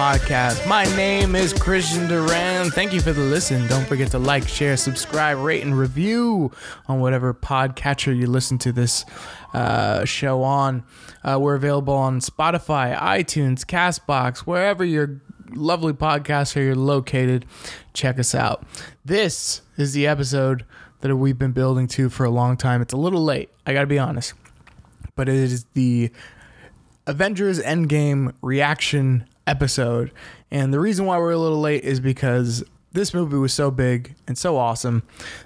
podcast. My name is Cristian Duran. Thank you for the listen. Don't forget to like, share, subscribe, rate, and review on whatever podcatcher you listen to this uh, show on. Uh, we're available on Spotify, iTunes, Castbox, wherever your lovely podcasts are located. Check us out. This is the episode that we've been building to for a long time. It's a little late, I gotta be honest, but it is the Avengers Endgame reaction episode. And the reason why we're a little late is because this movie was so big and so awesome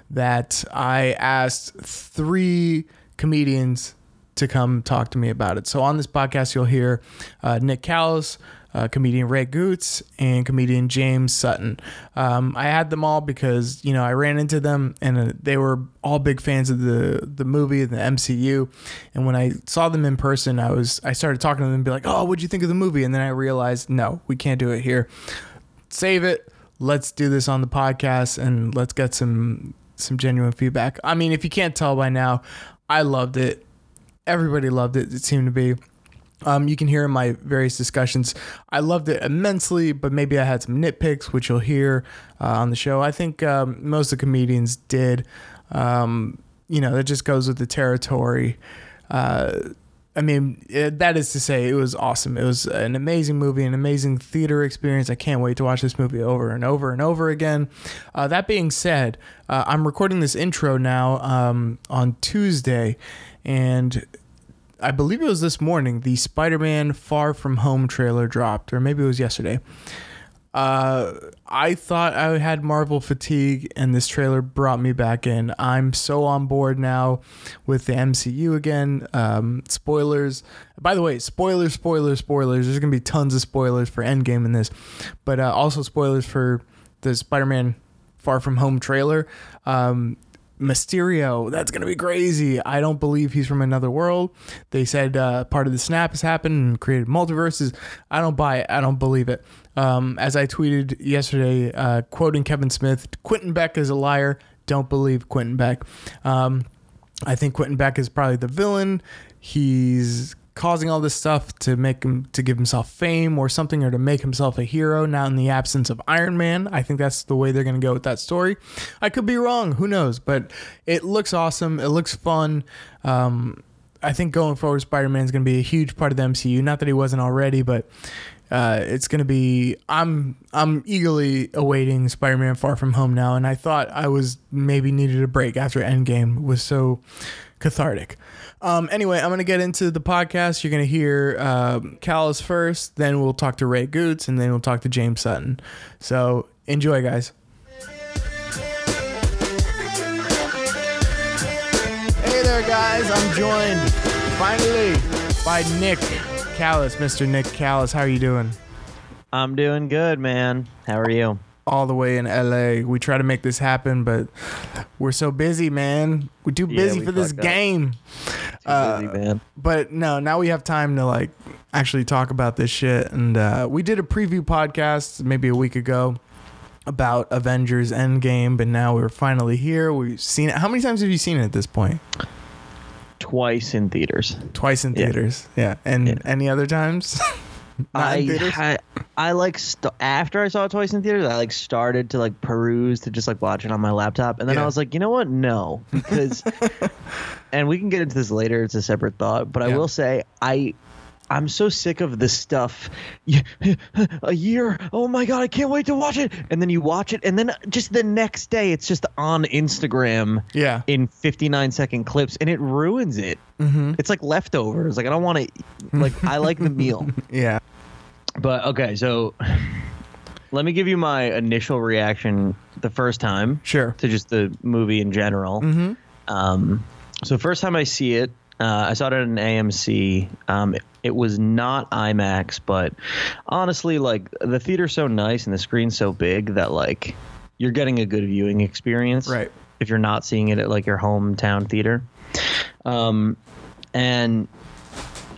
that I asked three comedians to come talk to me about it. So on this podcast, you'll hear uh, Nick Callas, uh, comedian Ray Gootz, and comedian James Sutton. Um, I had them all because you know I ran into them and uh, they were all big fans of the the movie, the MCU. And when I saw them in person, I was I started talking to them and be like, "Oh, what'd you think of the movie?" And then I realized, no, we can't do it here. Save it. Let's do this on the podcast and let's get some some genuine feedback. I mean, if you can't tell by now, I loved it. Everybody loved it. It seemed to be. Um, you can hear in my various discussions. I loved it immensely, but maybe I had some nitpicks, which you'll hear uh, on the show. I think um, most of the comedians did. Um, you know, that just goes with the territory. Uh, I mean, it, that is to say, it was awesome. It was an amazing movie, an amazing theater experience. I can't wait to watch this movie over and over and over again. Uh, that being said, uh, I'm recording this intro now um, on Tuesday, and I believe it was this morning, the Spider Man Far From Home trailer dropped, or maybe it was yesterday. Uh, I thought I had Marvel fatigue, and this trailer brought me back in. I'm so on board now with the MCU again. Um, spoilers. By the way, spoilers, spoilers, spoilers. There's going to be tons of spoilers for Endgame in this, but uh, also spoilers for the Spider Man Far From Home trailer. Um, Mysterio, that's gonna be crazy. I don't believe he's from another world. They said uh, part of the snap has happened and created multiverses. I don't buy it. I don't believe it. Um, as I tweeted yesterday, uh, quoting Kevin Smith, Quentin Beck is a liar. Don't believe Quentin Beck. Um, I think Quentin Beck is probably the villain. He's causing all this stuff to make him to give himself fame or something or to make himself a hero now in the absence of Iron Man. I think that's the way they're going to go with that story. I could be wrong, who knows, but it looks awesome. It looks fun. Um, I think going forward, Spider Man is going to be a huge part of the MCU. Not that he wasn't already, but uh, it's going to be. I'm I'm eagerly awaiting Spider Man Far From Home now, and I thought I was maybe needed a break after Endgame was so cathartic. Um, anyway, I'm going to get into the podcast. You're going to hear um, Callas first, then we'll talk to Ray Gootz, and then we'll talk to James Sutton. So enjoy, guys. Hey there, guys. I'm joined finally by Nick Callas, Mr. Nick Callas. How are you doing? I'm doing good, man. How are you? All the way in LA. We try to make this happen, but we're so busy, man. We're too Yeah, busy we for this game. Uh, Busy, man. But no, now we have time to like actually talk about this shit. And uh, we did a preview podcast maybe a week ago about Avengers Endgame, but now we're finally here. We've seen it. How many times have you seen it at this point? Twice in theaters. Twice in theaters. Yeah. And Yeah. any other times? I? I like st- after I saw it twice in theaters, I like started to like peruse to just like watch it on my laptop, and then Yeah. I was like, you know what? No, because, and we can get into this later. It's a separate thought, but I will say I. I'm so sick of this stuff. A year. Oh my god, I can't wait to watch it. And then you watch it, and then just the next day, it's just on Instagram. yeah. in 59 second clips and it ruins it. Mm-hmm. It's like leftovers. Like I don't want to like I like the meal. Yeah. But okay, so let me give you my initial reaction the first time Sure. to just the movie in general. Mm-hmm. Um so first time I see it, uh, I saw it at an AMC. Um, it, it was not IMAX, but honestly, like the theater's so nice and the screen's so big that like you're getting a good viewing experience Right. if you're not seeing it at like your hometown theater. Um, and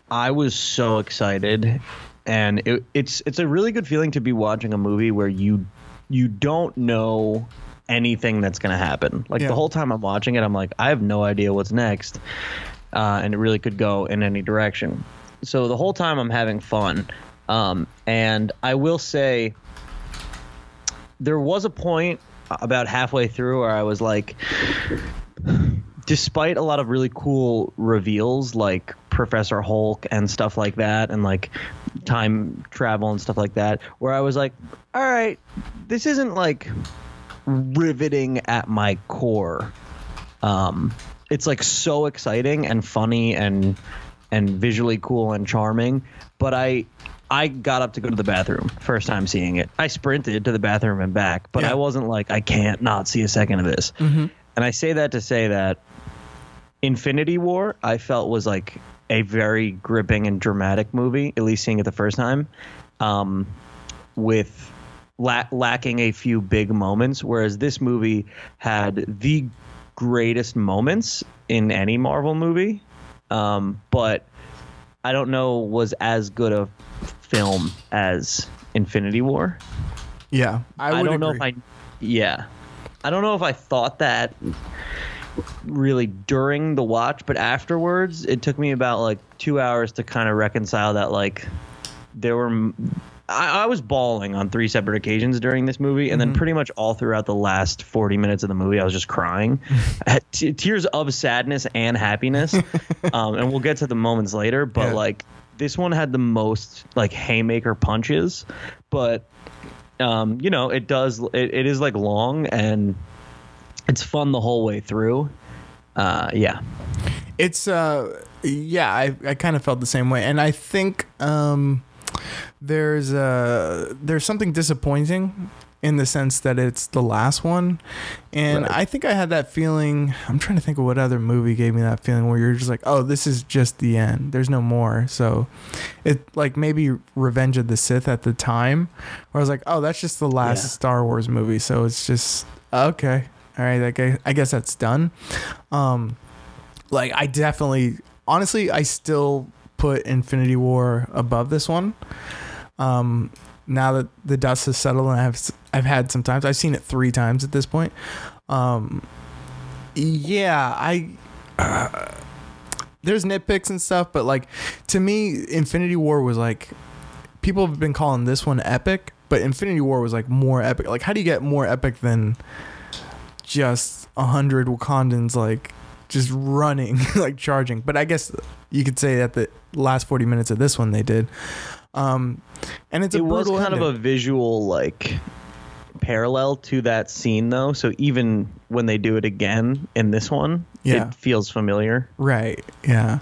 I was so excited, and it, it's it's a really good feeling to be watching a movie where you you don't know anything that's going to happen. Like Yeah. the whole time I'm watching it, I'm like, I have no idea what's next, uh, and it really could go in any direction. So the whole time I'm having fun, Um, and I will say, there was a point about halfway through where I was like, despite a lot of really cool reveals like Professor Hulk and stuff like that, and like time travel and stuff like that, where I was like, all right, this isn't like riveting at my core. Um, it's like so exciting and funny and and visually cool and charming, but I I got up to go to the bathroom first time seeing it. I sprinted to the bathroom and back, but Yeah. I wasn't like I can't not see a second of this. And I say that to say that Infinity War I felt was like a very gripping and dramatic movie, at least seeing it the first time, um, with la- lacking a few big moments. Whereas this movie had the greatest moments in any Marvel movie, um, but I don't know was as good a film as Infinity War. Yeah, I, I, don't know if I, yeah, I don't know if I thought that really during the watch, but afterwards, it took me about like two hours to kind of reconcile that. Like, there were, I, I was bawling on three separate occasions during this movie, and then pretty much all throughout the last forty minutes of the movie, I was just crying, t- tears of sadness and happiness. um, and we'll get to the moments later, but Yeah. like this one had the most like haymaker punches, but um, you know, it does. It, it is like long and it's fun the whole way through. Uh, yeah, It's uh yeah, I, I kind of felt the same way. And I think um there's uh there's something disappointing in the sense that it's the last one. And Right. I think I had that feeling I'm trying to think of what other movie gave me that feeling where you're just like, "Oh, this is just the end. There's no more." So it like maybe Revenge of the Sith at the time where I was like, "Oh, that's just the last Yeah. Star Wars movie." So it's just okay. All right, I guess, I guess that's done. Um like I definitely honestly I still put Infinity War above this one. Um now that the dust has settled and I've I've had some times I've seen it 3 times at this point. Um yeah, I uh, there's nitpicks and stuff but like to me Infinity War was like people have been calling this one epic, but Infinity War was like more epic. Like how do you get more epic than just a hundred Wakandans like just running, like charging. But I guess you could say that the last forty minutes of this one they did. Um, and it's a it was kind of a visual like parallel to that scene though. So even when they do it again in this one, Yeah. it feels familiar. Right. Yeah.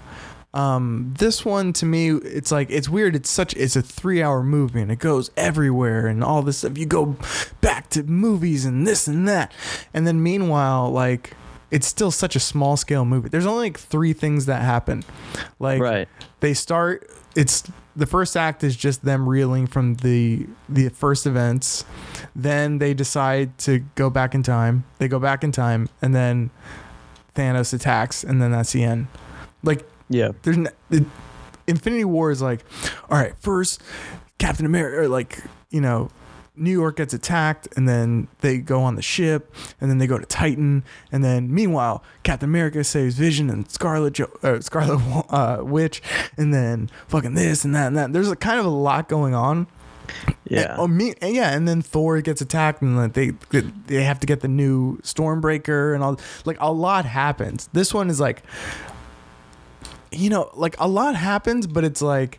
Um, this one to me, it's like it's weird. It's such it's a three hour movie and it goes everywhere and all this stuff. You go back to movies and this and that, and then meanwhile, like it's still such a small scale movie. There's only like three things that happen. Like Right. they start. It's the first act is just them reeling from the the first events. Then they decide to go back in time. They go back in time, and then Thanos attacks, and then that's the end. Like Yeah. there's n- the Infinity War is like, all right, first Captain America, or like you know, New York gets attacked, and then they go on the ship, and then they go to Titan, and then meanwhile Captain America saves Vision and Scarlet jo- uh, Scarlet uh, Witch, and then fucking this and that and that. There's a kind of a lot going on. Yeah. And, oh, me, and yeah, and then Thor gets attacked, and like they they have to get the new Stormbreaker, and all like a lot happens. This one is like, you know, like a lot happens, but it's like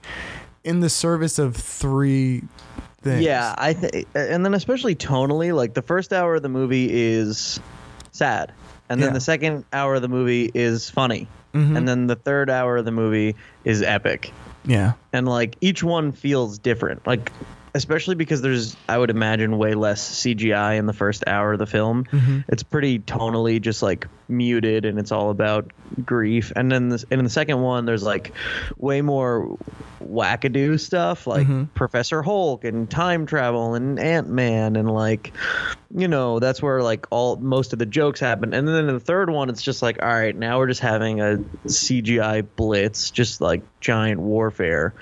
in the service of three things. Yeah, I think, and then especially tonally, like the first hour of the movie is sad, and then Yeah. the second hour of the movie is funny, Mhm. and then the third hour of the movie is epic, yeah, and like each one feels different, like especially because there's, I would imagine, way less CGI in the first hour of the film. Mhm. It's pretty tonally just like muted, and it's all about grief, and then this, and in the second one, there's like way more wackadoo stuff like Mhm. Professor Hulk and time travel and Ant Man and like you know that's where like all most of the jokes happen and then in the third one it's just like all right now we're just having a CGI blitz just like giant warfare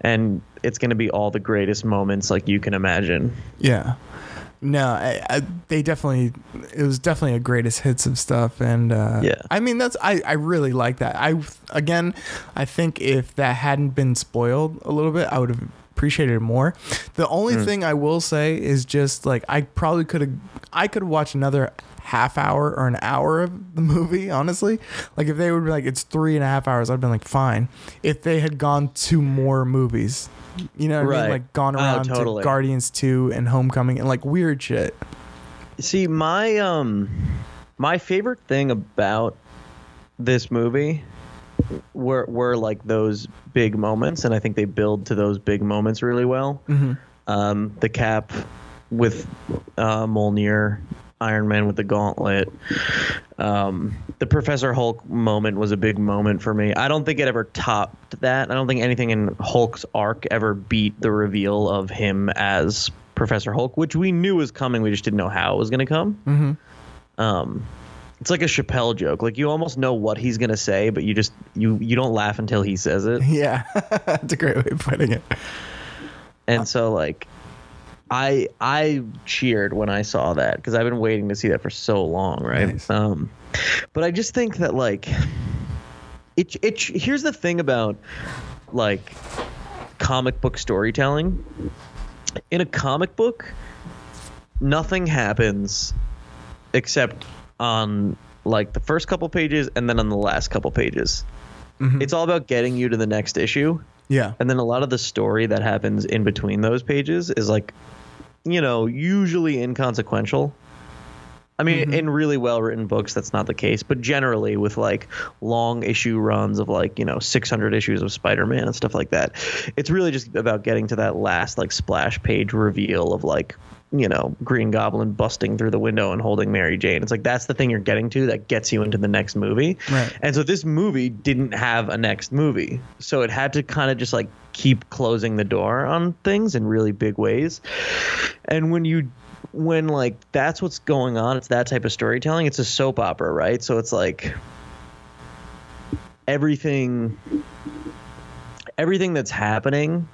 and it's going to be all the greatest moments like you can imagine yeah. No, I, I, they definitely. It was definitely a greatest hits of stuff, and uh, Yeah. I mean that's I I really like that. I again, I think if that hadn't been spoiled a little bit, I would have appreciated it more. The only thing I will say is just like I probably could have I could watch another half hour or an hour of the movie, honestly. Like if they would be like it's three and a half hours, I'd been like fine. If they had gone to more movies. You know what I mean? Like gone Oh, around totally. to Guardians 2 and Homecoming and like weird shit. See, my um, my favorite thing about this movie were were like those big moments, and I think they build to those big moments really well. Um, the cap with uh, Mjolnir, Iron Man with the gauntlet. Um, the Professor Hulk moment was a big moment for me. I don't think it ever topped that. I don't think anything in Hulk's arc ever beat the reveal of him as Professor Hulk, which we knew was coming. We just didn't know how it was going to come. Mm-hmm. Um, it's like a Chappelle joke. Like you almost know what he's going to say, but you just you you don't laugh until he says it. Yeah. That's a great way of putting it. And so like I I cheered when I saw that because I've been waiting to see that for so long, right? Nice. Um but I just think that like it it here's the thing about like comic book storytelling. In a comic book, nothing happens except on like the first couple pages and then on the last couple pages. Mm-hmm. It's all about getting you to the next issue. Yeah. And then a lot of the story that happens in between those pages is like, you know, usually inconsequential. I mean, mm-hmm. in really well written books, that's not the case, but generally with like long issue runs of like, you know, 600 issues of Spider Man and stuff like that, it's really just about getting to that last like splash page reveal of like, you know, Green Goblin busting through the window and holding Mary Jane. It's like that's the thing you're getting to that gets you into the next movie. Right. And so this movie didn't have a next movie. So it had to kind of just like keep closing the door on things in really big ways. And when you when like that's what's going on, it's that type of storytelling. It's a soap opera, right? So it's like everything everything that's happening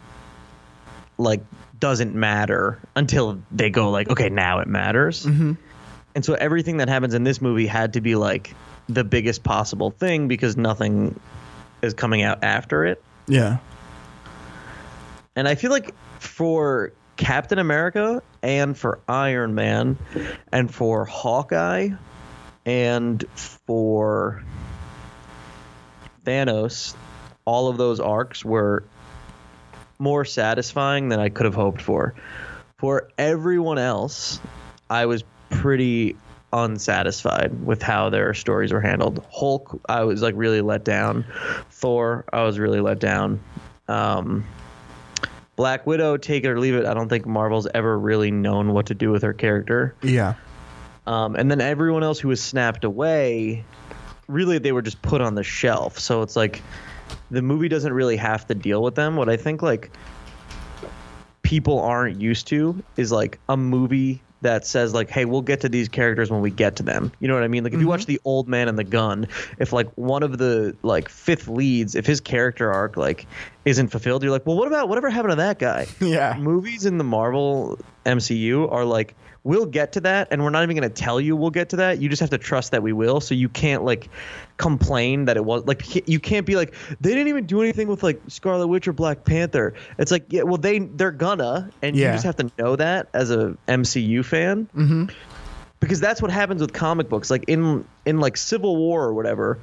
like doesn't matter until they go like okay now it matters mm-hmm. and so everything that happens in this movie had to be like the biggest possible thing because nothing is coming out after it Yeah. and i feel like for captain america and for iron man and for hawkeye and for thanos all of those arcs were more satisfying than i could have hoped for. For everyone else i was pretty unsatisfied with how their stories were handled. Hulk i was like really let down. Thor i was really let down. Um, Black Widow, take it or leave it. I don't think Marvel's ever really known what to do with her character. Yeah. Um, and then everyone else who was snapped away, really, they were just put on the shelf. So it's like the movie doesn't really have to deal with them. What I think like people aren't used to is like a movie that says like, "Hey, we'll get to these characters when we get to them." You know what I mean? Like if you watch mm-hmm. The Old Man and the Gun, if like one of the like fifth leads, if his character arc like isn't fulfilled, you're like, "Well, what about whatever happened to that guy?" Yeah. movies in the Marvel MCU are like we'll get to that and we're not even going to tell you we'll get to that. You just have to trust that we will. So you can't like complain that it was like you can't be like they didn't even do anything with like Scarlet Witch or Black Panther. It's like yeah, well they they're gonna and you just have to know that as a MCU fan. Mm-hmm. Because that's what happens with comic books. Like in in like Civil War or whatever,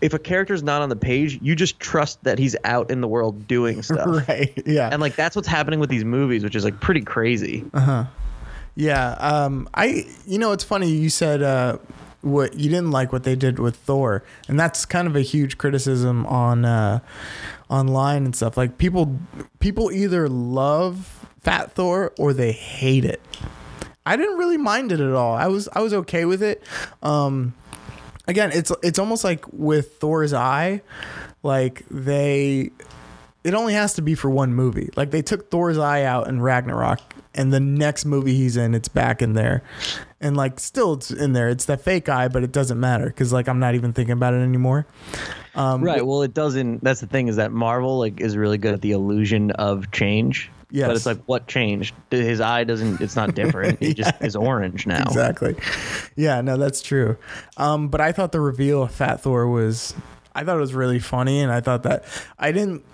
if a character's not on the page, you just trust that he's out in the world doing stuff. Right. Yeah. And like that's what's happening with these movies, which is like pretty crazy. Yeah, um, I you know it's funny you said uh, what you didn't like what they did with Thor, and that's kind of a huge criticism on uh, online and stuff. Like people people either love Fat Thor or they hate it. I didn't really mind it at all. I was I was okay with it. Um, again, it's it's almost like with Thor's eye, like they it only has to be for one movie. Like they took Thor's eye out in Ragnarok, and the next movie he's in, it's back in there, and like still it's in there. It's that fake eye, but it doesn't matter because like I'm not even thinking about it anymore. Um, right. Well, it doesn't. That's the thing is that Marvel like is really good at the illusion of change. Yes. But it's like what changed? His eye doesn't. It's not different. It just is orange now. Exactly. Yeah, no, that's true. Um, but I thought the reveal of Fat Thor was, I thought it was really funny, and I thought that I didn't.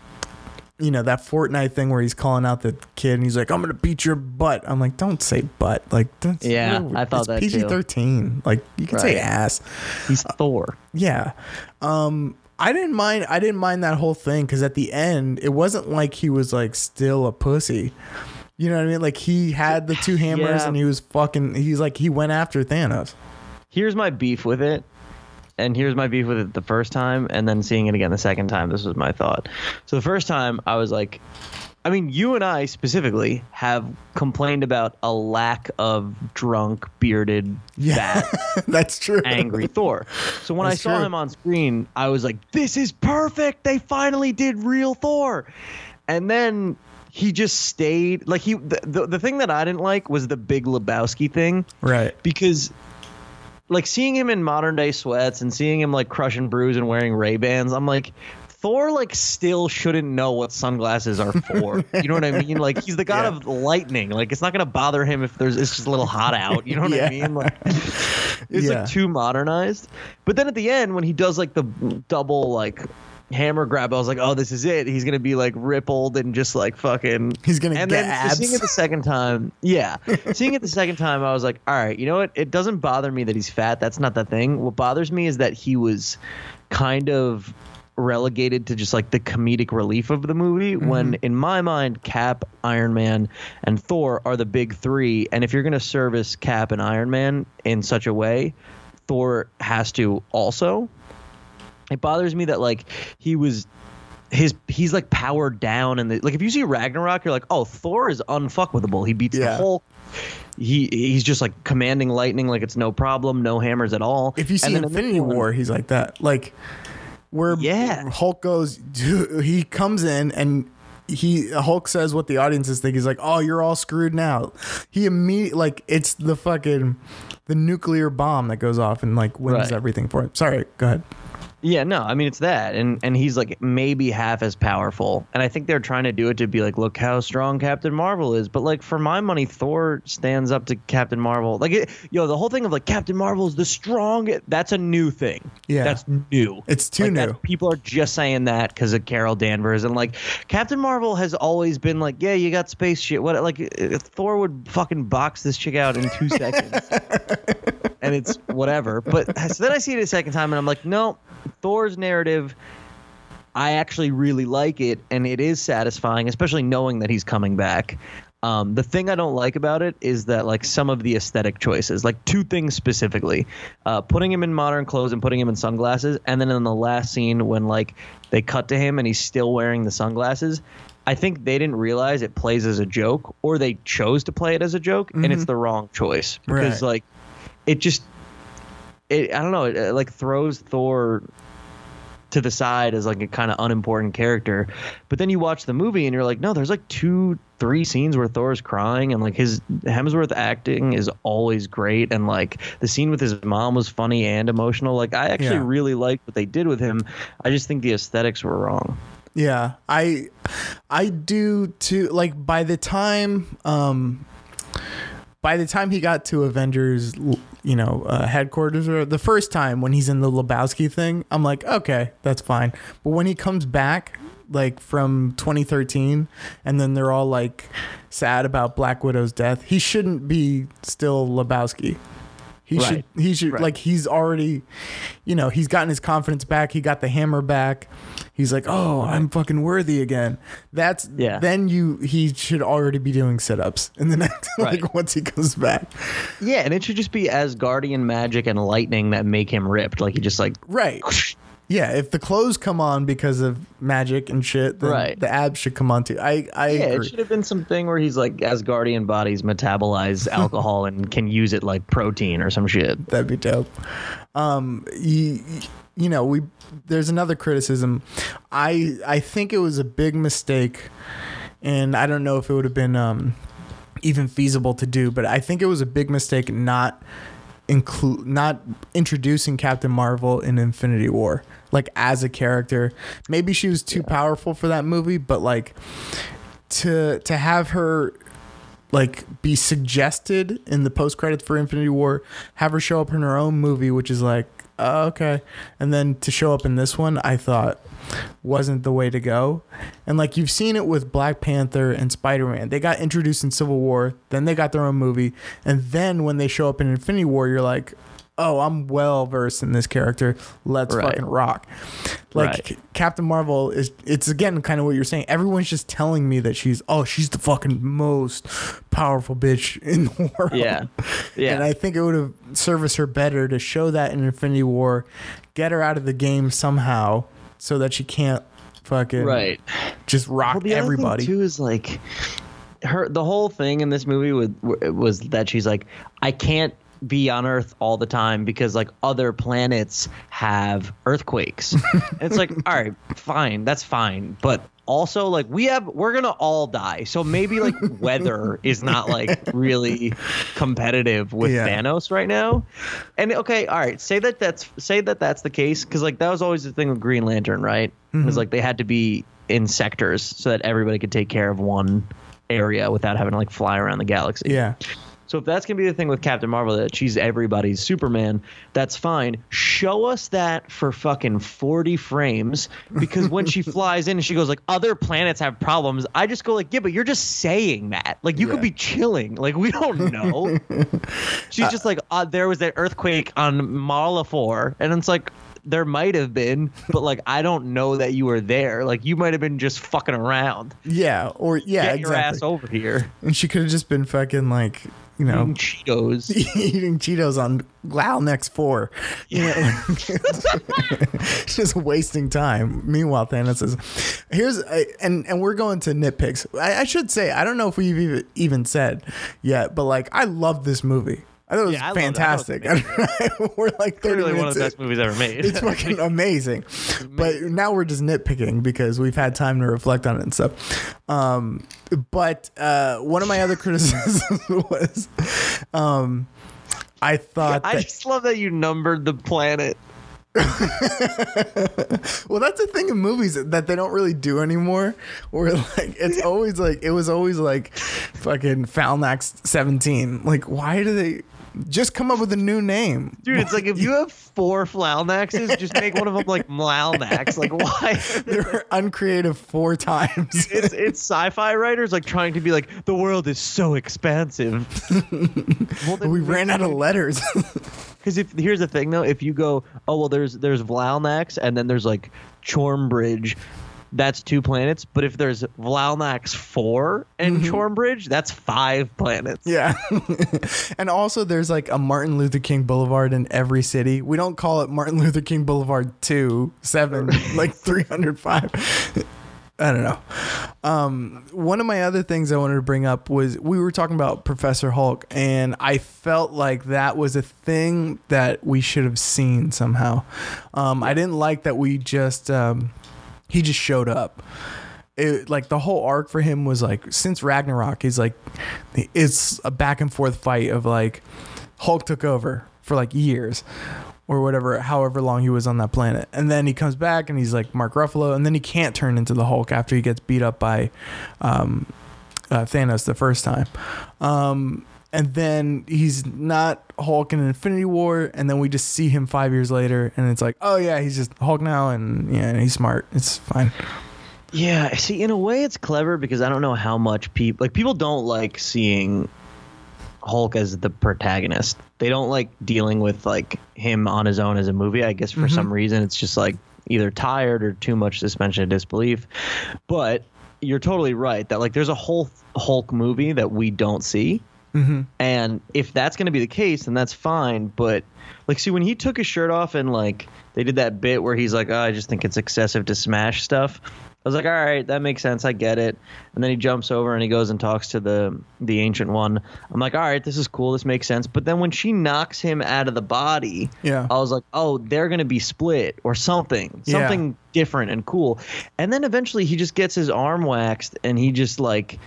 You know that Fortnite thing where he's calling out the kid and he's like, "I'm gonna beat your butt." I'm like, "Don't say butt." Like, that's, Yeah, I thought that too. PG thirteen. Like, you can say ass. He's Thor. Yeah. Um, I didn't mind. I didn't mind that whole thing because at the end, it wasn't like he was like still a pussy. You know what I mean? Like he had the two hammers Yeah. and he was fucking. He's like he went after Thanos. Here's my beef with it. And here's my beef with it the first time, and then seeing it again the second time. This was my thought. So the first time, I was like, I mean, you and I specifically have complained about a lack of drunk, bearded, Yeah, fat, that's true. angry Thor. So when That's I saw true. him on screen, I was like, this is perfect. They finally did real Thor. And then he just stayed like he the, the, the thing that I didn't like was the big Lebowski thing Right. because like seeing him in modern day sweats and seeing him like crushing brews and wearing Ray Bans, I'm like Thor like still shouldn't know what sunglasses are for. you know what I mean? Like he's the god Yeah. of lightning. Like it's not gonna bother him if there's it's just a little hot out. You know what Yeah. I mean? Like it's Yeah. like too modernized. But then at the end when he does like the double like hammer grab, I was like, oh, this is it. He's gonna be like rippled and just like fucking He's gonna and get then abs. seeing it the second time, yeah, seeing it the second time, I was like, all right, you know what? It doesn't bother me that he's fat. That's not the thing. What bothers me is that he was kind of relegated to just like the comedic relief of the movie mm-hmm. when in my mind cap iron man and thor are the big three and if you're going to service cap and iron man in such a way thor has to also it bothers me that like he was his he's like powered down and the, like if you see Ragnarok you're like oh Thor is unfuckwithable he beats the Yeah. Hulk he he's just like commanding lightning like it's no problem no hammers at all If you see And in Infinity one- War, he's like that. Like where Yeah. Hulk goes, he comes in and he Hulk says what the audiences think. He's like, "Oh, you're all screwed now." He immediately like it's the fucking the nuclear bomb that goes off and like wins Right. everything for him. Sorry, go ahead. Yeah, no, I mean it's that, and and he's like maybe half as powerful, and I think they're trying to do it to be like, look how strong Captain Marvel is, but like for my money, Thor stands up to Captain Marvel. Like, it, yo, the whole thing of like Captain Marvel is the strong. That's a new thing. Yeah. that's new. It's too Like, new. that- people are just saying that because of Carol Danvers, and like Captain Marvel has always been like, yeah, you got space shit. What like uh, Thor would fucking box this chick out in two seconds and it's whatever. But so then I see it a second time, and I'm like, no, Thor's narrative. I actually really like it, and it is satisfying, especially knowing that he's coming back. Um, the thing I don't like about it is that like some of the aesthetic choices, like two things specifically, uh, putting him in modern clothes and putting him in sunglasses, and then in the last scene when like they cut to him and he's still wearing the sunglasses. I think they didn't realize it plays as a joke, or they chose to play it as a joke, and it's the wrong choice because Right. like it just it I don't know, it, uh, like throws Thor to the side as like a kind of unimportant character. But then you watch the movie and you're like, no, there's like two, three scenes where Thor's crying and like his Hemsworth acting is always great and like the scene with his mom was funny and emotional. Like I actually Yeah. really liked what they did with him. I just think the aesthetics were wrong. Yeah, I I do too. Like by the time um by the time he got to Avengers, you know, uh, headquarters or the first time when he's in the Lebowski thing, I'm like, okay, that's fine. But when he comes back like from 2013 and then they're all like sad about Black Widow's death, he shouldn't be still Lebowski. He Right. should he should Right. like he's already you know, he's gotten his confidence back, he got the hammer back. He's like, "Oh, I'm fucking worthy again." That's Yeah. then you he should already be doing sit-ups in the next like Right. once he comes back. Yeah, and it should just be Asgardian magic and lightning that make him ripped. Like he just like Right. Yeah, if the clothes come on because of magic and shit, then Right. the abs should come on too. I I Yeah, it should have been something where he's like Asgardian bodies metabolize alcohol and can use it like protein or some shit. That'd be dope. Um, you, you know, we there's another criticism. I I think it was a big mistake, and I don't know if it would have been um, even feasible to do, but I think it was a big mistake not include not introducing Captain Marvel in Infinity War like as a character. Maybe she was too powerful for that movie, but like to to have her like be suggested in the post credits for Infinity War, have her show up in her own movie, which is like oh, okay. And then to show up in this one, I thought wasn't the way to go. And like you've seen it with Black Panther and Spider Man. They got introduced in Civil War, then they got their own movie, and then when they show up in Infinity War, you're like, oh, I'm well versed in this character. Let's Right. fucking rock. Like Right. Captain Marvel is it's again kind of what you're saying. Everyone's just telling me that she's oh, she's the fucking most powerful bitch in the world. Yeah. Yeah. And I think it would have serviced her better to show that in Infinity War, get her out of the game somehow so that she can't fucking right. just rock Well, the other everybody. thing too is like her. The whole thing in this movie with was that she's like, I can't be on Earth all the time because like other planets have earthquakes. and it's like, all right, fine, that's fine, but also like we have we're gonna all die so maybe like weather is not like really competitive with Yeah. thanos right now and okay all right say that that's say that that's the case because like that was always the thing with green lantern right it was mm-hmm. like they had to be in sectors so that everybody could take care of one area without having to like fly around the galaxy yeah. So if that's gonna be the thing with Captain Marvel that she's everybody's Superman, that's fine. Show us that for fucking forty frames because when she flies in and she goes like other planets have problems, I just go like yeah, but you're just saying that. Like you Yeah. could be chilling. Like we don't know. she's just like uh, there was that earthquake on Mala Four, and it's like. There might have been, but like I don't know that you were there. Like you might have been just fucking around. Yeah. Or yeah, Get your ass over here. And she could have just been fucking like, you know, Eating Cheetos. eating Cheetos on Next Four. Yeah. just wasting time. Meanwhile, Thanos is here's a, and and we're going to nitpicks. I, I should say I don't know if we've even said yet, but like I love this movie. I thought it was Yeah, I love it. I it fantastic. we're like Clearly one of the in. best movies ever made. It's fucking amazing. But now we're just nitpicking because we've had time to reflect on it and stuff. Um, but uh, one of my other criticisms was um, I thought I that, just love that you numbered the planet. well, that's a thing in movies that they don't really do anymore. Where like it's always like it was always like fucking Falnax seventeen. Like why do they just come up with a new name? Dude, it's like if you have four Flalnaxes, just make one of them like Mlalnax. Like why? They're uncreative four times. It's it's sci-fi writers like trying to be like the world is so expansive. well, we ran out of letters. Because if here's the thing though, if you go, oh well, there's there's Vlalnax and then there's like Chormbridge, that's two planets. But if there's Vlalnax four and Chormbridge, that's five planets. Yeah. and also there's like a Martin Luther King Boulevard in every city. We don't call it Martin Luther King Boulevard 2, 7, like 305. I don't know. Um, one of my other things I wanted to bring up was we were talking about Professor Hulk, and I felt like that was a thing that we should have seen somehow. Um, I didn't like that we just um, he just showed up. It, like the whole arc for him was like since Ragnarok, he's like it's a back and forth fight of like Hulk took over for like years or whatever, however long he was on that planet. And then he comes back and he's like Mark Ruffalo, and then he can't turn into the Hulk after he gets beat up by um, uh, Thanos the first time. Um, and then he's not Hulk in Infinity War, and then we just see him five years later, and it's like, oh yeah, he's just Hulk now, and yeah, he's smart. It's fine. Yeah, see, in a way, it's clever because I don't know how much people like people don't like seeing Hulk as the protagonist. They don't like dealing with like him on his own as a movie. I guess for mm-hmm. some reason, it's just like either tired or too much suspension of disbelief. But you're totally right that like there's a whole Hulk movie that we don't see. Mm-hmm. And if that's going to be the case, then that's fine. But like, see, when he took his shirt off and like they did that bit where he's like, oh, I just think it's excessive to smash stuff. I was like, all right, that makes sense. I get it. And then he jumps over and he goes and talks to the the ancient one. I'm like, all right, this is cool. This makes sense. But then when she knocks him out of the body, Yeah. I was like, oh, they're gonna be split or something, Yeah. something different and cool. And then eventually he just gets his arm waxed and he just like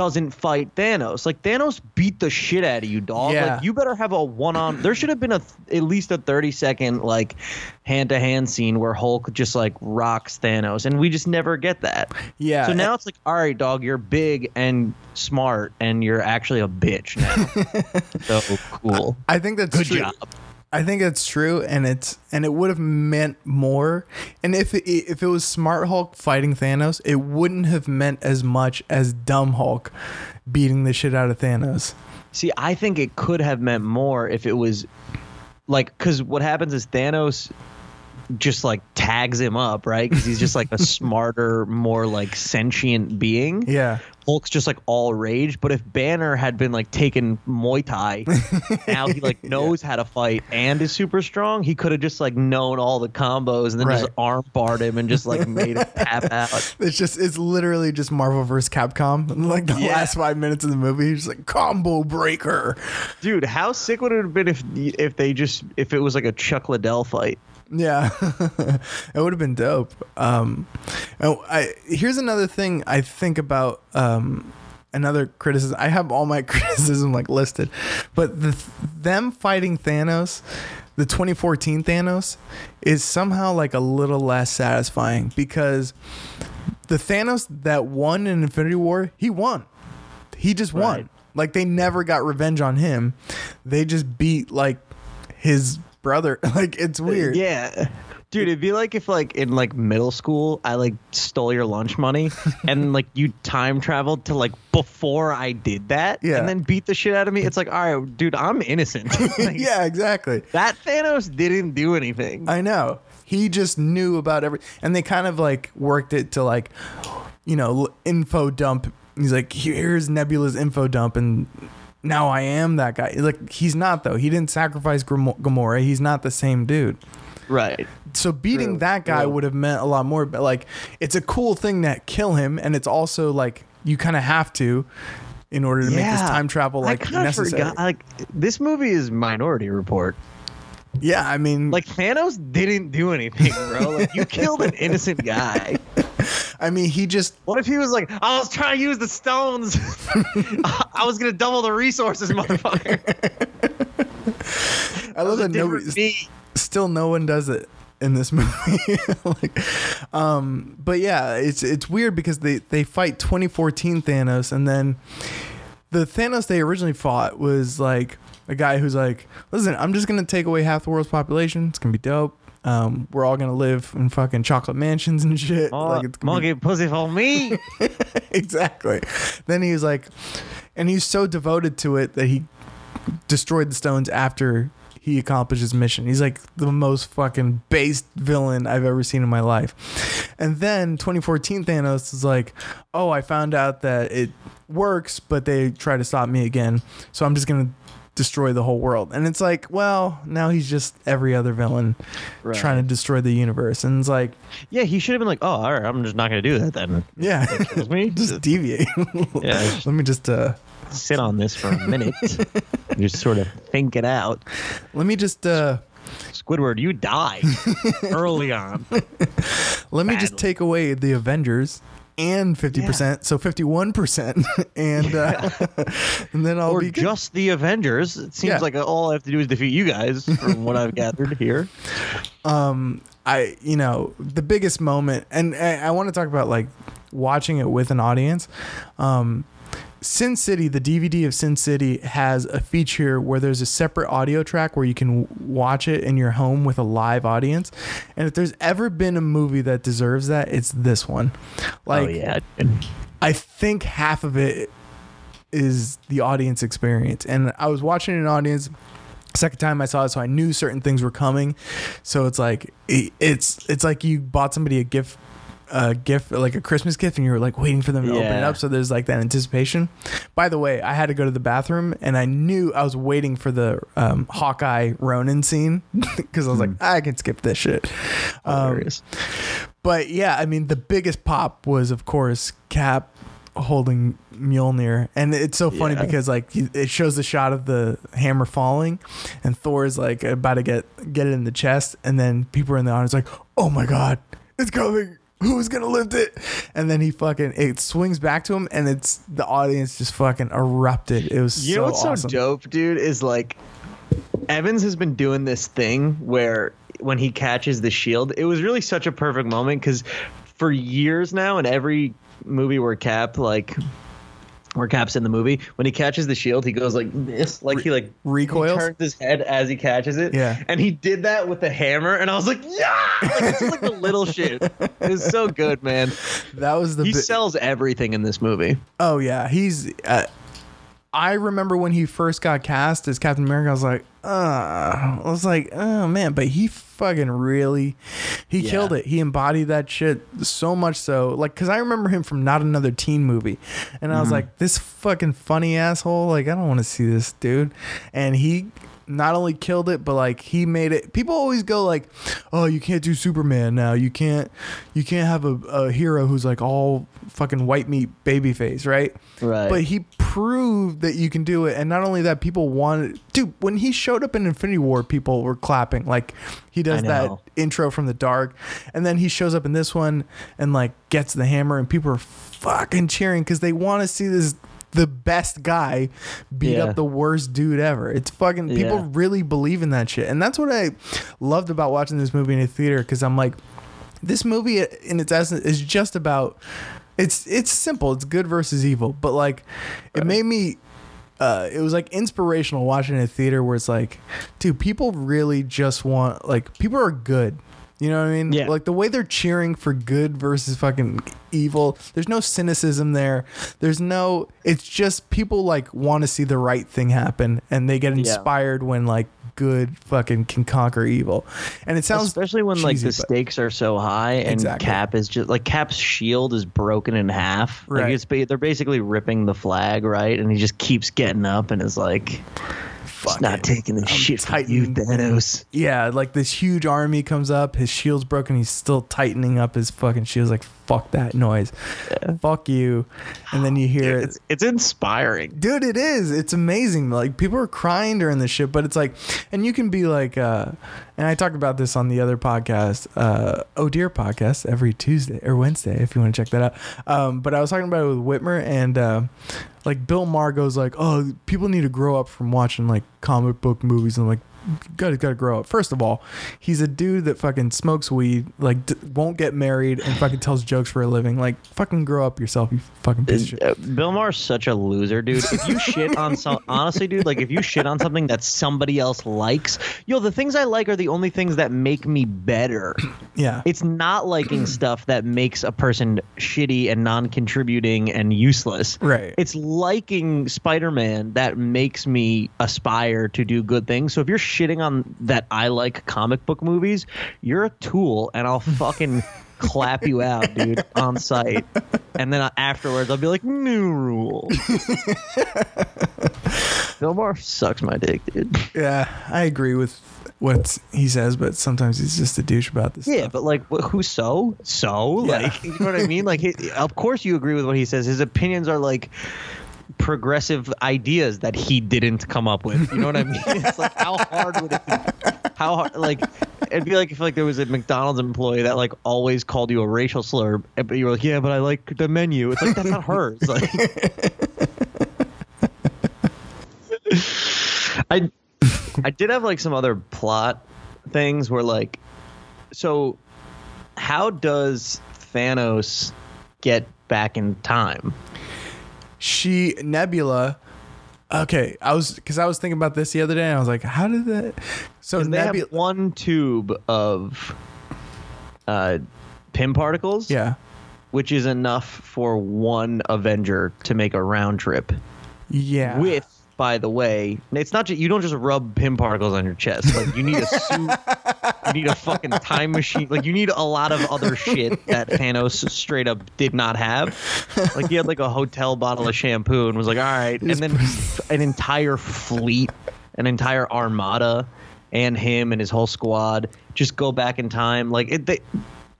doesn't fight Thanos. Like Thanos beat the shit out of you, dog. Yeah. Like you better have a one on. There should have been a at least a thirty second like hand to hand scene where Hulk just like rocks Thanos, and we just never get that. Yeah. So now it's like, all right, dog, you're big and smart, and you're actually a bitch now. so cool. I think that's Good true. job. I think it's true, and it's and it would have meant more. And if it, if it was Smart Hulk fighting Thanos, it wouldn't have meant as much as Dumb Hulk beating the shit out of Thanos. See, I think it could have meant more if it was like because what happens is Thanos just like tags him up, right? Because he's just like a smarter, more like sentient being. Yeah, Hulk's just like all rage. But if Banner had been like taking Muay Thai, now he like knows how to fight and is super strong. He could have just like known all the combos and then just arm barred him and just like made him tap out. it's just it's literally just Marvel vs. Capcom. Like the Yeah. last five minutes of the movie, he's just like combo breaker. Dude, how sick would it have been if if they just if it was like a Chuck Liddell fight? Yeah, it would have been dope. Um, oh, I here's another thing I think about. Um, another criticism. I have all my criticism like listed, but the them fighting Thanos, the 2014 Thanos, is somehow like a little less satisfying because the Thanos that won in Infinity War, he won. He just won. Right. Like they never got revenge on him. They just beat like his brother. Like it's uh, weird. Yeah. Dude, it'd be like if like in like middle school I like stole your lunch money and like you time traveled to like before I did that Yeah. and then beat the shit out of me. It's like, all right, dude, I'm innocent. Like, yeah, exactly. That Thanos didn't do anything. I know. He just knew about every, and they kind of like worked it to like, you know, info dump. He's like, here's Nebula's info dump, and now I am that guy. Like, he's not though. He didn't sacrifice Gamo- Gamora. He's not the same dude. right. So beating True, that guy true. would have meant a lot more. But like, it's a cool thing that kill him, and it's also like you kind of have to in order to make this time travel like I necessary. forgot. Like this movie is Minority Report. Yeah, I mean, Like Thanos didn't do anything, bro. Like you killed an innocent guy. I mean, he just What if he was like, I was trying to use the stones. I was gonna double the resources, motherfucker. I love that nobody me. still no one does it in this movie. like, um, but yeah, it's it's weird because they they fight 2014 Thanos, and then the Thanos they originally fought was like a guy who's like, listen, I'm just gonna take away half the world's population. It's gonna be dope. Um, we're all gonna live in fucking chocolate mansions and shit. Oh, like it's gonna be monkey pussy for me. exactly. Then he was like, and he's so devoted to it that he destroyed the stones after he accomplished his mission. He's like the most fucking based villain I've ever seen in my life. And then 2014 Thanos is like, oh, I found out that it works, but they try to stop me again. So I'm just to destroy the whole world. And it's like, well, now he's just every other villain Right. trying to destroy the universe. And it's like, Yeah, he should have been like, oh, all right, I'm just not gonna do that then. yeah, Excuse me. just deviate. Yeah, just Let me just uh sit on this for a minute. just sort of think it out. let me just uh Squidward, you die early on. let me just take away the Avengers and 50%, so 51% and uh and then I'll or be good. just the Avengers. It seems Yeah. like all I have to do is defeat you guys, from what I've gathered here. um I you know, the biggest moment and I, I want to talk about like watching it with an audience. Um Sin City, the DVD of Sin City has a feature where there's a separate audio track where you can watch it in your home with a live audience. And if there's ever been a movie that deserves that, it's this one. Oh, like oh yeah, I think half of it is the audience experience. And I was watching an audience second time I saw it, so I knew certain things were coming. So it's like it- it's it's like you bought somebody a gift a gift like a Christmas gift and you were like waiting for them to open it up so there's like that anticipation. By the way, I had to go to the bathroom and I knew I was waiting for the um, Hawkeye Ronin scene because I was like I can skip this shit. Um, but yeah, I mean, the biggest pop was, of course, Cap holding Mjolnir, and it's so funny Yeah. because like it shows the shot of the hammer falling, and Thor is like about to get get it in the chest, and then people are in the audience like, "Oh my god, it's coming." Who's gonna lift it? And then he fucking it swings back to him, and it's the audience just fucking erupted. It was You so know what's awesome. so dope, dude? Is like Evans has been doing this thing where when he catches the shield, it was really such a perfect moment because for years now, in every movie where Cap like where Cap's in the movie, when he catches the shield, he goes like this, like he like Recoils? he turns his head as he catches it. Yeah. and he did that with the hammer, and I was like, yeah, like, it's like the little shit. It was so good, man. That was the He bit- sells everything in this movie. Oh yeah, he's. Uh, I remember when he first got cast as Captain America. I was like, uh, I was like, oh man, but he fucking really, he Yeah. killed it. He embodied that shit so much so, like, cause I remember him from not another teen movie, and I was like, this fucking funny asshole. Like, I don't want to see this dude, and he. Not only killed it, but like he made it. People always go like, "Oh, you can't do Superman now. You can't, you can't have a, a hero who's like all fucking white meat baby face, right?" Right. But he proved that you can do it, and not only that, people wanted. Dude, when he showed up in Infinity War, people were clapping. Like he does that intro from the dark, and then he shows up in this one and like gets the hammer, and people are fucking cheering because they want to see this the best guy beat Yeah. up the worst dude ever. It's fucking people Yeah. really believe in that shit, and that's what I loved about watching this movie in a theater because I'm like this movie in its essence is just about it's it's simple it's good versus evil but like it made me uh, it was like inspirational watching a theater where it's like dude people really just want like people are good you know what I mean? Yeah. Like the way they're cheering for good versus fucking evil. There's no cynicism there. There's no. It's just people like want to see the right thing happen, and they get Yeah. inspired when like good fucking can conquer evil. And it sounds especially when like the stakes are so high and Exactly. Cap is just like Cap's shield is broken in half. Right. Like it's they're basically ripping the flag, right? And he just keeps getting up and is like, Fuck "It's not taking the shit from you, Thanos." Yeah, like this huge army comes up, his shield's broken, he's still tightening up his fucking shields like fuck that noise. Fuck you. And then you hear it. It's it's inspiring. Dude, it is. It's amazing. Like people are crying during this shit, but it's like and you can be like uh and I talked about this on the other podcast, uh Oh Dear podcast every Tuesday or Wednesday if you want to check that out. Um but I was talking about it with Whitmer and uh like Bill Maher goes like, "Oh, people need to grow up from watching like comic book movies." And I'm like, "Gotta gotta grow up." First of all, he's a dude that fucking smokes weed, like d- won't get married, and fucking tells jokes for a living. Like, fucking grow up yourself, you fucking piece of shit. Uh, Bill Maher's such a loser, dude. If you shit on some, honestly, dude, like if you shit on something that somebody else likes, yo, the things I like are the only things that make me better. Yeah, It's not liking stuff that makes a person shitty and non-contributing and useless. Right. It's liking Spider-Man that makes me aspire to do good things. So if you're shitting on that I like comic book movies, you're a tool and I'll fucking clap you out, dude, on sight. And then afterwards I'll be like, new rule. Bill Maher sucks my dick, dude. yeah, I agree with what he says, but sometimes he's just a douche about this. Yeah, stuff. but like, wh- who so? So, Yeah. like, you know what I mean? Like, he, of course you agree with what he says. His opinions are like progressive ideas that he didn't come up with. You know what I mean? It's like how hard would it be? How hard? Like, it'd be like if like there was a McDonald's employee that like always called you a racial slur, but you were like, yeah, but I like the menu. It's like that's not hers. Like, I I did have like some other plot things where like so how does Thanos get back in time? She Nebula. Okay, I was because I was thinking about this the other day, and I was like, how did that? So Nebula, have one tube of uh Pym particles, yeah, which is enough for one Avenger to make a round trip. yeah, With by the way, it's not just you don't just rub Pym particles on your chest. Like you need a suit, you need a fucking time machine. Like you need a lot of other shit that Thanos straight up did not have. Like he had like a hotel bottle of shampoo and was like, all right, and then an entire fleet, an entire armada, and him and his whole squad just go back in time. Like it, they,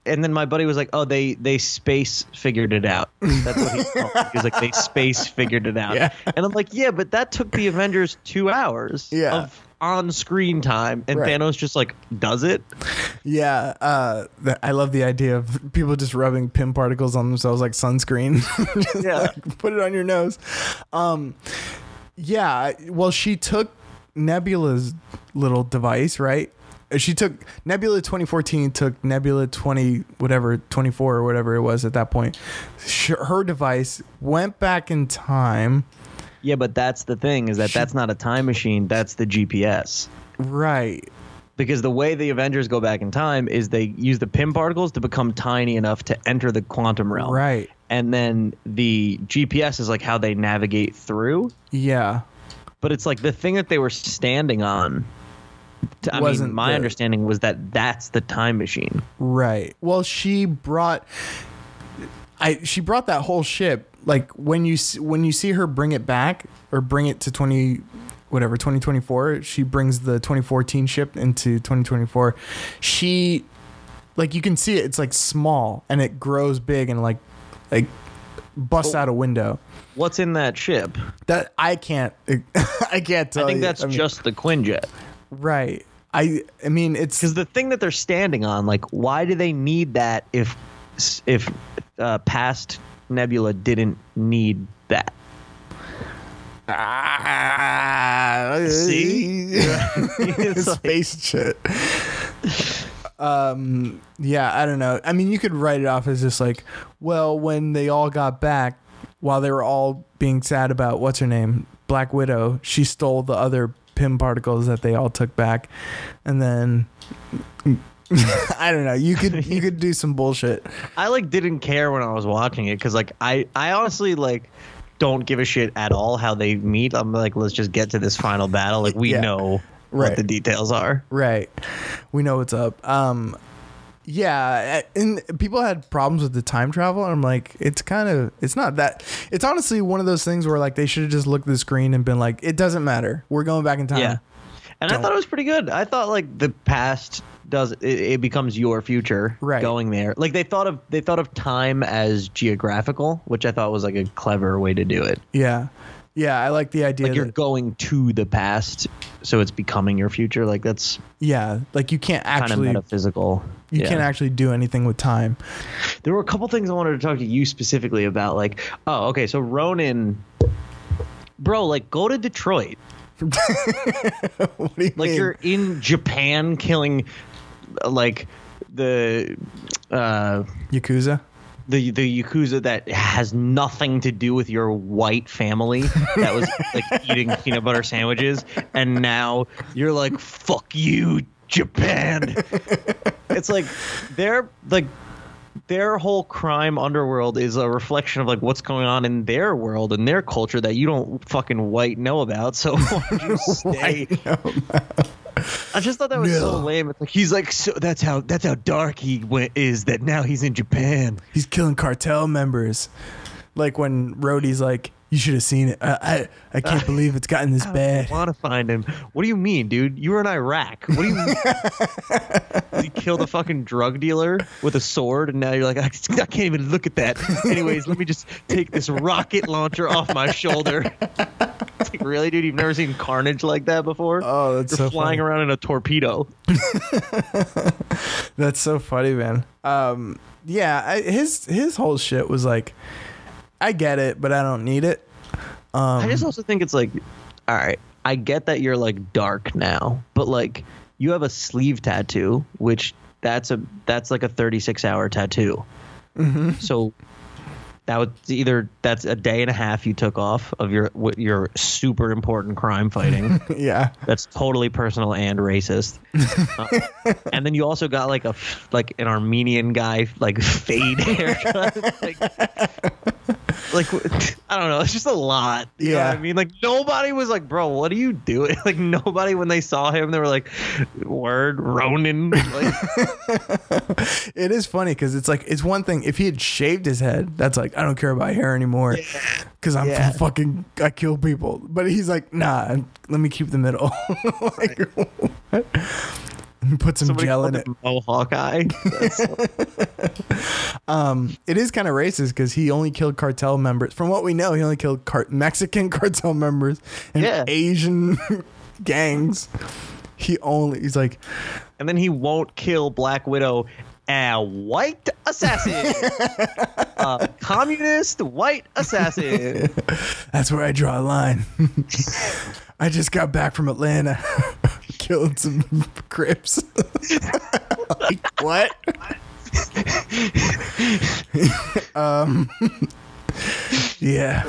and then my buddy was like, "Oh, they they space figured it out." That's what he called it. He was like, "They space figured it out." Yeah. And I'm like, "Yeah, but that took the Avengers two hours Yeah. of on-screen time, and Right. Thanos just like does it." yeah. Uh, th- I love the idea of people just rubbing Pym particles on themselves like sunscreen. Yeah. like, put it on your nose. Um, yeah. Well, she took Nebula's little device, right? She took Nebula 2014 took Nebula 20 whatever 24 or whatever it was at that point. Sh- Her device went back in time. Yeah, but that's the thing is that that's not a time machine. That's the GPS. Right. Because the way the Avengers go back in time is they use the Pym particles to become tiny enough to enter the quantum realm. Right. And then the GPS is like how they navigate through. Yeah. But it's like the thing that they were standing on. I Wasn't mean, my the- understanding was that that's the time machine. Right. Well, she brought I she brought that whole ship like when you when you see her bring it back or bring it to 20 whatever 2024, she brings the 2014 ship into 2024. She like you can see it it's like small and it grows big and like like busts oh. out a window. What's in that ship? That I can't I can't tell I think you. that's mean, just the Quinjet. Right. I I mean it's Because the thing that they're standing on, like, why do they need that if if uh, past Nebula didn't need that? Ah, See? It's space shit. Um, yeah, I don't know. I mean, you could write it off as just like, well, when they all got back, while they were all being sad about what's her name, Black Widow, she stole the other Pym particles that they all took back, and then. I don't know. You could you could do some bullshit. I like didn't care when I was watching it because like I I honestly like don't give a shit at all how they meet. I'm like, let's just get to this final battle. Like we Yeah. know Right. what the details are. Right. We know what's up. Um yeah, and people had problems with the time travel I'm like it's kind of it's not that it's honestly one of those things where like they should have just looked at the screen and been like it doesn't matter. We're going back in time. Yeah. And I Don't. thought it was pretty good. I thought like the past does it, it becomes your future Right. going there. Like they thought of they thought of time as geographical, which I thought was like a clever way to do it. Yeah. Yeah, I like the idea Like you're that, going to the past, so it's becoming your future. Like that's yeah, like you can't kind actually of metaphysical. you Yeah. can't actually do anything with time. There were a couple things I wanted to talk to you specifically about. Like, oh, okay, so Ronin, bro, like go to Detroit. what do you Like mean? you're in Japan killing, like the uh Yakuza? The the yakuza that has nothing to do with your white family that was like eating peanut butter sandwiches and now you're like fuck you japan. It's like they're like their whole crime underworld is a reflection of like what's going on in their world and their culture that you don't fucking white know about so why don't you stay I just thought that was so lame. It's like he's like, so that's how that's how dark he went is that now he's in Japan. He's killing cartel members. Like when Rhodey's like, "You should have seen it. I I, I can't believe it's gotten this bad." I want to find him. What do you mean, dude? You were in Iraq. What do you mean? you killed a fucking drug dealer with a sword, and now you're like, I, I can't even look at that. Anyways, let me just take this rocket launcher off my shoulder. Like, really, dude? You've never seen carnage like that before? Oh, that's You're so flying funny. around in a torpedo. That's so funny, man. Um, yeah, I, his his whole shit was like, I get it, but I don't need it. Um, I just also think it's like, all right, I get that you're like dark now, but like you have a sleeve tattoo, which that's a that's like a 36 hour tattoo. Mm-hmm. So that would either that's a day and a half you took off of your your super important crime fighting. yeah, that's totally personal and racist. Uh, and then you also got like a like an Armenian guy like fade haircut. like, like I don't know, it's just a lot. You know what Yeah. I mean, like nobody was like, "Bro, what are you doing?" Like nobody when they saw him, they were like, "Word, Ronin." Like, it is funny because it's like it's one thing if he had shaved his head, that's like I don't care about hair anymore because I'm Yeah. fucking I kill people. But he's like, nah, let me keep the middle. like? Put some somebody gel in it. him Mohawk Eye. Um, it is kind of racist because he only killed cartel members. From what we know, he only killed car- Mexican cartel members and Yeah. Asian gangs. He only he's like, and then he won't kill Black Widow. A white assassin, a communist white assassin. that's where I draw a line. I just got back from Atlanta. killed some crips. like what? um, yeah,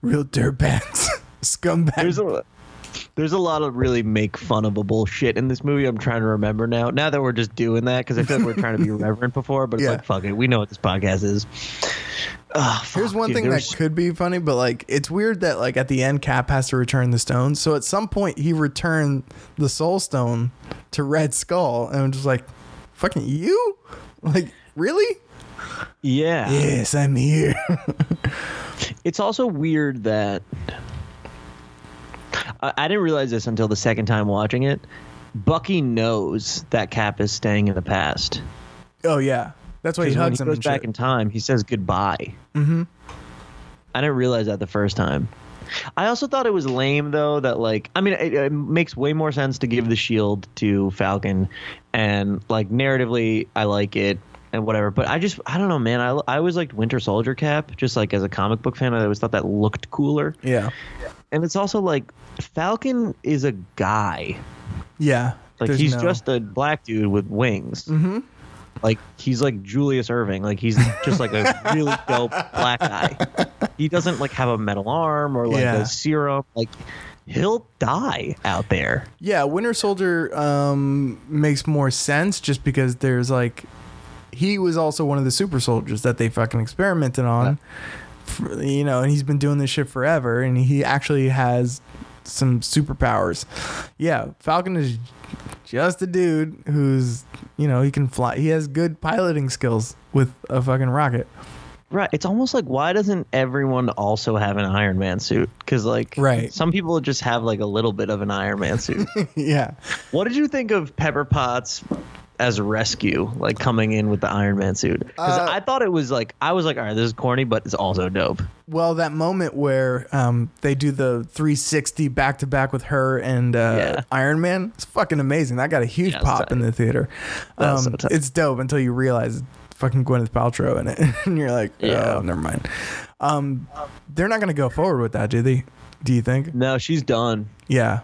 real dirtbags, scumbags. There's a there's a lot of really make funnable bullshit in this movie. I'm trying to remember now. Now that we're just doing that because I feel like we're trying to be reverent before, but it's Yeah. like fuck it, we know what this podcast is. Ah, Here's one dude, thing that could be funny, but like it's weird that like at the end Cap has to return the stone. So at some point he returned the soul stone to Red Skull, and I'm just like, fucking you? Like really? yeah. Yes, I'm here. It's also weird that I, I didn't realize this until the second time watching it. Bucky knows that Cap is staying in the past. oh yeah, that's why he Because when he hugs him goes and back shit. in time, he says goodbye. mm-hmm. I didn't realize that the first time. I also thought it was lame though that like I mean it, it makes way more sense to give the shield to Falcon, and like narratively I like it and whatever. But I just I don't know man I I always liked Winter Soldier Cap just like as a comic book fan I always thought that looked cooler. Yeah, And it's also like Falcon is a guy yeah. like he's no- just a black dude with wings. Mhm. Like he's like Julius Erving. Like he's just like a really dope black guy. He doesn't like have a metal arm or like Yeah. a serum. Like he'll die out there. Yeah, Winter Soldier um, makes more sense just because there's like he was also one of the super soldiers that they fucking experimented on. For- you know, and he's been doing this shit forever, and he actually has some superpowers. Yeah, Falcon is just a dude who's you know he can fly. He has good piloting skills with a fucking rocket. Right. It's almost like why doesn't everyone also have an Iron Man suit? Because like Right. some people just have like a little bit of an Iron Man suit. yeah, what did you think of Pepper Potts? As a rescue, like coming in with the Iron Man suit, because Uh, I thought it was like I was like, all right, this is corny, but it's also dope. Well, that moment where um, they do the 360 back to back with her and uh, Yeah. Iron Man, it's fucking amazing. That got a huge Yeah, pop tight. in the theater. Um, so it's dope until you realize fucking Gwyneth Paltrow in it, and you're like, Yeah. oh, never mind. Um, they're not gonna go forward with that, do they? Do you think? No, she's done. Yeah.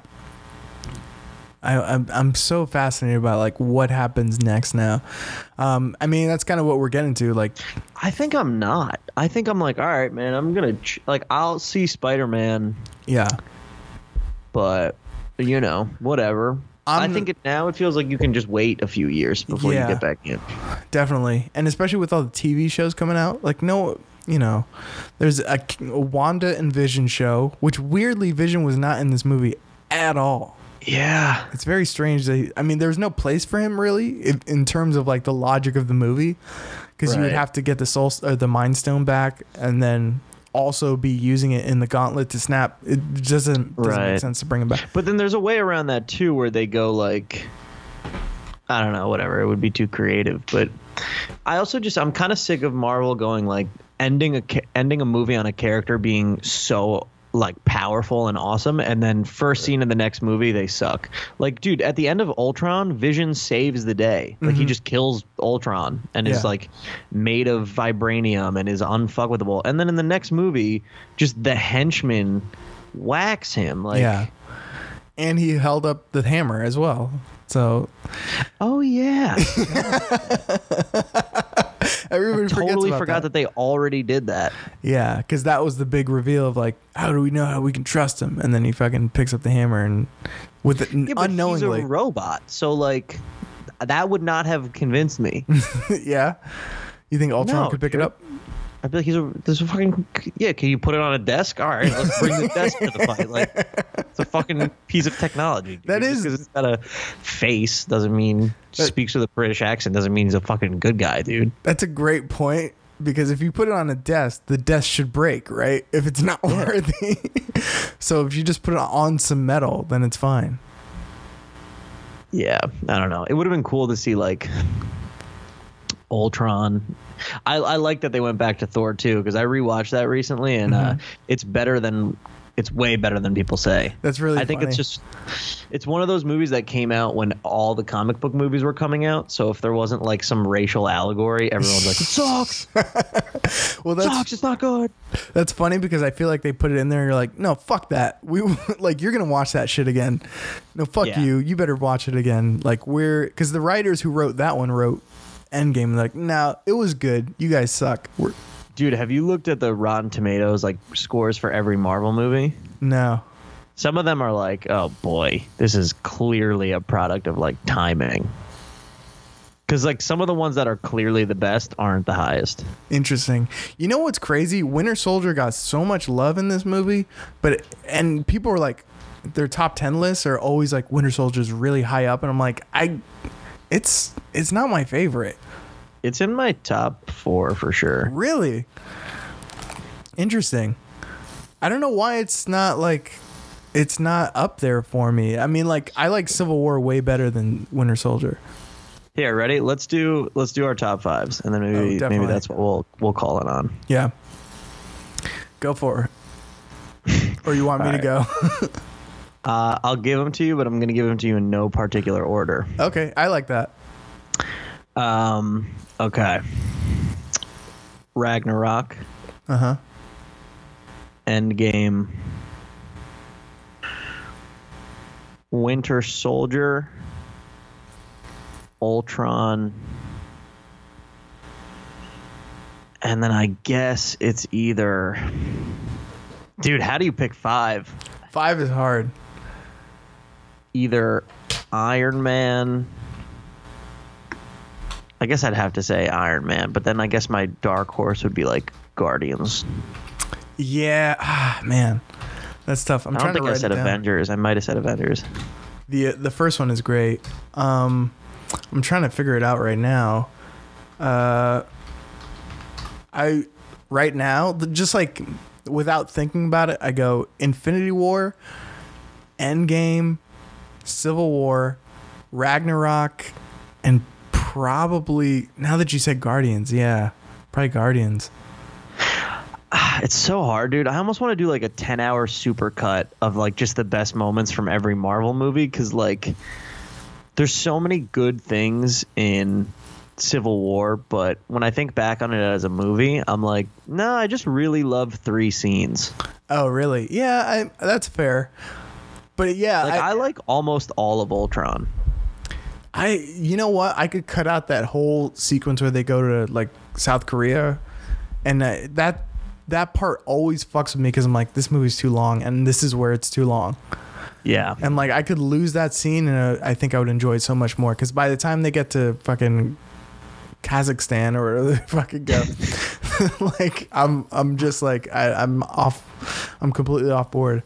I, I'm I'm so fascinated by like what happens next now. Um, I mean that's kind of what we're getting to. Like, I think I'm not. I think I'm like, all right, man. I'm gonna ch- like, I'll see Spider Man, yeah, but you know, whatever. i I'm- think it now. It feels like you can just wait a few years before Yeah. you get back in. definitely and especially with all the tv shows coming out like no you know there's a, a wanda and vision show which weirdly vision was not in this movie at all Yeah, it's very strange that i mean there's no place for him really if, in terms of like the logic of the movie because you would have to get the soul or the mind stone back and then also be using it in the gauntlet to snap. It just doesn't, doesn't make sense to bring him back. But then there's a way around that too, where they go like, I don't know, whatever. It would be too creative, but I also just I'm kind of sick of Marvel going like ending a ending a movie on a character being so like powerful and awesome and then first scene in the next movie they suck. Like dude, at the end of Ultron, Vision saves the day. Like he mm-hmm. just kills Ultron and Yeah. is like made of vibranium and is unfuckable. And then in the next movie, just the henchman whacks him like yeah and he held up the hammer as well so Oh yeah. everybody totally forgot that. they already did that. Yeah, because that was the big reveal of like, how do we know how we can trust him? And then he fucking picks up the hammer and with it Yeah, unknowingly, he's a robot. So like that would not have convinced me. yeah. You think Ultron No, could pick dude. it up? I'd be like, he's a a fucking yeah. Can you put it on a desk? All right, let's bring the desk to the fight. Like it's a fucking piece of technology. Dude. That is- 'cause it's got a face doesn't mean That- speaks with a British accent doesn't mean he's a fucking good guy, dude. That's a great point because if you put it on a desk, the desk should break, right? If it's not worthy. so if you just put it on some metal, then it's fine. Yeah, I don't know. It would have been cool to see like Ultron. I, I like that they went back to Thor too because I rewatched that recently and uh, it's better than it's way better than people say. That's really I think funny. it's just it's one of those movies that came out when all the comic book movies were coming out. So if there wasn't like some racial allegory, everyone's like, It sucks. well, that's sucks, it's not good. That's funny because I feel like they put it in there. and You're like, no, fuck that. We like you're gonna watch that shit again. No, fuck Yeah. you. You better watch it again. Like we're because the writers who wrote that one wrote Endgame. Like, no, it was good. You guys suck. We're, Dude, have you looked at the Rotten Tomatoes like scores for every Marvel movie? no, Some of them are like, oh boy, this is clearly a product of like timing. Because like some of the ones that are clearly the best aren't the highest. interesting. You know what's crazy? Winter Soldier got so much love in this movie, but and people were like, their top ten lists are always like Winter Soldier's really high up, and I'm like, I, it's it's not my favorite. It's in my top four for sure. Really? Interesting. I don't know why it's not like it's not up there for me. I mean like I like Civil War way better than Winter Soldier. Here, ready? Let's do let's do our top fives, and then maybe maybe that's what we'll we'll call it on. Yeah. Go for it. or you want me to go? Uh, I'll give them to you, but I'm gonna give them to you in no particular order. okay, I like that. Um, okay. Ragnarok, Uh-huh. Endgame, Winter Soldier, Ultron, and then I guess it's either. Dude, how do you pick five? 5 is hard. Either Iron Man. I guess I'd have to say Iron Man, but then I guess my dark horse would be like Guardians. Yeah, ah, man. That's tough. I'm I trying don't think to I said. Avengers. I might have said Avengers. The the first one is great. Um, I'm trying to figure it out right now. Uh, I right now just like without thinking about it, I go Infinity War, Endgame, Civil War, Ragnarok, and probably now that you said Guardians, yeah, probably Guardians. It's so hard, dude. I almost want to do like a 10 hour super cut of like just the best moments from every Marvel movie because, like, there's so many good things in Civil War, but when I think back on it as a movie, I'm like, no, I just really love three scenes. Oh, really? Yeah, I, that's fair. But yeah, Like, I, like almost all of Ultron. I you know what? I could cut out that whole sequence where they go to like South Korea, and uh, that that part always fucks with me because I'm like, this movie's too long, and this is where it's too long, Yeah. and like I could lose that scene, and uh, I think I would enjoy it so much more because by the time they get to fucking Kazakhstan or wherever they fucking go, like I'm I'm just like I, I'm off, I'm completely off board.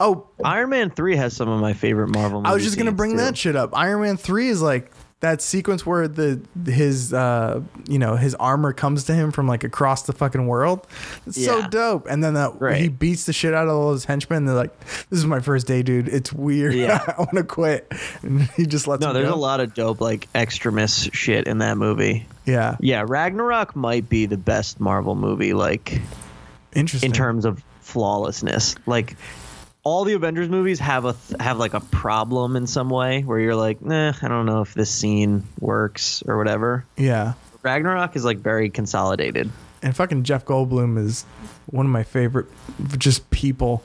Oh, Iron Man 3 has some of my favorite Marvel movies. I was just gonna bring that shit up. Iron Man three is like that sequence where the his uh you know his armor comes to him from like across the fucking world. It's so dope. And then that Right. he beats the shit out of all his henchmen. And they're like, "This is my first day, dude. It's weird. Yeah. I want to quit." And he just lets go. No, there's go. a lot of dope, like, extremis shit in that movie. Yeah, Yeah, Ragnarok might be the best Marvel movie, like interesting. in terms of flawlessness. Like all the Avengers movies have a have like a problem in some way where you're like, nah, I don't know if this scene works or whatever. yeah, Ragnarok is like very consolidated. and fucking Jeff Goldblum is one of my favorite just people.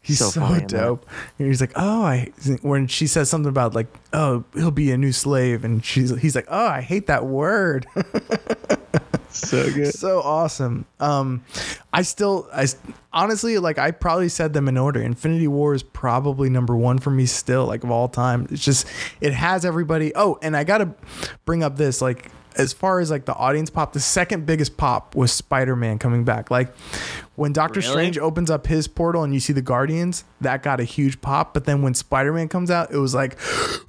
He's So so, dope. And he's like, oh, I when she says something about like, oh, he'll be a new slave, and she's he's like, oh, I hate that word. So good. so awesome. Um, I still, I honestly like, I probably said them in order. Infinity War is probably number one for me still, like of all time. It's just, it has everybody. Oh, and I gotta bring up this, like, as far as like the audience pop, the second biggest pop was Spider Man coming back. Like, when Doctor Really? Strange opens up his portal and you see the Guardians, that got a huge pop. But then when Spider Man comes out, it was like,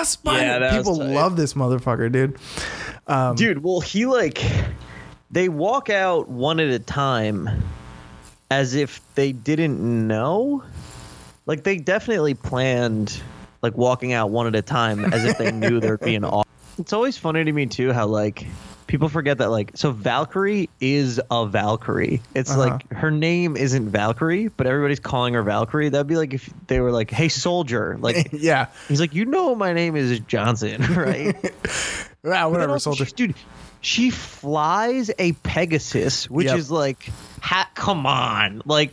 ah, Spider. Yeah, that People love this motherfucker, dude. Dude, well, he like they walk out one at a time as if they didn't know. Like they definitely planned like walking out one at a time as if they knew there'd be an au- It's always funny to me too how like people forget that like so Valkyrie is a Valkyrie. It's Uh-huh. like her name isn't Valkyrie, but everybody's calling her Valkyrie. That'd be like if they were like, "Hey, soldier!" Like yeah. he's like, "You know, my name is Johnson, right?" Yeah, whatever, also soldier. she's- dude. She flies a Pegasus, which Yep. is like, ha- come on, like.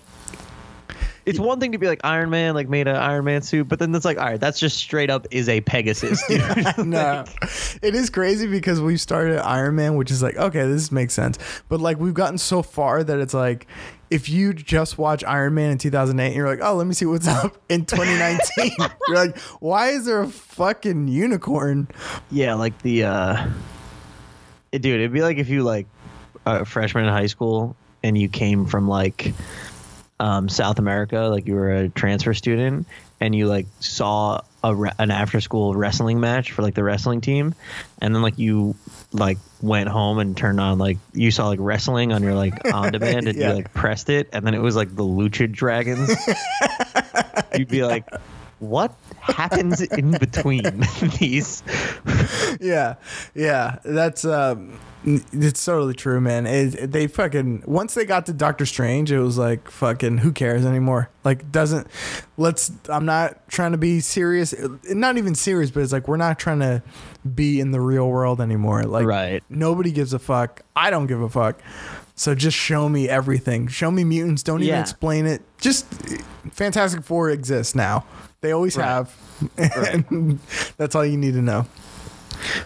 It's one thing to be like Iron Man, like made an Iron Man suit, but then it's like, all right, that's just straight up is a Pegasus, dude. no, it is crazy because we started Iron Man, which is like, okay, this makes sense. But like, we've gotten so far that it's like, if you just watch Iron Man in 2008 and you're like, oh, let me see what's up in 2019, you're like, why is there a fucking unicorn? Yeah, like the uh dude, it'd be like if you like a freshman in high school and you came from like um South America, like you were a transfer student and you like saw a re- an after school wrestling match for like the wrestling team. And then like you like went home and turned on like you saw like wrestling on your like on demand and Yeah. you like pressed it. And then it was like the lucha dragons. You'd be like what happens in between these yeah, yeah, that's um, it's totally true, man. It, it- they fucking once they got to Doctor Strange, it was like fucking who cares anymore? Like doesn't let's. I'm not trying to be serious, not even serious, but it's like we're not trying to be in the real world anymore. Like Right. nobody gives a fuck. I don't give a fuck. So just show me everything. Show me mutants. Don't even Yeah. explain it. Just Fantastic Four exists now. They always Right. have. And that's all you need to know.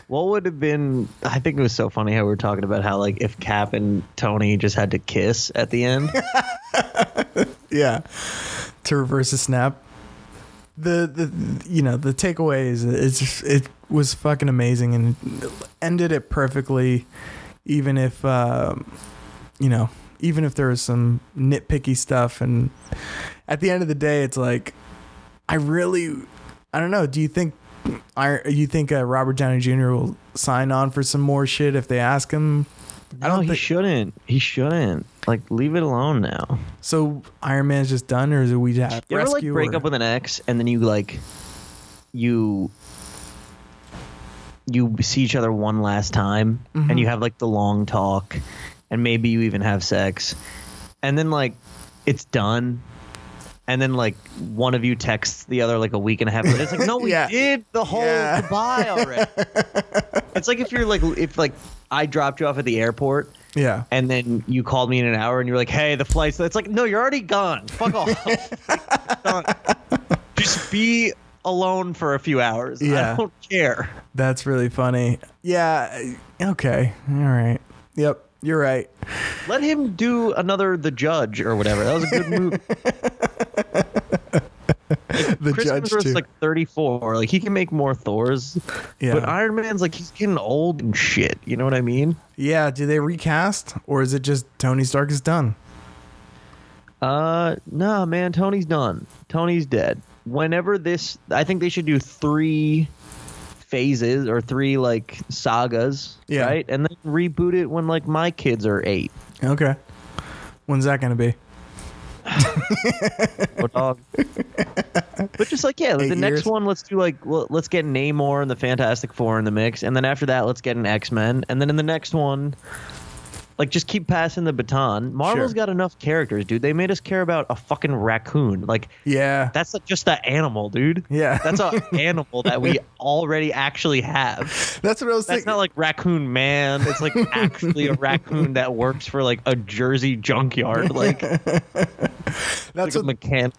What would have been? I think it was so funny how we were talking about how like if Cap and Tony just had to kiss at the end. Yeah, to reverse a snap. The the you know the takeaway is it's it was fucking amazing and ended it perfectly, even if um, you know even if there was some nitpicky stuff and at the end of the day it's like I really I don't know. Do you think I you think uh, Robert Downey Jr. will sign on for some more shit if they ask him? I don't. he shouldn't. He shouldn't. Like leave it alone now. So Iron Man's just done, or is it we have You ever like break or- up with an ex and then you like you you see each other one last time and you have like the long talk and maybe you even have sex and then like it's done and then like one of you texts the other like a week and a half later. It's like no, we Yeah. did the whole Yeah. goodbye already. it's like if you're like if like I dropped you off at the airport yeah. and then you called me in an hour and you're like, hey, the flight's. It's like, no, you're already gone. Fuck off. Just be alone for a few hours. Yeah. I don't care. That's really funny. Yeah. Okay. All right. Yep. You're right. Let him do another The Judge or whatever. That was a good movie. The Chris judge Hemsworth's too. like 34. Like he can make more Thors. Yeah. But Iron Man's like he's getting old and shit. You know what I mean? yeah. Do they recast, or is it just Tony Stark is done? Uh, nah, man. Tony's done. Tony's dead. Whenever this, I think they should do three phases or three like sagas, Yeah. right? And then reboot it when like my kids are eight. Okay. When's that gonna be? Oh, dog. but just like yeah, like, Eight the next years? one, let's do like well, let's get Namor and the Fantastic Four in the mix, and then after that, let's get an X Men, and then in the next one. Like just keep passing the baton. Marvel's Sure. got enough characters, dude. They made us care about a fucking raccoon. Like Yeah. That's just an animal, dude. Yeah. That's an animal that we already actually have. That's what I was That's thinking. not like Raccoon Man. It's like actually a raccoon that works for like a Jersey junkyard, like, like That's a mechanic.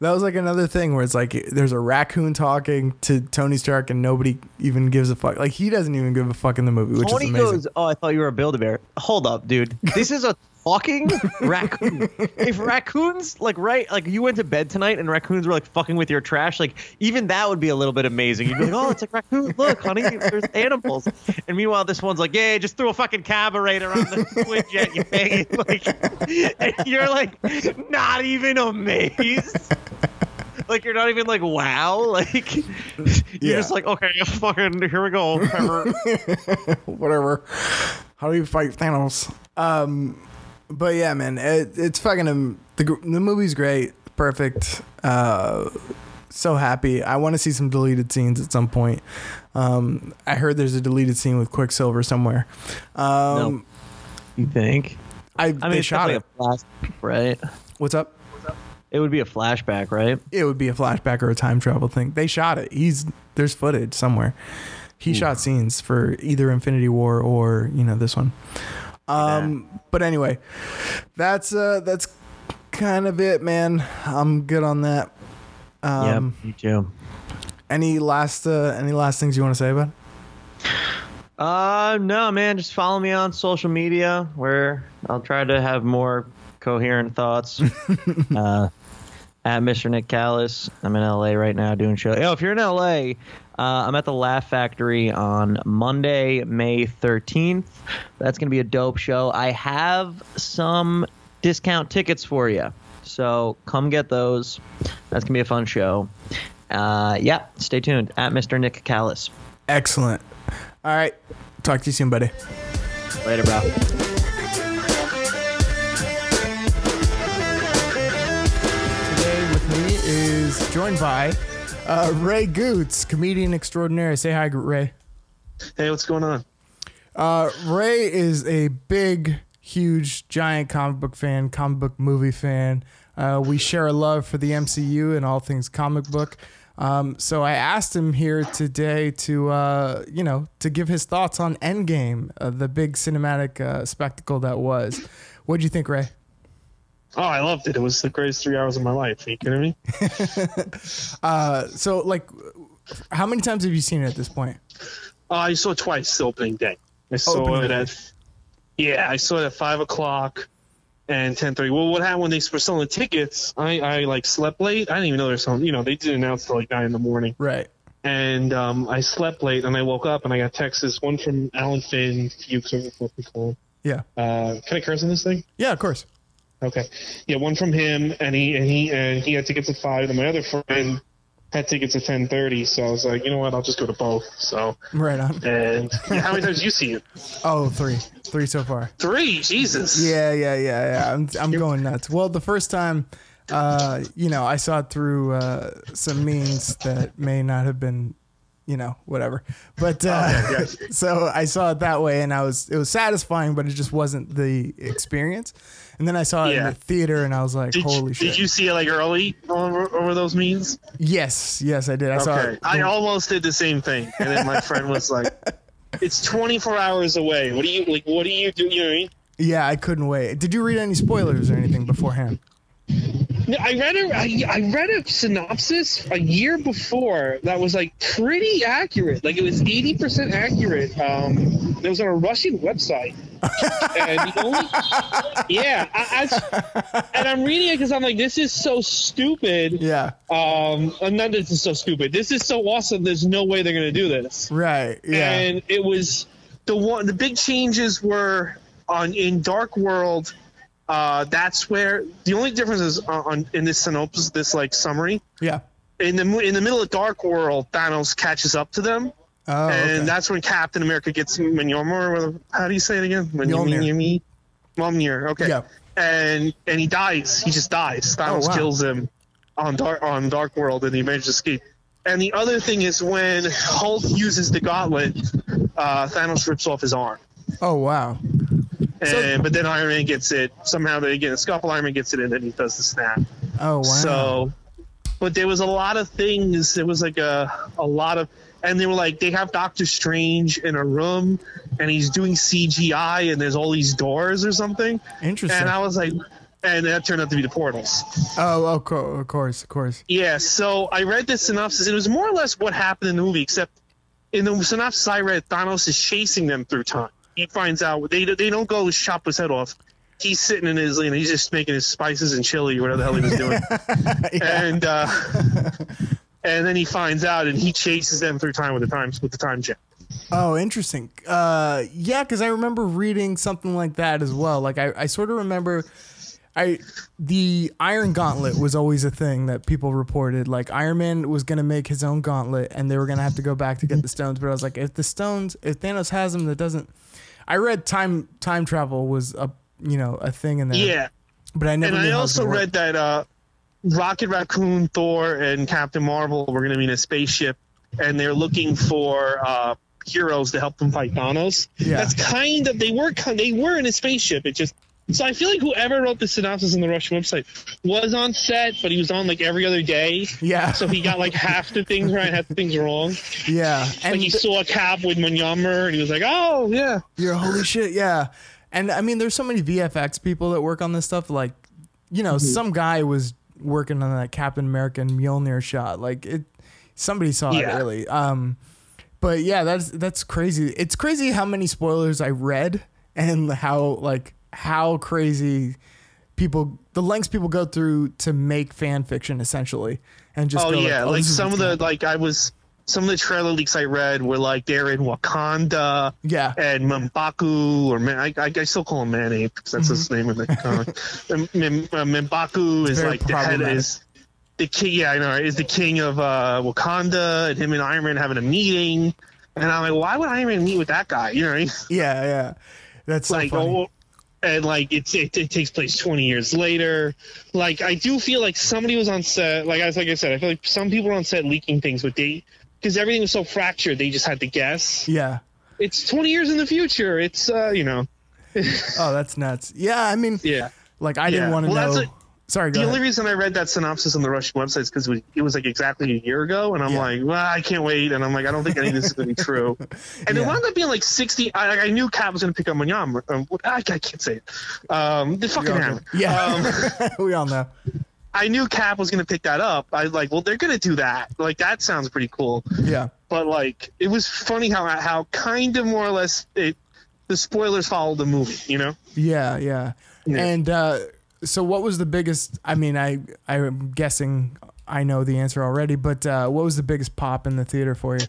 That was like another thing where it's like there's a raccoon talking to Tony Stark and nobody even gives a fuck. Like he doesn't even give a fuck in the movie, which Tony is amazing. goes, "Oh, I thought you were a Build-A-Bear." Hold up, dude. This is a fucking raccoon. If raccoons like right, like you went to bed tonight and raccoons were like fucking with your trash, like even that would be a little bit amazing. You'd be like, "Oh, it's like raccoon. Look, honey, there's animals." And meanwhile, this one's like, "Yeah, just threw a fucking carburetor on the twin jet, you faggot." Like, and you're like, not even amazed. Like you're not even like wow, like you're Yeah. just like okay, fucking here we go. Pepper. whatever. How do you fight Thanos? Um, but yeah, man, it, it's fucking um, the the movie's great, perfect. Uh, So happy. I want to see some deleted scenes at some point. Um, I heard there's a deleted scene with Quicksilver somewhere. Um, You think? I, I they mean, it's shot it. flashback, right? What's up? It would be a flashback, right? It would be a flashback or a time travel thing. They shot it. He's there's footage somewhere. He shot scenes for either Infinity War or you know this one. Um, but anyway, that's uh that's kind of it, man. I'm good on that. Um, yeah, me too. Any last uh, any last things you want to say about? it? Uh, no, man. Just follow me on social media where I'll try to have more coherent thoughts. uh, at Mr. Nick Callas. I'm in LA right now doing show. Oh, if you're in LA, uh, I'm at the Laugh Factory on Monday, May 13th. That's gonna be a dope show. I have some discount tickets for you, so come get those. That's gonna be a fun show. Uh, yeah, stay tuned at Mr. Nick Callas. Excellent. All right. Talk to you soon, buddy. Later, bro. Today with me is joined by uh, Ray Gootz, comedian extraordinaire. Say hi, Ray. Hey, what's going on? Uh, Ray is a big, huge, giant comic book fan, comic book movie fan. Uh, we share a love for the MCU and all things comic book. Um, so I asked him here today to, uh, you know, to give his thoughts on Endgame, uh, the big cinematic uh, spectacle that was. What do you think, Ray? Oh, I loved it. It was the greatest three hours of my life. Are you kidding me? Uh, so, like, how many times have you seen it at this point? Uh, I saw it twice the opening day. I saw Opening it day. at yeah, I saw it at five o'clock and ten thirty. Well, what happened when they were selling tickets? I, I like slept late. I didn't even know they were selling. You know, they didn't announce till like nine in the morning, Right. and um, I slept late. And I woke up and I got texts. One from Alan Finn, Fuchs, or what we call. Yeah. Uh, can I curse on this thing? Yeah, of course. Okay. Yeah, one from him, and he and he and he had tickets at five, and my other friend had tickets at ten thirty. So I was like, you know what, I'll just go to both. So Right on. and yeah, how many times you see it? Oh, three. Three so far. Three. Jesus. Yeah, yeah, yeah, yeah. I'm I'm going nuts. Well, the first time, uh, you know, I saw it through uh, some means that may not have been, you know, whatever. But uh, Oh, yeah. so I saw it that way, and I was it was satisfying, but it just wasn't the experience. And then I saw it in the theater, and I was like, Did, "Holy you, shit!" did you see it like early over, over those means? yes, yes, I did. I saw it. I almost did the same thing, and then my friend was like, "It's 24 hours away. What do you like? What do you do? You know what I mean?" yeah, I couldn't wait. Did you read any spoilers or anything beforehand? I read a I, I read a synopsis a year before that was like pretty accurate. Like it was eighty percent accurate. Um, it was on a Russian website, and only yeah, I, I, and I'm reading it because I'm like, this is so stupid. Yeah. Um, and not this is so stupid. This is so awesome. There's no way they're gonna do this. Right. Yeah. And it was the one. The big changes were on in Dark World. Uh, that's where the only difference is on, in this synopsis, this like summary. yeah. In the in the middle of Dark World, Thanos catches up to them, Oh, and okay. that's when Captain America gets Mjolnir. How do you say it again? Mjolnir. Mjolnir. Okay. Yeah. And and he dies. He just dies. Thanos Oh, wow. kills him on Dark on Dark World, and he manages to escape. And the other thing is when Hulk uses the gauntlet, uh, Thanos rips off his arm. Oh wow. And So- eh, but then Iron Man gets it. Somehow they get a scuffle. Iron Man gets it, and then he does the snap. Oh wow. So, but there was a lot of things. It was like a a lot of, and they were like they have Doctor Strange in a room, and he's doing CGI, and there's all these doors or something. Interesting. And I was like, and that turned out to be the portals. oh, of course, of course, of course. Yeah. So I read the synopsis. It was more or less what happened in the movie, except in the synopsis I read, Thanos is chasing them through time. He finds out they they don't go chop his head off. He's sitting in his, you know, he's just making his spices and chili or whatever the hell he was doing. And uh, and then he finds out and he chases them through time with the times with the time gem. Oh, interesting. Uh, yeah, because I remember reading something like that as well. Like I, I sort of remember, I the Iron Gauntlet was always a thing that people reported. Like Iron Man was gonna make his own gauntlet, and they were gonna have to go back to get the stones. But I was like, if the stones, if Thanos has them, that doesn't. I read time time travel was a you know a thing in there. Yeah. but I never. And I how it was also read that uh Rocket Raccoon, Thor, and Captain Marvel were going to be in a spaceship, and they're looking for uh, heroes to help them fight Thanos. Yeah. That's kind of they were they were in a spaceship. It just so I feel like whoever wrote the synopsis on the Russian website was on set, but he was on like every other day. Yeah. So he got like half the things right, half the things wrong. yeah. And Like he saw a cap with Munyammer, and he was like, "Oh yeah." You're holy shit, yeah. And I mean, there's so many VFX people that work on this stuff. Like, you know, some guy was working on that Captain America and Mjolnir shot. Like it, somebody saw Yeah. it really. Um, but yeah, that's that's crazy. It's crazy how many spoilers I read and how like how crazy people the lengths people go through to make fan fiction essentially and just Oh yeah, oh, like some of the like I was some of the trailer leaks I read were like they're in Wakanda yeah and M'Baku or Man, I, I, I still call him Man Ape because that's his name in the comic. Uh, M'Baku is like the head is the king. Yeah, I know. Is the king of uh, Wakanda and him and Iron Man having a meeting. And I'm like, why would Iron Man meet with that guy? You know, what I mean? yeah yeah. That's so like funny. oh, and like it's it, it takes place 20 years later like i do feel like somebody was on set like I like i said i feel like some people were on set leaking things with date because everything was so fractured they just had to guess yeah. it's 20 years in the future it's uh you know Oh, that's nuts. Yeah, I mean, yeah like I didn't want to Well, know. Sorry, the ahead. only reason I read that synopsis on the Russian website is because it, was- it was like exactly a year ago, and I'm Yeah. like, well, I can't wait, and I'm like, I don't think any of this is going to be true. And it wound up being like 60. I, I knew Cap was going to pick up Munyama. Um, I, I can't say it. Um, the fucking hammer. yeah, Um, we all know. I knew Cap was going to pick that up. I like, well, they're going to do that. Like that sounds pretty cool. Yeah, But like, it was funny how how kind of more or less it the spoilers followed the movie. You know? yeah, yeah. Yeah. And uh, so, what was the biggest? I mean, I I'm guessing I know the answer already, but uh, what was the biggest pop in the theater for you?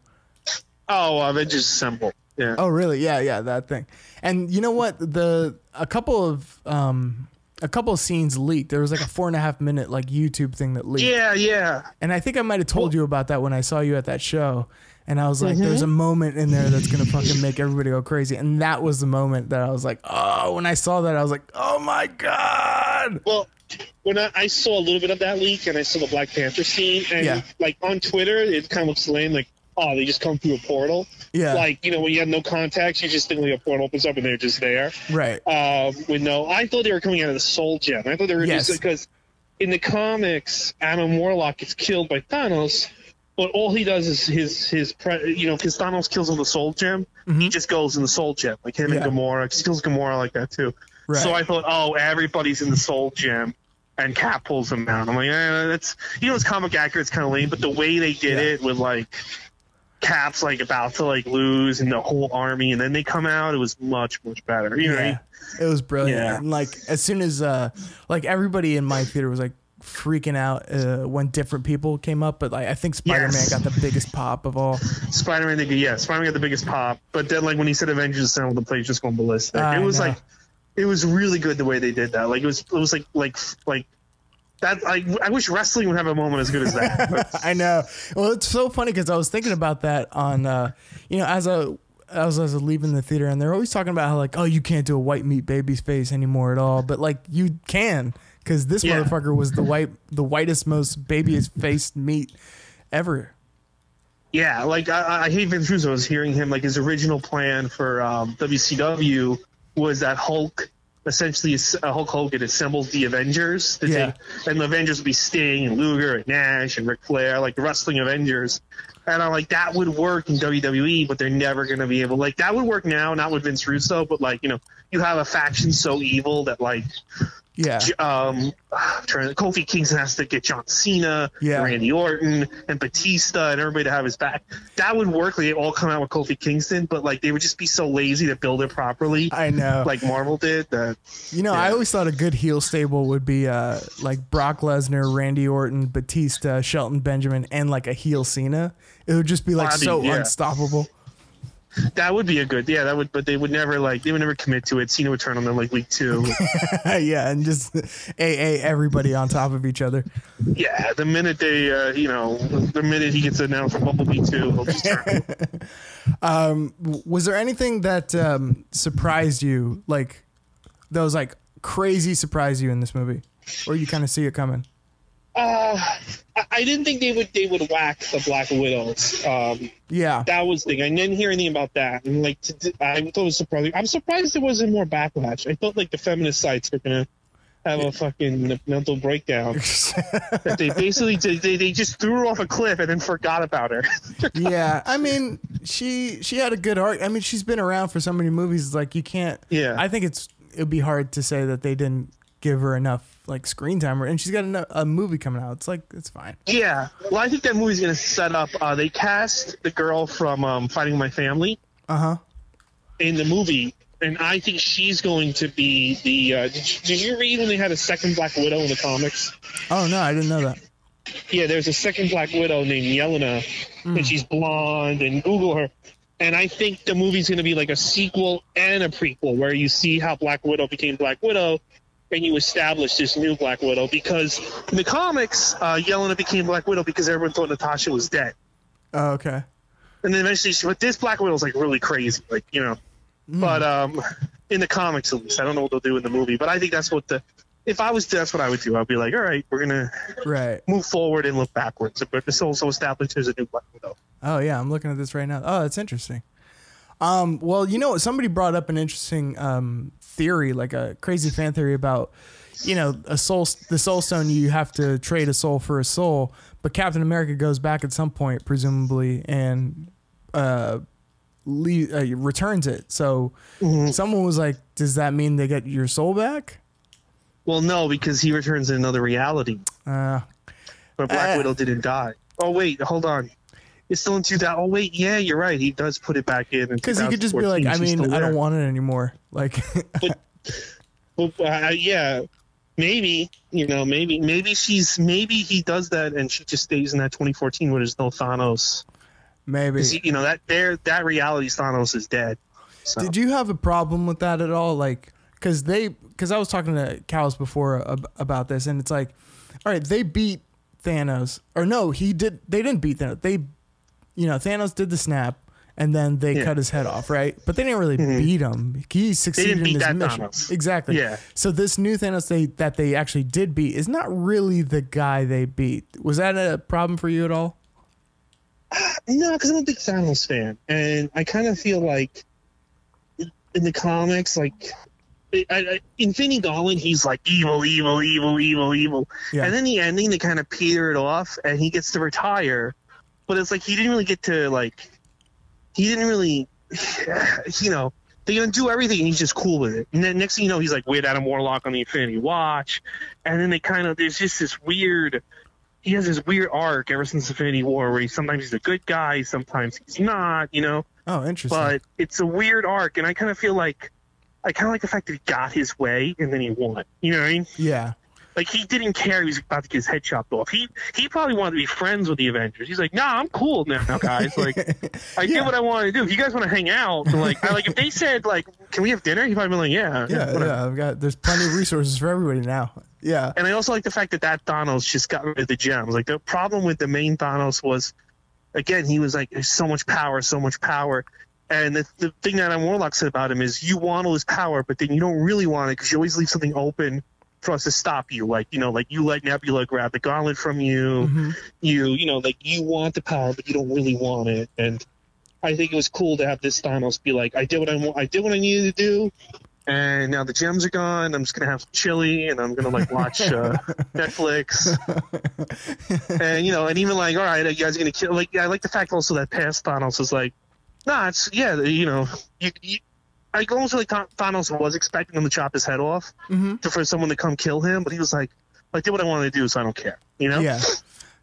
Oh, Avengers Assemble. Yeah. Oh, really? Yeah, yeah, that thing. And you know what? The a couple of um a couple of scenes leaked. There was like a four and a half minute like YouTube thing that leaked. Yeah, yeah. And I think I might have told you about that when I saw you at that show. And I was like, there's a moment in there that's gonna fucking make everybody go crazy. And that was the moment that I was like, oh, when I saw that, I was like, oh my god. Well, when I, I saw a little bit of that leak and I saw the Black Panther scene, and Yeah. like on Twitter, it kind of looks lame. Like, oh, they just come through a portal. Yeah. Like, you know, when you have no contacts, you just think like a portal opens up and they're just there. Right. Um, with no, I thought they were coming out of the Soul Gem. I thought they were Yes. just because in the comics, Adam Warlock gets killed by Thanos, but all he does is his his pre- you know because Thanos kills with the Soul Gem, he just goes in the Soul Gem like him Mm-hmm. Yeah. and Gamora. he kills Gamora like that too. Right. So I thought, oh, everybody's in the Soul Gem. And Cap pulls him out. I'm like, eh, that's you know, it's comic accurate. It's kind of lame, but the way they did Yeah. it with like Cap's like about to like lose and the whole army, and then they come out, it was much much better. You know, what I mean? Yeah. It was brilliant. Yeah. And like as soon as uh like everybody in my theater was like freaking out uh, when different people came up, but like I think Spider Man Yes. got the biggest pop of all. Spider-Man, yeah, Spider-Man got the biggest pop. But then, like when he said Avengers Assemble, the place just going ballistic. I it was know. like, it was really good the way they did that. Like it was, it was like, like, like that. I, I wish wrestling would have a moment as good as that. I know. Well, it's so funny because I was thinking about that on, uh, you know, as a as I was leaving the theater, and they're always talking about how like, oh, you can't do a white meat baby's face anymore at all, but like you can because this Yeah. motherfucker was the white, the whitest, most babyest faced meat ever. yeah, like I, I hate Vince Russo. I was hearing him like his original plan for um, WCW was that Hulk. Essentially, uh, Hulk Hogan assembles the Avengers, to Yeah. take, and the Avengers would be Sting and Luger and Nash and Ric Flair, like the wrestling Avengers. And I'm like, that would work in WWE, but they're never going to be able. Like that would work now, not with Vince Russo, but like you know, you have a faction so evil that like Yeah, um, trying Kofi Kingston has to get John Cena, Yeah. Randy Orton, and Batista, and everybody to have his back. That would work. Like, they all come out with Kofi Kingston, but like they would just be so lazy to build it properly, I know. like Marvel did. That You know, I always thought a good heel stable would be uh, like Brock Lesnar, Randy Orton, Batista, Shelton Benjamin, and like a heel Cena. It would just be like Bobby, so yeah. unstoppable. That would be a good. Yeah, that would. But they would never like they would never commit to it. Cena would turn on them like week two. yeah, and just AA everybody on top of each other. yeah, the minute they, uh, you know, the minute he gets announced for Bumblebee two, he'll just turn. W- Was there anything that um, surprised you, like that was like crazy surprised you in this movie, or you kind of see it coming? Uh, I, didn't think they would they would whack the Black Widows. Um, Yeah. that was the thing. I didn't hear anything about that. And like, to, I thought it was surprising. I'm surprised there wasn't more backlash. I thought like the feminist sites were gonna have a fucking mental breakdown. that they basically did, they they just threw her off a cliff and then forgot about her. yeah. I mean, she she had a good art. I mean, she's been around for so many movies. Like you can't. Yeah. I think it's it'd be hard to say that they didn't give her enough like screen time, and she's got a, a movie coming out. It's like it's fine. yeah. Well, I think that movie's gonna set up. Uh, they cast the girl from um, Fighting My Family Uh huh. in the movie. And I think she's going to be the. Uh, did, you, did you read when they had a second Black Widow in the comics? Oh no, I didn't know that. Yeah, there's a second Black Widow named Yelena, and she's blonde. And Google her. And I think the movie's going to be like a sequel and a prequel, where you see how Black Widow became Black Widow, and you establish this new Black Widow. Because in the comics, uh, Yelena became Black Widow because everyone thought Natasha was dead. Oh, okay. And then eventually, she, but this Black Widow Widow's like really crazy, like you know. But um, in the comics, at least, I don't know what they'll do in the movie. But I think that's what the. If I was, that's what I would do. I'd be like, all right, we're gonna Right. move forward and look backwards. But this also established there's a new Black Widow. Oh yeah, I'm looking at this right now. Oh, that's interesting. Um, well, you know, somebody brought up an interesting um, theory, like a crazy fan theory about, you know, a soul, the soul stone. You have to trade a soul for a soul, but Captain America goes back at some point, presumably, and uh, le- uh, returns it. So someone was like, "Does that mean they get your soul back?" Well, no, because he returns in another reality. Uh, But Black Uh. Widow didn't die. Oh wait, hold on. It's still in 2000. Oh wait, yeah, you're right. He does put it back in. because he could just be like, "I mean, I don't want it anymore." Like, Well, uh, yeah, maybe you know, maybe maybe she's maybe he does that and she just stays in that 2014 where there's no Thanos. maybe. 'Cause, you know that there that reality Thanos is dead. So. Did you have a problem with that at all? Like, because they, because I was talking to Callas before about this, and it's like, all right, they beat Thanos, or no, he did. They didn't beat Thanos. They, you know, Thanos did the snap, and then they Yeah. Mm-hmm. cut his head off, right? But they didn't really beat him. He succeeded in beat his that mission. Thanos. Exactly. Yeah. So this new Thanos they that they actually did beat is not really the guy they beat. Was that a problem for you at all? No, because I'm a big Thanos fan, and I kind of feel like in the comics, like I, I, Infinity Gauntlet, he's like evil, evil, evil, evil, evil, Yeah. and then the ending they kind of peter it off, and he gets to retire, but it's like he didn't really get to like he didn't really, you know. They undo everything, and he's just cool with it. And then next thing you know, he's like Weird Adam Warlock on the Infinity Watch, and then they kind of there's just this weird he has this weird arc ever since Infinity War where he sometimes he's a good guy, sometimes he's not, you know. Oh, interesting. But it's a weird arc, and I kind of feel like I kind of like the fact that he got his way and then he won. You know what I mean? yeah. Like he didn't care he was about to get his head chopped off. He he probably wanted to be friends with the Avengers. He's like, nah, I'm cool now, guys. Like I Yeah. did what I wanted to do. If you guys want to hang out, like I like if they said like, can we have dinner? He'd probably be like, yeah, Yeah, whatever. yeah. I've got. There's plenty of resources for everybody now. Yeah. And I also like the fact that that Thanos just got rid of the gems. Like the problem with the main Thanos was, again, he was like, there's so much power, so much power. And the, the thing that Adam Warlock said about him is, you want all his power, but then you don't really want it because you always leave something open for us to stop you. Like you know, like you let Nebula grab the gauntlet from you. Mhm. You you know, like you want the power, but you don't really want it. And I think it was cool to have this Thanos be like, I did what I want, I did what I needed to do. And now the gems are gone. I'm just gonna have some chili, and I'm gonna like watch uh, Netflix. and you know, and even like, all right, you guys are gonna kill. Like, I like the fact also that past Thanos is like, nah, it's yeah, you know, you. you I almost like Tha- Thanos was expecting him to chop his head off Mhm. to, for someone to come kill him, but he was like, I did what I wanted to do, so I don't care. You know? Yeah.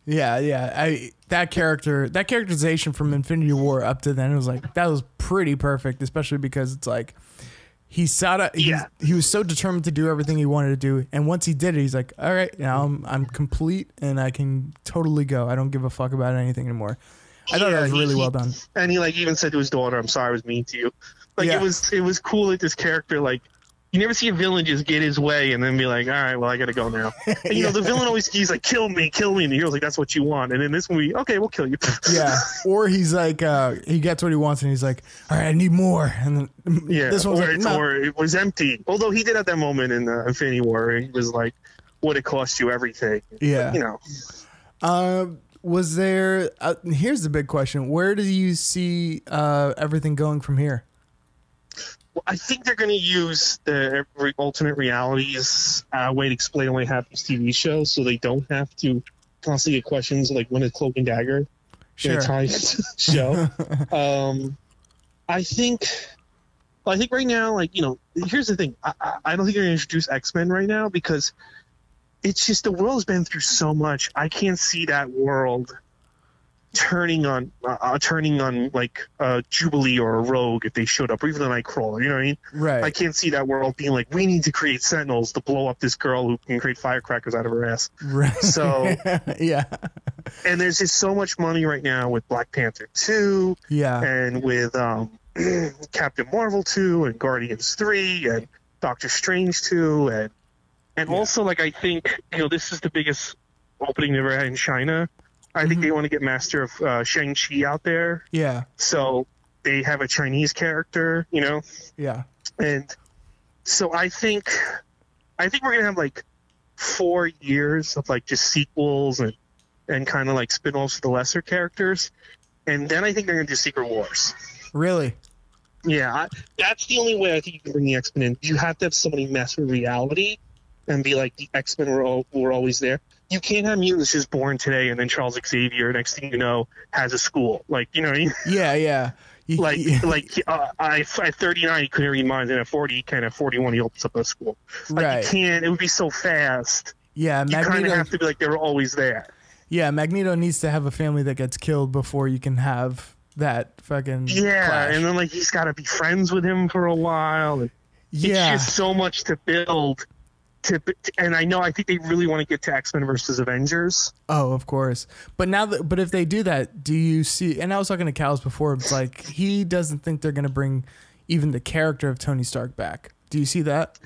Yeah, yeah. I that character, that characterization from Infinity War up to then it was like that was pretty perfect, especially because it's like he out, he, Yeah. he was so determined to do everything he wanted to do, and once he did it, he's like, "All right, now I'm I'm complete and I can totally go. I don't give a fuck about anything anymore." I thought Yeah, that was really he- well done. and he like even said to his daughter, "I'm sorry, I was mean to you." Like Yeah. it was, it was cool that this character like. You never see a villain just get his way and then be like, "All right, well, I gotta go now." And you know, the villain always he's like, "Kill me, kill me," and the hero's like, "That's what you want." And in this movie, okay, we'll kill you. Yeah, or he's like, uh, he gets what he wants, and he's like, "All right, I need more." And then yeah. this one's or, like, "No." or it was empty. Although he did have that moment in uh, Infinity War, where he was like, would it cost you everything? Yeah. You know, Uh, was there? Uh, here's the big question: Where do you see uh, everything going from here? Well, I think they're going to use the alternate realities uh, way to explain why happens TV shows, so they don't have to constantly get questions like when is Cloak and Dagger Sure. Italian show. um, I think, well, I think right now, like you know, here's the thing. I, I, I don't think they're going to introduce X Men right now because it's just the world has been through so much. I can't see that world turning on uh, turning on like uh, Jubilee or a Rogue if they showed up, or even a Nightcrawler. You know what I mean? Right. I can't see that world being like, we need to create Sentinels to blow up this girl who can create firecrackers out of her ass. right. So- yeah. And there's just so much money right now with Black Panther 2 Yeah. and with um, Captain Marvel 2 and Guardians 3 and Doctor Strange 2 and and Yeah. also like I think you know this is the biggest opening they've ever had in China. I think Mhm. they want to get Master of uh, Shang Chi out there, Yeah. so they have a Chinese character, you know, Yeah. and so I think I think we're gonna have like four years of like just sequels and and kind of like spin-offs of the lesser characters, and then I think they're gonna do Secret Wars. Really. Yeah, I, that's the only way I think you can bring the X Men in. You have to have somebody mess with reality and be like the X Men were, al- were always there. You can't have mutants just born today and then Charles Xavier, next thing you know, has a school. Like you know, what I mean? Yeah. Yeah. You, like you- like uh, I at 39 he couldn't read minds, and at 40 he can. At 41 he opens up a school. Like right. you can't. It would be so fast. Yeah. You kind Magneto. of have to be like they were always there. Yeah. Magneto needs to have a family that gets killed before you can have that fucking. Yeah, clash. and then like he's got to be friends with him for a while. Yeah. it's just so much to build. To, and I know I think they really want to get to X Men versus Avengers. Oh, of course. But now that, but if they do that, do you see? And I was talking to Callas before. It's like he doesn't think they're gonna bring even the character of Tony Stark back. Do you see that?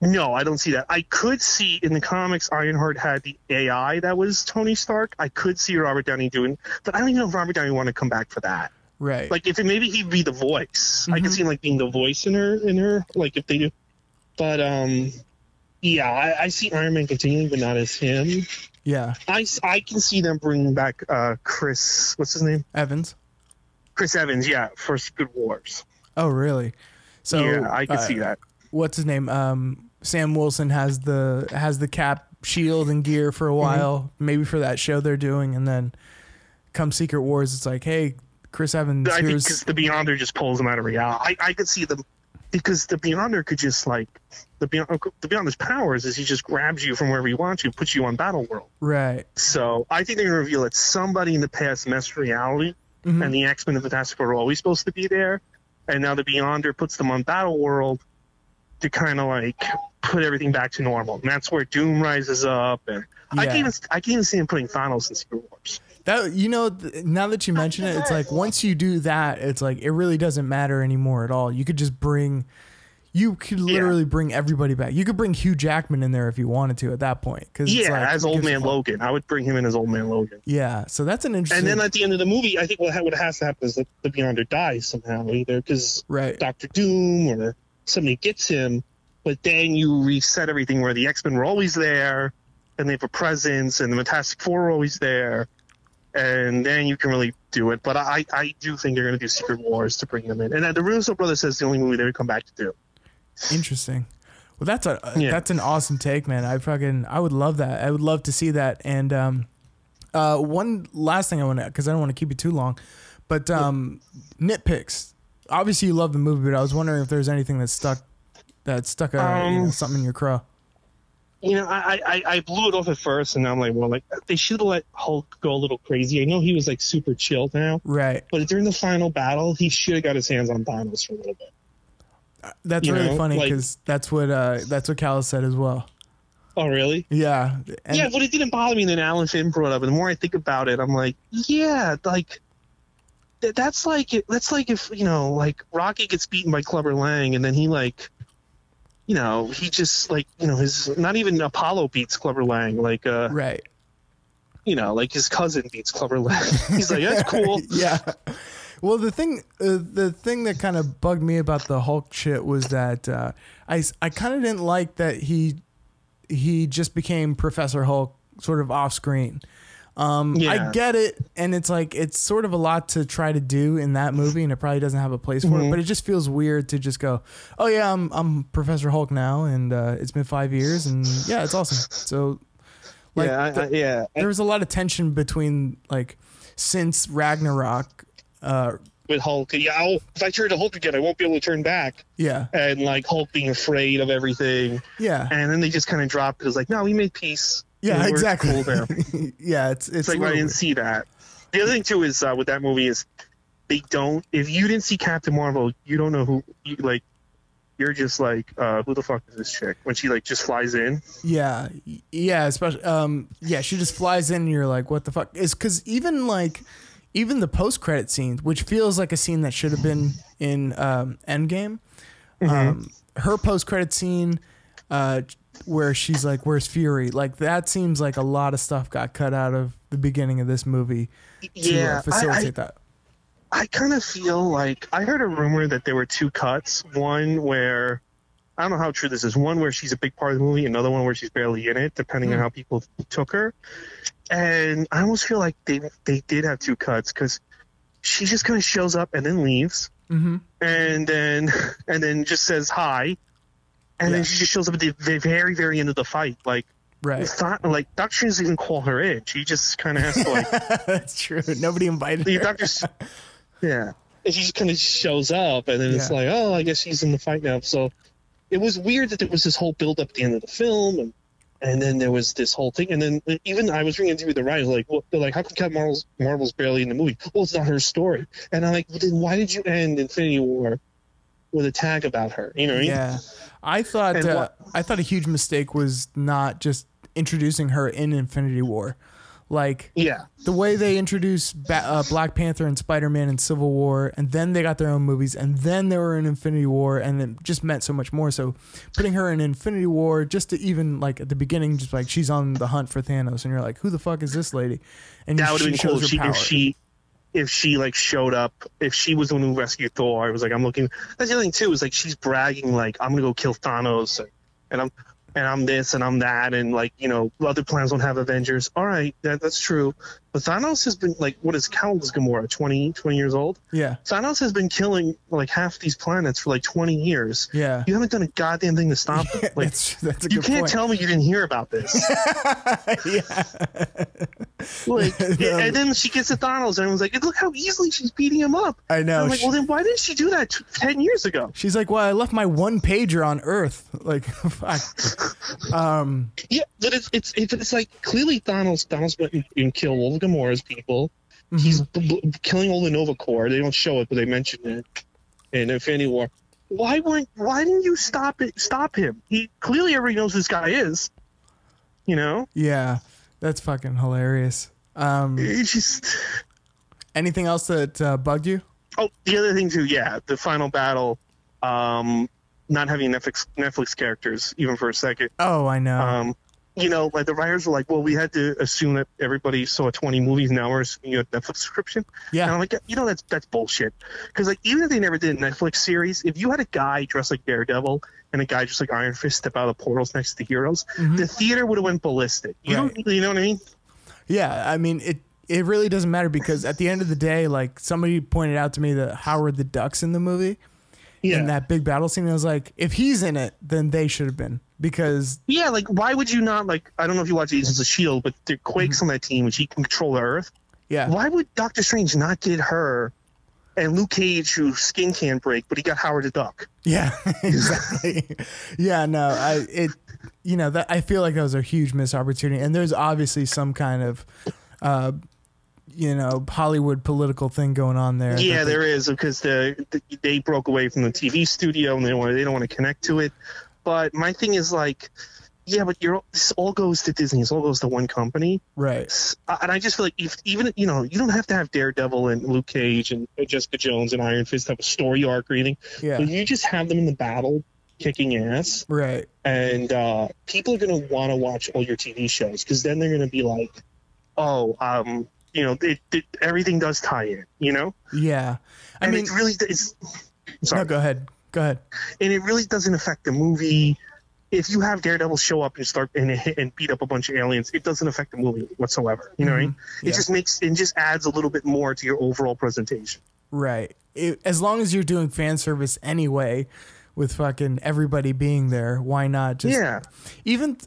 No, I don't see that. I could see in the comics Ironheart had the AI that was Tony Stark. I could see Robert Downey doing, but I don't even know if Robert Downey want to come back for that. Right. Like if it, maybe he'd be the voice. I Mhm. could see him like being the voice in her in her like if they do. But um, yeah, I, I see Iron Man continuing, but not as him. yeah. I, I can see them bringing back uh Chris. What's his name? Evans. Chris Evans. Yeah, for Secret Wars. Oh, really? So yeah, I could uh, see that. What's his name? Um, Sam Wilson has the has the cap, shield, and gear for a Mm-hmm. while. Maybe for that show they're doing, and then come Secret Wars, it's like, hey, Chris Evans, I think here's because the Beyonder just pulls him out of reality. I, I could see them because the Beyonder could just like the Beyond the Beyonder's powers is he just grabs you from wherever he wants you, puts you on Battle World. right. So I think they're gonna reveal that somebody in the past messed reality, Mhm. and the X Men and the Fantastic Four were always supposed to be there, and now the Beyonder puts them on Battle World to kind of like put everything back to normal, and that's where Doom rises up, and I can even I can even see him putting Thanos in Secret Wars. That you know, th- now that you mention it, it's like once you do that, it's like it really doesn't matter anymore at all. You could just bring, you could literally bring everybody back. You could bring Hugh Jackman in there if you wanted to at that point. Cause Yeah, like, as Old Man? Logan, I would bring him in as Old Man Logan. Yeah, so that's an interesting. And then at the end of the movie, I think what, what has to happen is that the Beyonder dies somehow, either because right, Doctor Doom or somebody gets him, but then you reset everything where the X Men were always there, and they have a presence, and the Fantastic Four were always there, and then you can really do it. But I, I do think they're going to do Secret Wars to bring them in, and the Russo brothers says the only movie they would come back to do. Interesting. Well, that's a Yeah. that's an awesome take, man. I fucking I would love that. I would love to see that. And um, uh, one last thing I want to because I don't want to keep you too long, but um, nitpicks. Obviously, you love the movie, but I was wondering if there's anything that stuck that stuck a, you know, Um, something in your craw. You know, I, I, I blew it off at first, and I'm like, well, like they should have let Hulk go a little crazy. I know he was like super chill now, Right. but during the final battle, he should have got his hands on Thanos for a little bit. That's You really know, funny like- because that's what uh, that's what Callas said as well. Oh, really? Yeah. And yeah, but it didn't bother me. And then Alan Finn brought up, and the more I think about it, I'm like, yeah, like th- that's like that's like if you know, like Rocky gets beaten by Clubber Lang, and then he like, you know, he just like you know his not even Apollo beats Clubber Lang, like uh, Right. you know, like his cousin beats Clubber Lang. He's like, that's cool. yeah. Well, the thing, uh, the thing that kind of bugged me about the Hulk shit was that uh, I, I kind of didn't like that he, he just became Professor Hulk sort of off screen. Um, I get it, and it's like it's sort of a lot to try to do in that movie, and it probably doesn't have a place for Mm-hmm. it. But it just feels weird to just go, "Oh yeah, I'm I'm Professor Hulk now, and uh, it's been five years, and yeah, it's awesome." So, like, yeah, I, I, yeah. there was a lot of tension between like since Ragnarok. Uh, with Hulk. Yeah, I'll, if I turn to Hulk again, I won't be able to turn back. yeah, And like Hulk being afraid of everything, yeah, and then they just kind of dropped. It was like, no, we made peace. yeah, And exactly. Cool there. yeah, it's it's, It's like I didn't see that. The other thing too is uh, with that movie is they don't. If you didn't see Captain Marvel, you don't know who. You, like, you're just like, uh, who the fuck is this chick? When she like just flies in. Yeah, yeah, especially um yeah, she just flies in and you're like what the fuck is cuz even like even the post credit scene, which feels like a scene that should have been in um Endgame. Um her post credit scene uh where she's like where's Fury? Like that seems like a lot of stuff got cut out of the beginning of this movie to Yeah, uh, facilitate I, that. I, I kind of feel like I heard a rumor that there were two cuts. One where I don't know how true this is. One where she's a big part of the movie, another one where she's barely in it, depending Hmm. on how people took her. And I almost feel like they they did have two cuts because she just kind of shows up and then leaves, Mhm. and then and then just says hi, and Yeah. then she just shows up at the, the very very end of the fight. Like Right. not like Doctor doesn't even call her in. She just kind of has to like That's true. Nobody invited the her. doctor's yeah and she just kind of shows up and then it's like oh i guess she's in the fight now so it was weird that there was this whole build up at the end of the film and and then there was this whole thing and then even i was reading into the writers like well, they're like how come Captain marvel's marvel's barely in the movie? Well it's not her story. And i'm like well, then why did you end infinity war with a tag about her? You know what I mean? Yeah, I thought uh, I thought a huge mistake was not just introducing her in Infinity War, like yeah the way they introduced ba- uh, Black Panther and Spider Man and Civil War, and then they got their own movies, and then they were in Infinity War, and it just meant so much more. So putting her in Infinity War, just to even like at the beginning, just like she's on the hunt for Thanos, and you're like, who the fuck is this lady? And that would have been cool if she, if she if she like showed up if she was the one who rescued thor i was like i'm looking that's the other thing too is like she's bragging like i'm gonna go kill thanos and i'm and i'm this and i'm that and like you know other plans don't have avengers. All right that, that's true but thanos has been like what is is gamora 20 20 years old yeah, thanos has been killing like half these planets for like 20 years yeah. you haven't done a goddamn thing to stop him like that's that's you can't point. tell me you didn't hear about this yeah, like and then she gets to thanos and everyone's like look how easily she's beating him up I know. I'm like, She- well, then why didn't she do that t- ten years ago? She's like, well, I left my one pager on Earth. Like, fuck. Um, Yeah, but it's it's it's, it's like clearly Thanos Thanos went and, and killed all of Gamora's people. Mm-hmm. He's b- b- killing all the Nova Corps. They don't show it, but they mention it in Infinity War. Why weren't Why didn't you stop it? Stop him. He clearly everybody knows this guy is. You know, yeah, that's fucking hilarious. Um, it's just. anything else that uh, bugged you? Oh, the other thing too, yeah, the final battle, um, not having Netflix Netflix characters even for a second. Oh, I know. um, you know, like the writers were like, well, we had to assume that everybody saw 20 movies now or you know, Netflix subscription. And yeah, I'm like, you know, that's that's bullshit. Because like, even if they never did a Netflix series, if you had a guy dressed like Daredevil and a guy just like Iron Fist step out of portals next to the heroes, the theater would have went ballistic. You Mm-hmm. Right. don't, you know what I mean? yeah. I mean, it it really doesn't matter because at the end of the day, like somebody pointed out to me that Howard the Duck's in the movie Yeah. in that big battle scene. I was like, if he's in it, then they should have been because yeah, like why would you not like? I don't know if you watch Agents of Shield, but there Quake's on that team, and she can control the Earth. yeah, Why would Doctor Strange not get her? And Luke Cage, whose skin can't break, but he got Howard the Duck. Yeah, exactly. yeah, no, I it you know that I feel like that was a huge missed opportunity, and there's obviously some kind of uh, you know Hollywood political thing going on there. Yeah, they- there is because the, the they broke away from the TV studio and they want they don't want to connect to it. But my thing is like, yeah, but you're this all goes to Disney. This all goes to one company, right. And I just feel like if even you know you don't have to have Daredevil and Luke Cage and Jessica Jones and Iron Fist have a story arc or anything. Yeah, But you just have them in the battle kicking ass, right. and uh, people are gonna want to watch all your TV shows because then they're gonna be like, oh, um, you know, it, it, everything does tie in, you know. Yeah, I and mean, it really it's sorry no, go ahead, go ahead. and it really doesn't affect the movie if you have Daredevil show up and start and, and beat up a bunch of aliens, it doesn't affect the movie whatsoever. You know what I mean? Mm-hmm. Yeah. It just makes it just adds a little bit more to your overall presentation. Right. It, as long as you're doing fan service anyway, with fucking everybody being there, why not just yeah. even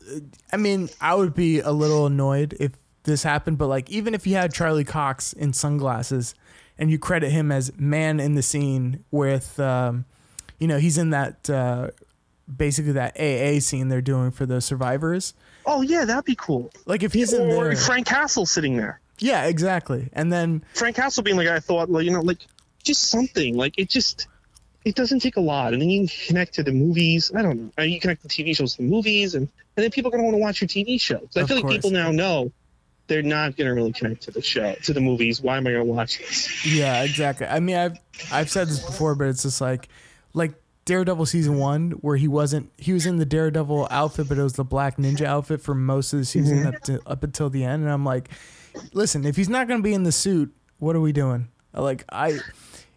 I mean, I would be a little annoyed if this happened, but like even if you had Charlie Cox in sunglasses and you credit him as man in the scene with um, you know, he's in that uh, basically that AA scene they're doing for the survivors. Oh yeah, that'd be cool. Like if he's in Or there. Frank Castle sitting there. Yeah, exactly. And then Frank Castle being like, I thought, like, you know, like just something. Like it just, it doesn't take a lot, and then you can connect to the movies. I don't know. You connect the TV shows to the movies, and and then people are gonna want to watch your TV shows. I Of feel like people now know they're not gonna really connect to the show, to the movies. Why am I gonna watch this? Yeah, exactly. I mean, I've I've said this before, but it's just like like Daredevil season one, where he wasn't he was in the Daredevil outfit, but it was the black ninja outfit for most of the season up to up until the end. And I'm like, listen, if he's not going to be in the suit, what are we doing? Like I.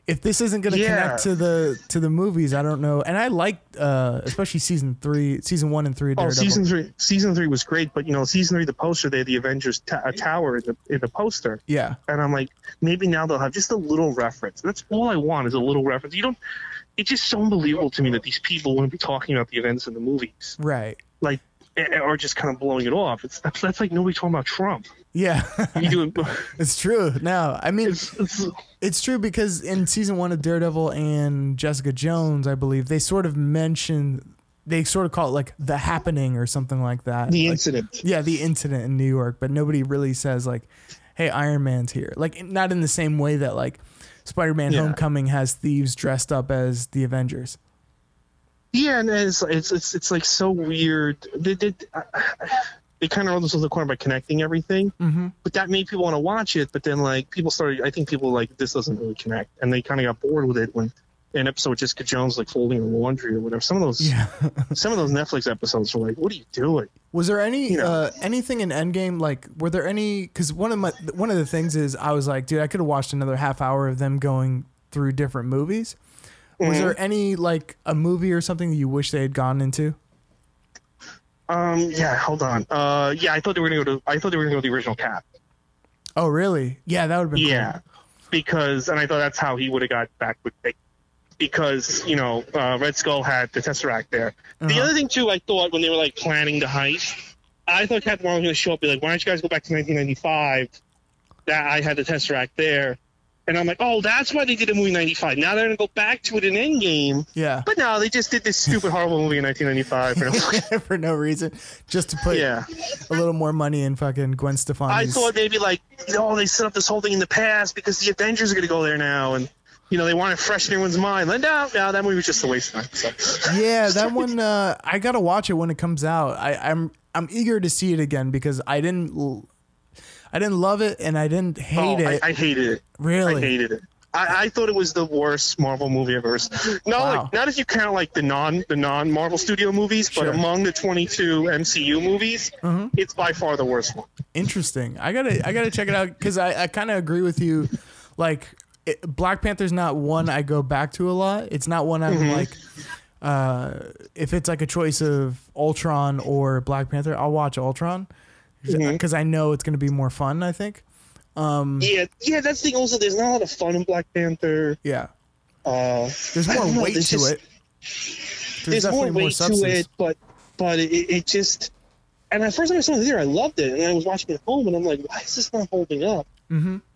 If this isn't going to Yeah. connect to the to the movies, I don't know. And I like, uh, especially season three, season one and three. of Oh, season three, season three was great, but you know, season three, the poster, they had the Avengers ta- tower in the in the poster, yeah, and I'm like, maybe now they'll have just a little reference. That's all I want is a little reference. You don't. It's just so unbelievable to me that these people wouldn't be talking about the events in the movies, right. like, or just kind of blowing it off. It's that's, that's like nobody talking about Trump. Yeah, it's true. No, I mean, It's, it's, It's true because in season one of Daredevil and Jessica Jones, I believe they sort of mention they sort of call it like the happening or something like that. the Like, incident. yeah, the incident in New York, but nobody really says like, "Hey, Iron Man's here." Like not in the same way that like Spider-Man: Yeah. Homecoming has thieves dressed up as the Avengers. Yeah, and it's it's it's, it's like so weird. They did. They kind of wrote themselves in the corner by connecting everything, Mm-hmm. but that made people want to watch it. But then, like, people started. I think people like this doesn't really connect, and they kind of got bored with it when an episode with Jessica Jones like folding her laundry or whatever. Some of those, Yeah. some of those Netflix episodes were like, "What are you doing?" Was there any You know. uh, anything in Endgame like were there any because one of my one of the things is I was like dude I could have watched another half hour of them going through different movies. Was Mhm. there any like a movie or something that you wish they had gone into? Um, yeah, hold on. Uh, yeah, I thought they were gonna go to. I thought they were gonna go to the original Cap. Oh really? Yeah, that would have been Yeah, because and I thought that's how he would have got back with Nick. Because you know, uh, Red Skull had the Tesseract there. The Uh-huh. other thing too, I thought when they were like planning the heist, I thought Captain Marvel was going to show up, and be like, "Why don't you guys go back to 1995? That I had the Tesseract there." And I'm like, "Oh, that's why they did a movie in '95. Now they're going to go back to it in Endgame." Yeah. But no, they just did this stupid, horrible movie in 1995. for no reason, just to put yeah, a little more money in fucking Gwen Stefani. I thought maybe like, oh, they set up this whole thing in the past because the Avengers are going to go there now, and you know they want to freshen everyone's mind. Like, no, no, that movie was just a waste of time. So. Yeah, that one. Uh, I gotta watch it when it comes out. I, I'm I'm eager to see it again because I didn't l- I didn't love it and I didn't hate oh, it. I, I hated it. really? I hated it. I, I thought it was the worst Marvel movie ever. No, Wow. like, not if you count like the non the non Marvel Studio movies, but among the 22 MCU movies, Mhm. it's by far the worst one. Interesting. I gotta I gotta check it out because I, I kind of agree with you. Like it, Black Panther's not one I go back to a lot. It's not one I'm like. Uh, if it's like a choice of Ultron or Black Panther, I'll watch Ultron because Mhm. I know it's gonna be more fun. I think. Um, Yeah, yeah, that's the thing. Also, there's not a lot of fun in Black Panther. yeah. Uh, There's more know, weight there's to just- it. there's, more definitely weight to it, but but it, it just. And at first, I saw it there, I loved it, and I was watching it at home, and I'm like, why is this not holding up? hmm Despite-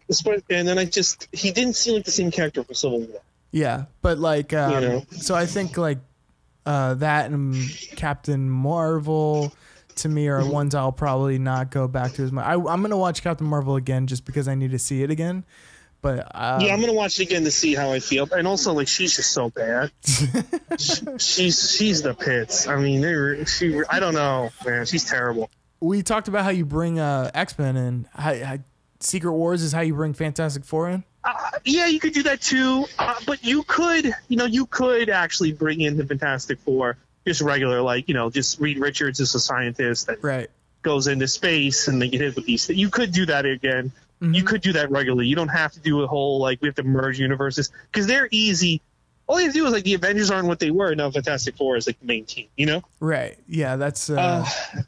And then I just, he didn't seem like the same character from Civil War. Yeah, but like, um, You know. so I think like uh, that and Captain Marvel to me Mm-hmm. are ones I'll probably not go back to as much. I, I'm gonna watch Captain Marvel again just because I need to see it again. But uh, yeah, I'm gonna watch it again to see how I feel. And also, like, she's just so bad. she's she's the pits. I mean, they were, she. I don't know, man. She's terrible. we talked about how you bring uh, X Men and how, how Secret Wars is how you bring Fantastic Four in. Uh, yeah, you could do that too. Uh, but you could, you know, you could actually bring in the Fantastic Four, just regular, like, you know, just Reed Richards is a scientist that Right. goes into space and they get hit with these. You could do that again. You Mhm. could do that regularly. You don't have to do a whole like we have to merge universes because they're easy. all you have to do is like the Avengers aren't what they were. Now Fantastic Four is like the main team, you know. Right. Yeah. That's. Uh, Uh,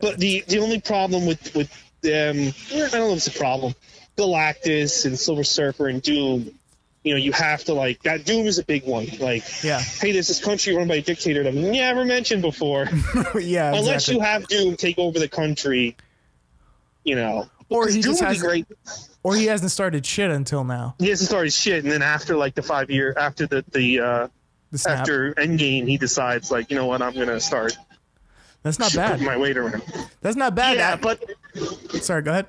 but the the only problem with with them, I don't know if it's a problem. Galactus and Silver Surfer and Doom, you know, you have to like that. Doom is a big one. Like, yeah. hey, there's this country run by a dictator that I've never mentioned before. yeah. Unless exactly. you have Doom take over the country, you know. Or he Doom just has- great. Or he hasn't started shit until now. He hasn't started shit, and then after like the five year after the the uh, The after Endgame, he decides like, you know what, I'm gonna start That's not bad. my weight around. That's not bad. Yeah, but Sorry. Go ahead.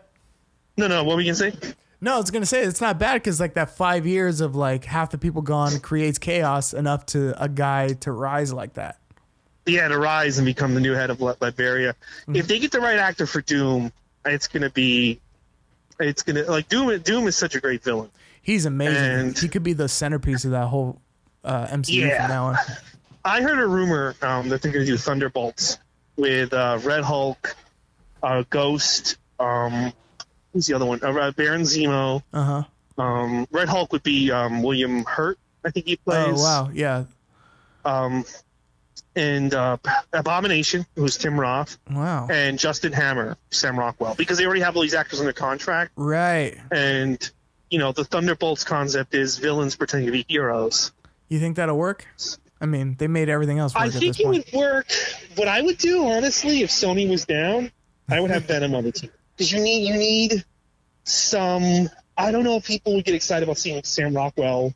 no, no. What were you gonna say? No, I was gonna say it's not bad because like that five years of like half the people gone creates chaos enough to a guy to rise like that. Yeah, to rise and become the new head of Latveria. Mm-hmm. If they get the right actor for Doom, it's gonna be, it's gonna like Doom. Doom is such a great villain. He's amazing. And- he could be the centerpiece of that whole uh, MCU Yeah. from now on. I heard a rumor um, that they're gonna do Thunderbolts with uh, Red Hulk, uh, Ghost. Um, who's the other one? Uh, Baron Zemo. Uh huh. Um, Red Hulk would be um, William Hurt. I think he plays. Oh wow, yeah, Um, and uh, Abomination, who's Tim Roth, wow, and Justin Hammer, Sam Rockwell, because they already have all these actors under contract. right. And you know, the Thunderbolts concept is villains pretending to be heroes. You think that'll work? I mean, they made everything else work I think it would work. What I would do, honestly, if Sony was down, I would have Venom on the team because you need you need some. I don't know if people would get excited about seeing Sam Rockwell.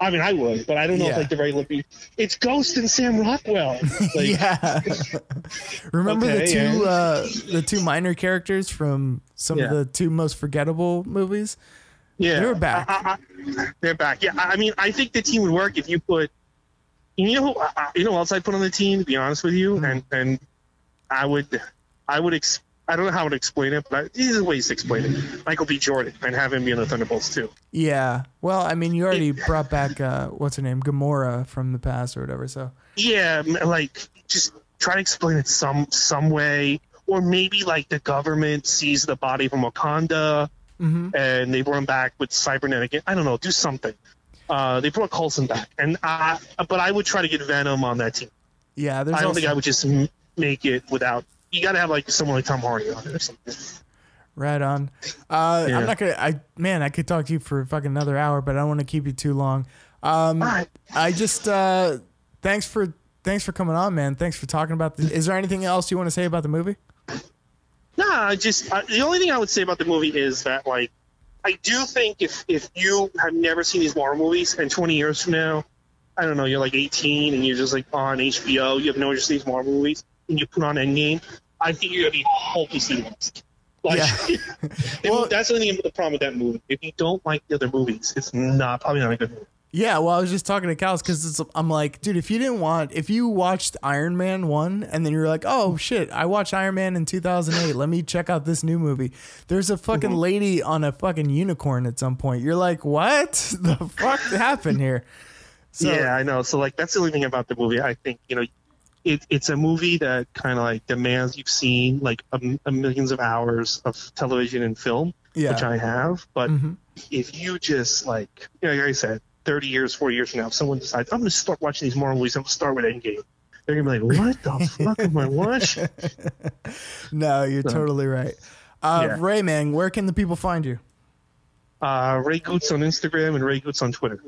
I mean, I would, but I don't know Yeah. if like the right look. It's Ghost and Sam Rockwell. Like, yeah. Remember the two yeah. uh, the two minor characters from some Yeah. of the two most forgettable movies? Yeah, They're back. I- I- I- they're back. Yeah, I mean, I think the team would work if you put. You know, who, I- you know, else I put on the team. To be honest with you, Hmm. and and I would, I would. Ex- I don't know how to explain it, but I, these are ways to explain it. Michael B. Jordan and have him be in the Thunderbolts too. Yeah. Well, I mean, you already brought back uh, what's her name, Gamora from the past or whatever. So Yeah, like just try to explain it some some way, or maybe like the government sees the body from Wakanda Mhm. and they brought him back with cybernetic. I don't know, do something. Uh, they brought Coulson back, and I, but I would try to get Venom on that team. yeah, there's I don't also, think I would just m- make it without. You got to have like someone like Tom Hardy on it or something. Right on. Uh, Yeah. I'm not gonna. I man, I could talk to you for fucking another hour, but I don't want to keep you too long. Um, right. I just uh, thanks for thanks for coming on, man. Thanks for talking about. The, is there anything else you want to say about the movie? Nah, I just uh, the only thing I would say about the movie is that like I do think if if you have never seen these Marvel movies and 20 years from now, I don't know, you're like 18 and you're just like on HBO, you have no interest in these Marvel movies, and you put on Endgame, I think you're gonna be hopelessly lost. Like, Yeah. Well- that's the only thing the problem with that movie. If you don't like the other movies, it's not probably not a good movie. Yeah, well, I was just talking to Cal because I'm like, dude, if you didn't want, if you watched Iron Man one and then you're like, oh shit, I watched Iron Man in 2008. Let me check out this new movie. There's a fucking Mm-hmm. lady on a fucking unicorn at some point. You're like, what the fuck happened here? So, yeah, I know. So like that's the only thing about the movie. I think you know, it, it's a movie that kind of like demands you've seen like a, a millions of hours of television and film, yeah, which I have. But Mhm. if you just like, you know, like I said, thirty years, forty years from now, if someone decides I'm going to start watching these Marvel movies, I'm going to start with Endgame. They're gonna be like, "What the fuck am I watching?" no, you're totally right. Uh, Yeah. Ray, man, where can the people find you? Uh, Ray Gootz on Instagram and Ray Gootz on Twitter.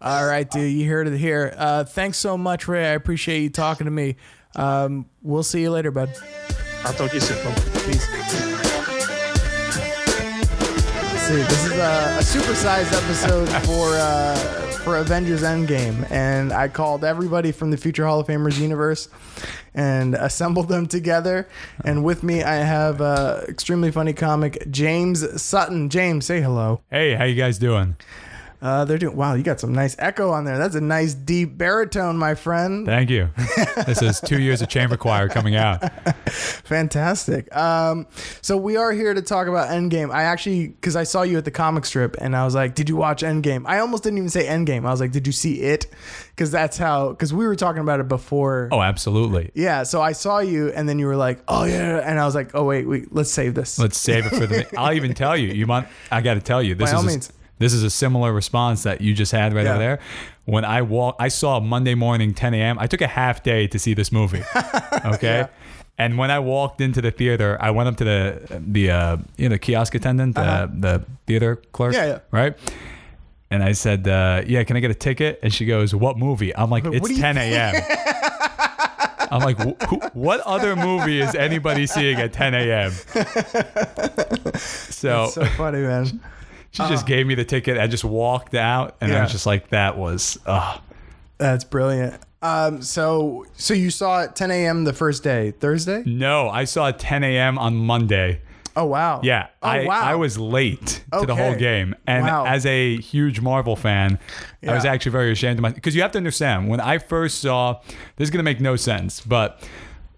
All right, dude, you heard it here. Uh, thanks so much, Ray. I appreciate you talking to me. Um, we'll see you later, bud. I'll talk to you soon. Peace. This is a, a supersized episode for uh, for Avengers Endgame, and I called everybody from the Future Hall of Famers universe and assembled them together. And with me, I have uh, extremely funny comic James Sutton. James, say hello. Hey, how you guys doing? Uh, they're doing wow. You got some nice echo on there. That's a nice deep baritone, my friend. Thank you. this is two years of chamber choir coming out. Fantastic. Um, so we are here to talk about Endgame. I actually, because I saw you at the comic strip, and I was like, "Did you watch Endgame?" I almost didn't even say Endgame. I was like, "Did you see it?" Because that's how. Because we were talking about it before. Oh, absolutely. Yeah. So I saw you, and then you were like, "Oh yeah," and I was like, "Oh wait, wait, let's save this." Let's save it for the. I'll even tell you. You want? I got to tell you. This By is all a, means. This is a similar response that you just had right Yeah. over there. When I walk, I saw Monday morning 10 a.m. I took a half day to see this movie. Okay. Yeah. And when I walked into the theater, I went up to the the uh, you know the kiosk attendant, Uh-huh. the, the theater clerk, Yeah, yeah. right. And I said, uh, "Yeah, can I get a ticket?" And she goes, "What movie?" I'm like, "It's 10 a.m." I'm like, "Wh- wh- "What other movie is anybody seeing at 10 a.m.?" So, so funny, man. She just gave me the ticket. I just walked out, and I Yeah. was just like, "That was." Uh, That's brilliant. Um, so so you saw it 10 a.m. the first day, Thursday? no, I saw it 10 a.m. on Monday. Oh wow. Yeah, Oh I, wow. I was late to the whole game, and Wow. as a huge Marvel fan, I was actually very ashamed of myself because you have to understand when I first saw this is gonna make no sense, but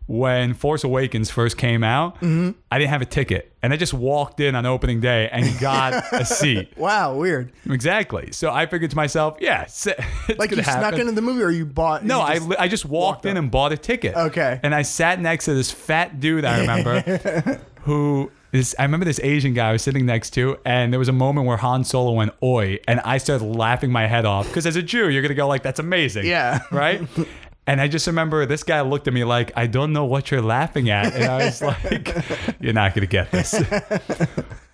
when Force Awakens first came out, Mm-hmm. I didn't have a ticket, and I just walked in on opening day and got a seat. Wow, weird. Exactly. So I figured to myself, yeah, it's Like gonna you snuck into the movie, or you bought? No, you I, just- li- I just walked in up. and bought a ticket. Okay. And I sat next to this fat dude I remember who is I remember this Asian guy I was sitting next to and there was a moment where Han Solo went oi and I started laughing my head off because as a Jew you're going to go like that's amazing. Yeah. Right? And I just remember this guy looked at me like, I don't know what you're laughing at. And I was like, you're not going to get this.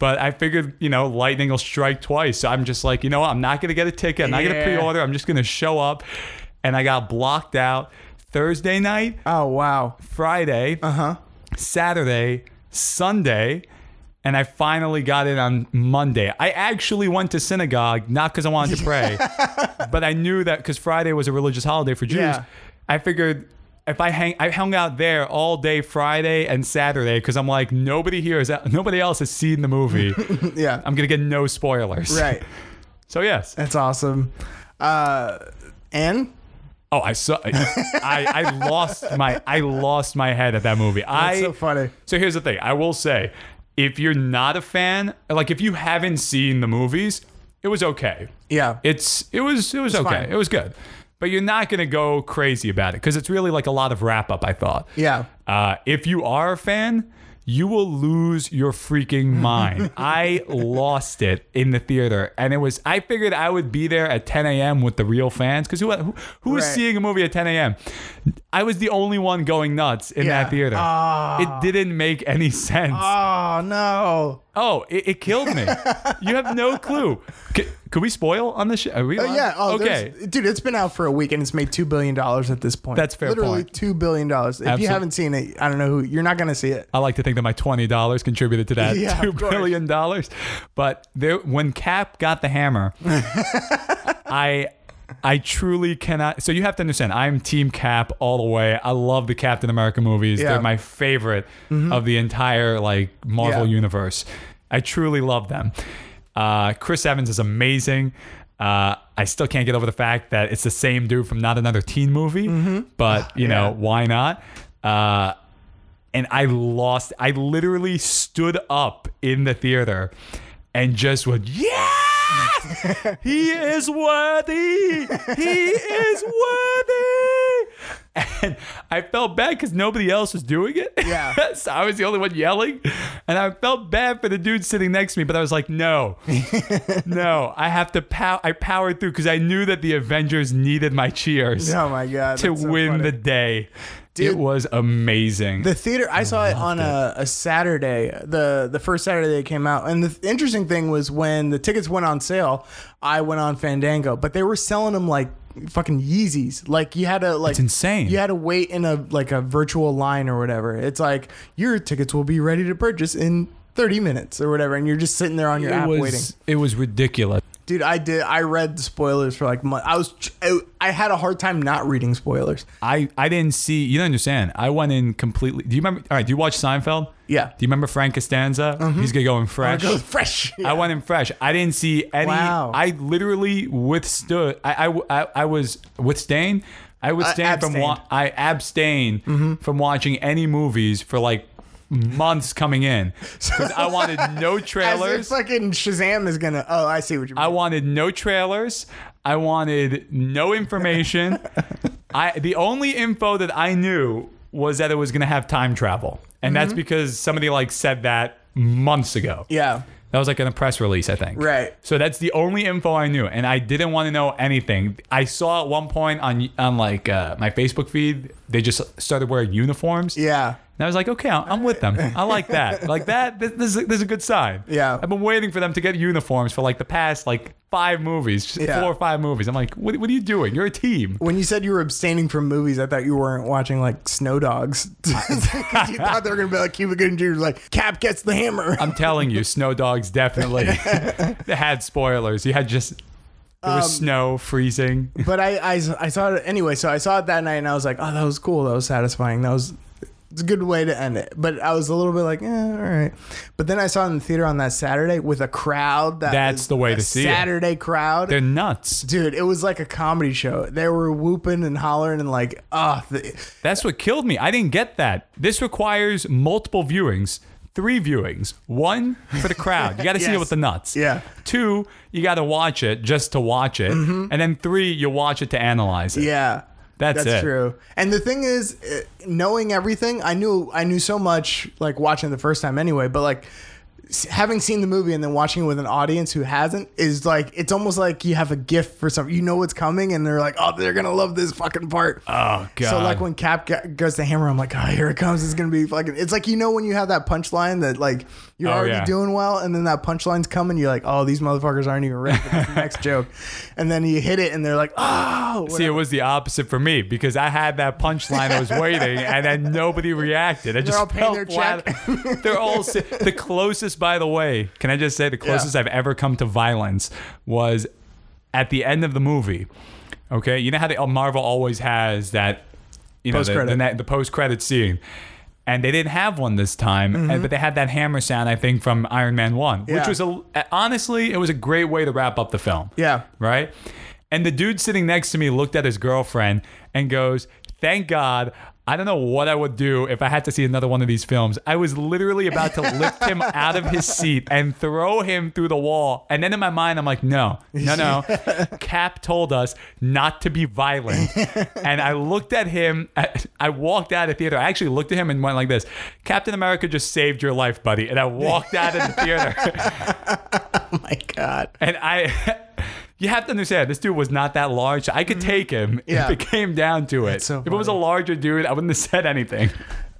But I figured, you know, lightning will strike twice. So I'm just like, you know what? I'm not going to get a ticket. I'm not going to Yeah. pre order. I'm just going to show up. And I got blocked out Thursday night, oh wow. Friday, Uh huh. Saturday, Sunday. And I finally got in on Monday. I actually went to synagogue, not because I wanted to pray, but I knew that because Friday was a religious holiday for Jews. Yeah. I figured if I hang, I hung out there all day Friday and Saturday because I'm like nobody here is, nobody else has seen the movie. Yeah. I'm gonna get no spoilers. right. So yes. That's awesome. Uh, and Oh, I saw. I, I lost my I lost my head at that movie. that's I so funny. So here's the thing. I will say, if you're not a fan, like if you haven't seen the movies, it was okay. Yeah. It's it was it was okay. fine. It was good. But you're not gonna go crazy about it because it's really like a lot of wrap up. I thought. Yeah. Uh, if you are a fan, you will lose your freaking mind. I lost it in the theater, and it was. I figured I would be there at 10 a.m. with the real fans because who who, who is Right. seeing a movie at 10 a.m. I was the only one going nuts in Yeah. that theater. Ah. It didn't make any sense. Oh no. Oh, it, it killed me. you have no clue. C- could we spoil on the show? Are we Uh, yeah. Oh, okay. dude, it's been out for a week and it's made two billion dollars at this point. That's fair Literally point. two billion dollars. If Absolute- you haven't seen it, I don't know who. You're not gonna see it. I like to think that my twenty dollars contributed to that Yeah, two billion dollars. But there, when Cap got the hammer, I, I truly cannot. So you have to understand, I'm Team Cap all the way. I love the Captain America movies. Yeah. Mm-hmm. They're my favorite of the entire like Marvel Yeah. universe. I truly love them. Uh, Chris Evans is amazing. Uh, I still can't get over the fact that it's the same dude from not another teen movie, but you know Yeah. why not? Uh, and I lost. I literally stood up in the theater and just went, "Yeah, he is worthy. He is worthy." And I felt bad because nobody else was doing it. Yeah. so I was the only one yelling, and I felt bad for the dude sitting next to me. But I was like, "No, no, I have to pow." I powered through because I knew that the Avengers needed my cheers Oh my god. to so win funny. the day. Dude. it was amazing. The theater I saw it on a, a Saturday, the the first Saturday it came out. And the th- interesting thing was when the tickets went on sale, I went on Fandango, but they were selling them like fucking Yeezys. Like you had to like It's insane. You had to wait in a like a virtual line or whatever. It's like your tickets will be ready to purchase in 30 minutes or whatever and you're just sitting there on your it app was waiting. it was ridiculous. Dude, I did I read the spoilers for like months. I was I, I had a hard time not reading spoilers. I I didn't see. You don't understand. I went in completely. Do you remember? All right. Do you watch Seinfeld? Yeah. Do you remember Frank Costanza? Mm-hmm. He's gonna go in fresh. go fresh. I went in fresh. I didn't see any. Wow. I literally withstood. I I, I, I was withstanding. I uh, withstand from abstained. wa- I abstain mm-hmm. from watching any movies for like months coming in because I wanted no As if trailers. fucking Shazam is gonna. Oh, I see what you mean. I wanted no trailers. I wanted no information. I the only info that I knew was that it was going to have time travel, and that's because somebody like said that months ago. yeah. That was like in a press release, I think. Right. So that's the only info I knew, and I didn't want to know anything. I saw at one point on on like uh, my Facebook feed, they just started wearing uniforms. Yeah. And I was like, okay, I'm with them. I like that. Like that. This, this, is, this is a good sign. Yeah. I've been waiting for them to get uniforms for like the past like five movies, Yeah. four or five movies. I'm like, what, what are you doing? You're a team. When you said you were abstaining from movies, I thought you weren't watching like Snow Dogs. you thought they were gonna be like Cuba Gooding Jr. like Cap gets the hammer. I'm telling you, Snow Dogs definitely had spoilers. You had just there was Um, snow freezing. but I, I I saw it anyway. So I saw it that night, and I was like, oh, that was cool. That was satisfying. That was it's a good way to end it. But I was a little bit like, eh, all right. But then I saw it in the theater on that Saturday with a crowd. That That's the way to see it. Saturday crowd. They're nuts. Dude, it was like a comedy show. They were whooping and hollering and like, ah, the That's what killed me. I didn't get that. This requires multiple viewings. Three viewings. One for the crowd. You got to see it with the nuts. Yeah. Two, you got to watch it just to watch it. And then three, you watch it to analyze it. Mm-hmm. yeah. That's That's true. And the thing is, eh, knowing everything, I knew I knew so much like watching it the first time anyway. But like having seen the movie and then watching it with an audience who hasn't is like it's almost like you have a gift for something. You know what's coming, and they're like, oh, they're gonna love this fucking part. Oh, God. So like when Cap goes to hammer, I'm like, oh, here it comes. It's gonna be fucking. It's like you know when you have that punchline that like you're Oh, already yeah. doing well, and then that punchline's coming. You're like, oh, these motherfuckers aren't even ready for the next joke, and then you hit it, and they're like, oh, See, it was the opposite for me because I had that punchline. I was waiting, and then nobody reacted. I just all paying felt their flat. check. They're all the closest. By the way, can I just say the closest I've ever come to violence was at the end of the movie. Okay, you know how they, uh, Marvel always has that, you know, Post-credit. the, the post credit scene. And they didn't have one this time, and- but they had that hammer sound, I think, from Iron Man One, which Mm-hmm. Was a honestly, it was a great way to wrap up the film yeah. right? And the dude sitting next to me looked at his girlfriend and goes, Thank God. I don't know what I would do if I had to see another one of these films. I was literally about to lift him out of his seat and throw him through the wall. And then in my mind, I'm like, no, no, no. Cap told us not to be violent. And I looked at him. I walked out of the theater. I actually looked at him and went like this Captain America just saved your life, buddy. And I walked out of the theater. Oh my god. And I, you have to understand, this dude was not that large. I could take him Mm-hmm. Yeah. if it came down to it. so if it was a larger dude, I wouldn't have said anything.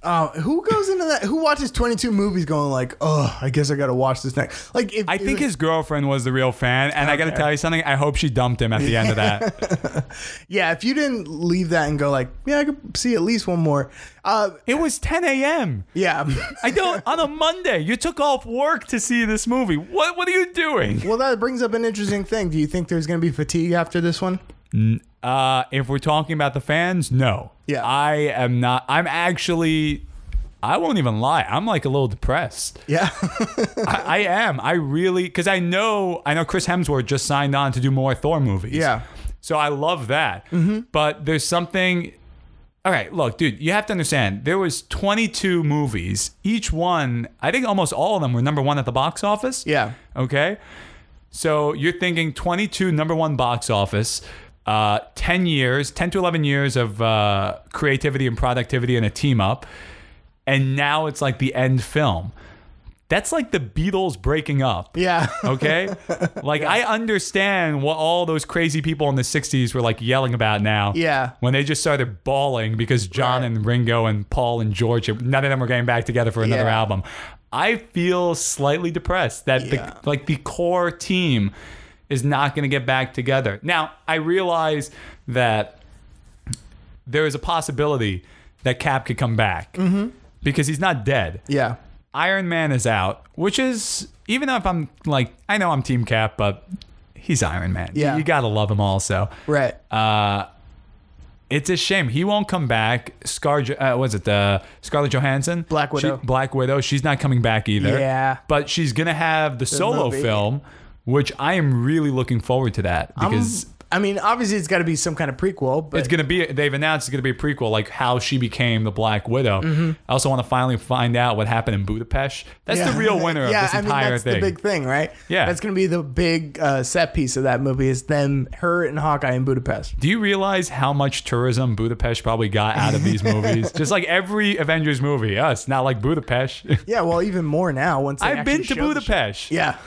Uh, who goes into that? Who watches 22 movies going like, oh, I guess I got to watch this next? Like, if, I think his girlfriend was the real fan, and I got to tell you something. I hope she dumped him at the end of that. yeah, if you didn't leave that and go like, yeah, I could see at least one more. Uh, it was 10 a.m. yeah. I don't on a Monday. You took off work to see this movie. What What are you doing? well, that brings up an interesting thing. Do you think there's going to be fatigue after this one? Uh, if we're talking about the fans, no. Yeah. I am not. I'm actually. I won't even lie. I'm like a little depressed. Yeah. I, I am. I really because I know I know Chris Hemsworth just signed on to do more Thor movies. Yeah. So I love that. But there's something. All right, look, dude, you have to understand. There was 22 movies. Each one, I think almost all of them were number one at the box office. yeah. Okay. So you're thinking 22 number one box office, uh, 10 years, 10 to 11 years of uh, creativity and productivity and a team up. And now it's like the end film. That's like the Beatles breaking up. Yeah. Okay. Like, I understand what all those crazy people in the 60s were like yelling about now. Yeah. When they just started bawling because John Right. and Ringo and Paul and George, none of them were getting back together for another Yeah. album. I feel slightly depressed that Yeah. the like the core team is not going to get back together. Now, I realize that there is a possibility that Cap could come back Mm-hmm. because he's not dead. yeah. Iron Man is out, which is even if I'm like I know I'm Team Cap, but he's Iron Man. Yeah. you, gotta love him also. Right. Uh, it's a shame he won't come back. Scar, uh, was it the Scarlett Johansson? Black Widow. She- Black Widow. She's not coming back either. Yeah. but she's gonna have the solo movie. film, which I am really looking forward to that because I mean, obviously it's got to be some kind of prequel, but It's gonna be. They've announced it's gonna be a prequel, like how she became the Black Widow. Mm-hmm. I also want to finally find out what happened in Budapest. That's Yeah. the real winner yeah, of this I mean, entire that's thing. the big thing, right? Yeah. that's gonna be the big uh, set piece of that movie is them, her, and Hawkeye in Budapest. Do you realize how much tourism Budapest probably got out of these movies? Just like every Avengers movie, us not like Budapest. Yeah, well, even more now once I've been to show the shit. Budapest. Yeah,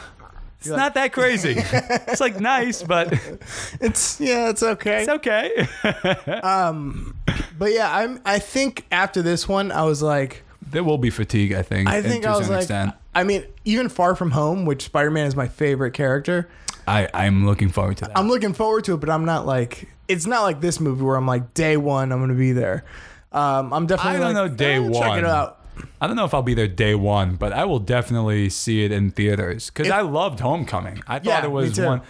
It's not that crazy. it's like nice, but it's yeah, it's okay. it's okay. Um, but yeah, I'm. I think after this one, I was like, there will be fatigue, I think. I think to I was like, extent. I mean, even Far From Home, which Spider Man is my favorite character. I I'm looking forward to that. I'm looking forward to it, but I'm not like it's not like this movie where I'm like day one I'm gonna be there. Um, I'm definitely. I don't like, know day eh, Check one. it out. I don't know if I'll be there day one, but I will definitely see it in theaters because I loved Homecoming. I thought Yeah, it me was too. one.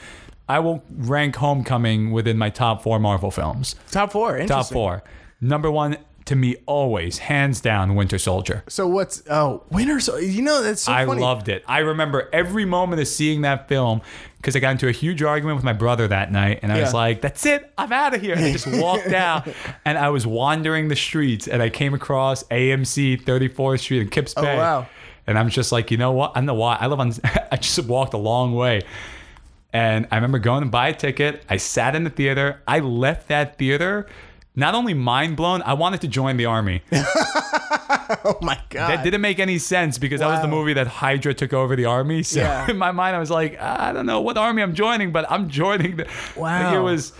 I will rank Homecoming within my top four Marvel films. Top four. Top Interesting. four. Number one to me, always hands down, Winter Soldier. So what's oh Winter Soldier? You know that's so I funny. loved it. I remember every moment of seeing that film because I got into a huge argument with my brother that night, and I was like, "That's it, I'm out of here." And I just walked out, and I was wandering the streets, and I came across AMC 34th Street in Kips oh, Bay. Oh, wow. And I'm just like, you know what? I don't know why. I live on. I just walked a long way. And I remember going to buy a ticket. I sat in the theater. I left that theater not only mind blown, I wanted to join the army. Oh my god. That didn't make any sense because that was the movie that Hydra took over the army. So Yeah. in my mind, I was like, ah, I don't know what army I'm joining, but I'm joining. The, Wow. Like, it was.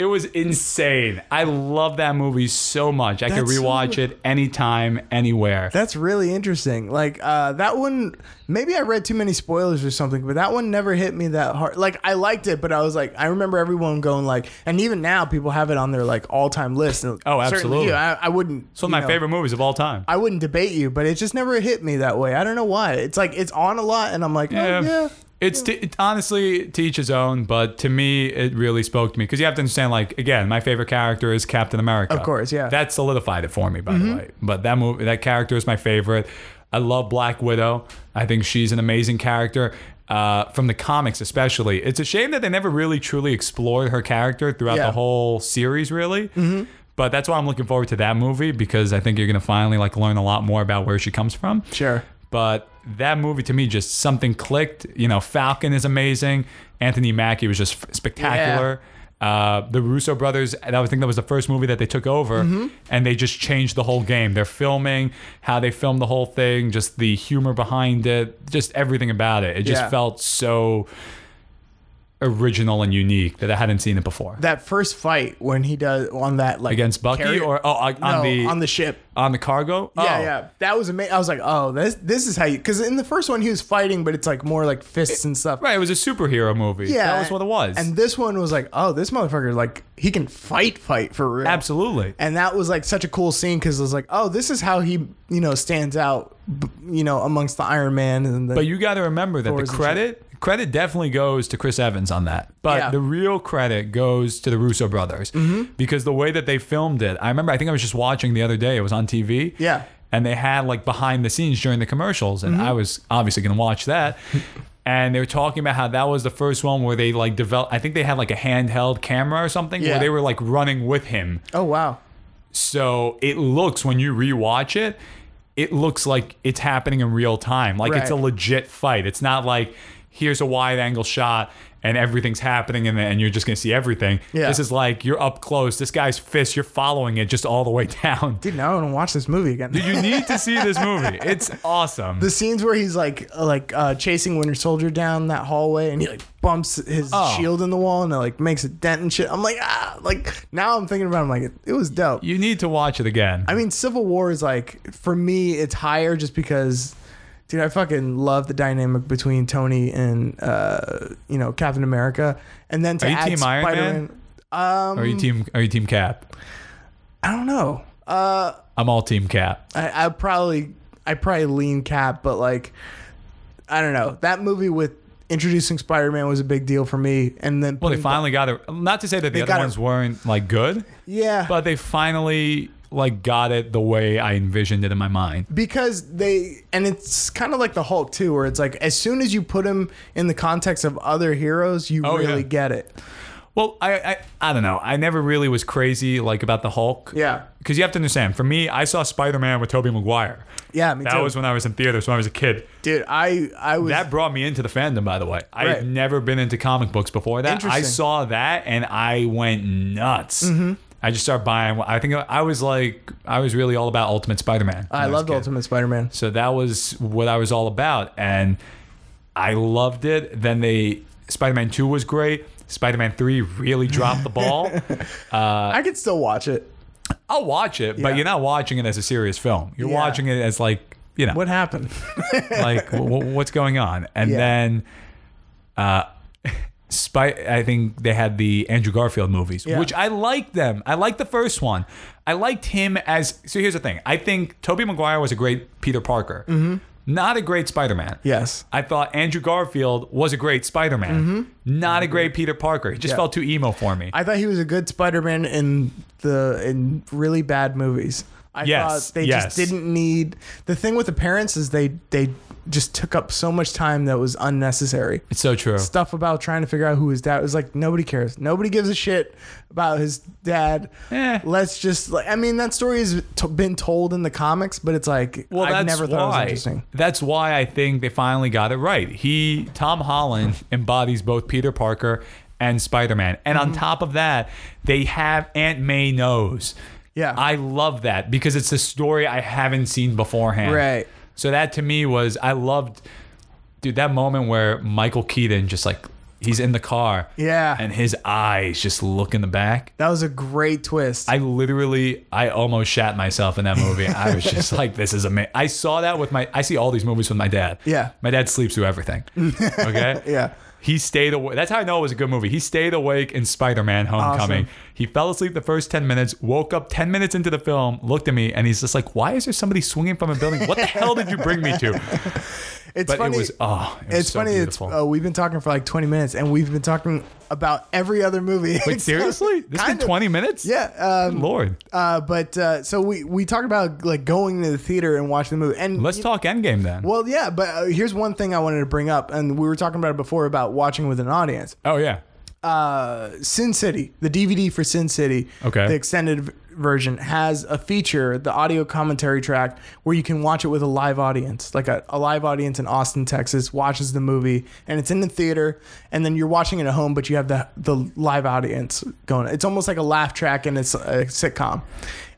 It was insane. I love that movie so much. I could That's so- rewatch it anytime, anywhere. That's really interesting. Like uh, that one, maybe I read too many spoilers or something, but that one never hit me that hard. Like I liked it, but I was like, I remember everyone going like, and even now people have it on their like all time list. And Oh, certainly absolutely. you. I, I wouldn't. It's one you of my know, favorite movies of all time. I wouldn't debate you, but it just never hit me that way. I don't know why. It's like it's on a lot, and I'm like, Yeah. oh, yeah. It's to, it, honestly to each his own, but to me, it really spoke to me because you have to understand. Like again, my favorite character is Captain America. Of course, yeah. Mm-hmm. That solidified it for me, by the way. But that movie, that character is my favorite. I love Black Widow. I think she's an amazing character. Uh, from the comics, especially, it's a shame that they never really truly explored her character throughout Yeah. the whole series, really. Mm-hmm. But that's why I'm looking forward to that movie because I think you're gonna finally like learn a lot more about where she comes from. Sure. But that movie to me just something clicked. You know, Falcon is amazing. Anthony Mackie was just spectacular. Uh, the Russo brothers, I think that was the first movie that they took over, Mm-hmm. and they just changed the whole game. They're filming, how they filmed the whole thing, just the humor behind it, just everything about it. It just Yeah. felt so original and unique that I hadn't seen it before. That first fight when he does on that like Against Bucky carrier- or oh, on no, the on the ship. on the cargo. Yeah, oh. yeah, that was amazing. I was like, oh, this this is how you because in the first one he was fighting, but it's like more like fists and stuff. Right, it was a superhero movie. Yeah, that was what it was. And this one was like, oh, this motherfucker like he can fight, fight for real. Absolutely. And that was like such a cool scene because it was like, oh, this is how he you know stands out, you know, amongst the Iron Man and the. But you got to remember that Thor's the credit credit definitely goes to Chris Evans on that. But Yeah. the real credit goes to the Russo brothers Mm-hmm. because the way that they filmed it. I remember I think I was just watching the other day. It was on TV. Yeah. And they had like behind the scenes during the commercials and Mm-hmm. I was obviously going to watch that. And they were talking about how that was the first one where they like developed. I think they had like a handheld camera or something Yeah. where they were like running with him. oh wow, So it looks when you rewatch it, it looks like it's happening in real time. Like it's a legit fight. It's not like here's a wide angle shot and everything's happening and, and you're just gonna see everything. Yeah. This is like you're up close. This guy's fist, you're following it just all the way down. dude, now I want to watch this movie again. You need to see this movie. It's awesome. the scenes where he's like uh, like uh, chasing Winter Soldier down that hallway and he like bumps his Oh. shield in the wall and it like makes a dent and shit. I'm like ah, like now I'm thinking about it, I'm like it, it was dope. you need to watch it again. I mean, Civil War is like for me, it's higher just because, dude, I fucking love the dynamic between Tony and uh, you know Captain America, and then to Are you add Team Iron Man? Spider-Man. Um, are you team are you team Cap? I don't know. Uh, I'm all team Cap. I, I probably I probably lean Cap, but like, I don't know. That movie with introducing Spider-Man was a big deal for me, and then Well, they finally got it. Not to say that the other ones weren't like good, yeah, but they finally like got it the way I envisioned it in my mind. because they and it's kind of like the Hulk too, where it's like as soon as you put him in the context of other heroes, you Oh, really yeah. get it. Well, I, I I don't know. I never really was crazy like about the Hulk. Yeah. Because you have to understand, for me, I saw Spider Man with Tobey Maguire. Yeah, me That too. was when I was in theaters when I was a kid. Dude, I I was That brought me into the fandom, by the way. I Right. had never been into comic books before that. I saw that and I went nuts. Mm-hmm. I just started buying. I think I was like, I was really all about Ultimate Spider Man. I loved Ultimate Spider-Man. So that was what I was all about, and I loved it. Then they Spider Man Two was great. Spider Man Three really dropped the ball. I could still watch it. I'll watch it, Yeah. but you're not watching it as a serious film. You're Yeah. watching it as like you know, What happened? like w- w- what's going on, and Yeah. then. uh Spy, I think they had the Andrew Garfield movies, Yeah. which I liked them. I liked the first one. I liked him as. So here's the thing. I think Tobey Maguire was a great Peter Parker, Mm-hmm. not a great Spider-Man. yes. I thought Andrew Garfield was a great Spider-Man, not a great Peter Parker. He just Yeah. felt too emo for me. I thought he was a good Spider-Man in the in really bad movies. I Yes, thought they yes. just didn't need the thing with the parents is they they just took up so much time that was unnecessary. it's so true. Stuff about trying to figure out who his dad was like nobody cares. Nobody gives a shit about his dad. Eh. Let's just like I mean that story has t- been told in the comics, but it's like Well, I've that's never thought it was interesting. That's why I think they finally got it right. He, Tom Holland, embodies both Peter Parker and Spider-Man, and Mm-hmm. on top of that, they have Aunt May knows. Yeah. I love that because it's a story I haven't seen beforehand. Right. So that to me was I loved, dude, that moment where Michael Keaton just like he's in the car. Yeah. And his eyes just look in the back. That was a great twist. I literally, I almost shat myself in that movie. I was just like, this is amazing. I saw that with my, I see all these movies with my dad. Yeah. My dad sleeps through everything. Okay. yeah. He stayed awake. That's how I know it was a good movie. He stayed awake in Spider Man Homecoming. Awesome. He fell asleep the first 10 minutes, woke up 10 minutes into the film, looked at me, and he's just like, Why is there somebody swinging from a building? What the hell did you bring me to? It's But funny. it was, oh, it was it's so funny. beautiful. It's uh, we've been talking for like 20 minutes, and we've been talking about every other movie. Wait, seriously? This been Kind of. 20 minutes? Yeah. Um, Lord. uh, but uh, so we we talked about like going to the theater and watching the movie, and Let's talk Endgame then. Well, yeah, but uh, here's one thing I wanted to bring up, and we were talking about it before about watching with an audience. oh, yeah. Uh, Sin City, the DVD for Sin City, Okay. the extended version has a feature, the audio commentary track, where you can watch it with a live audience, like a, a live audience in Austin, Texas, watches the movie, and it's in the theater, and then you're watching it at home, but you have the the live audience going. It's almost like a laugh track, and it's a sitcom.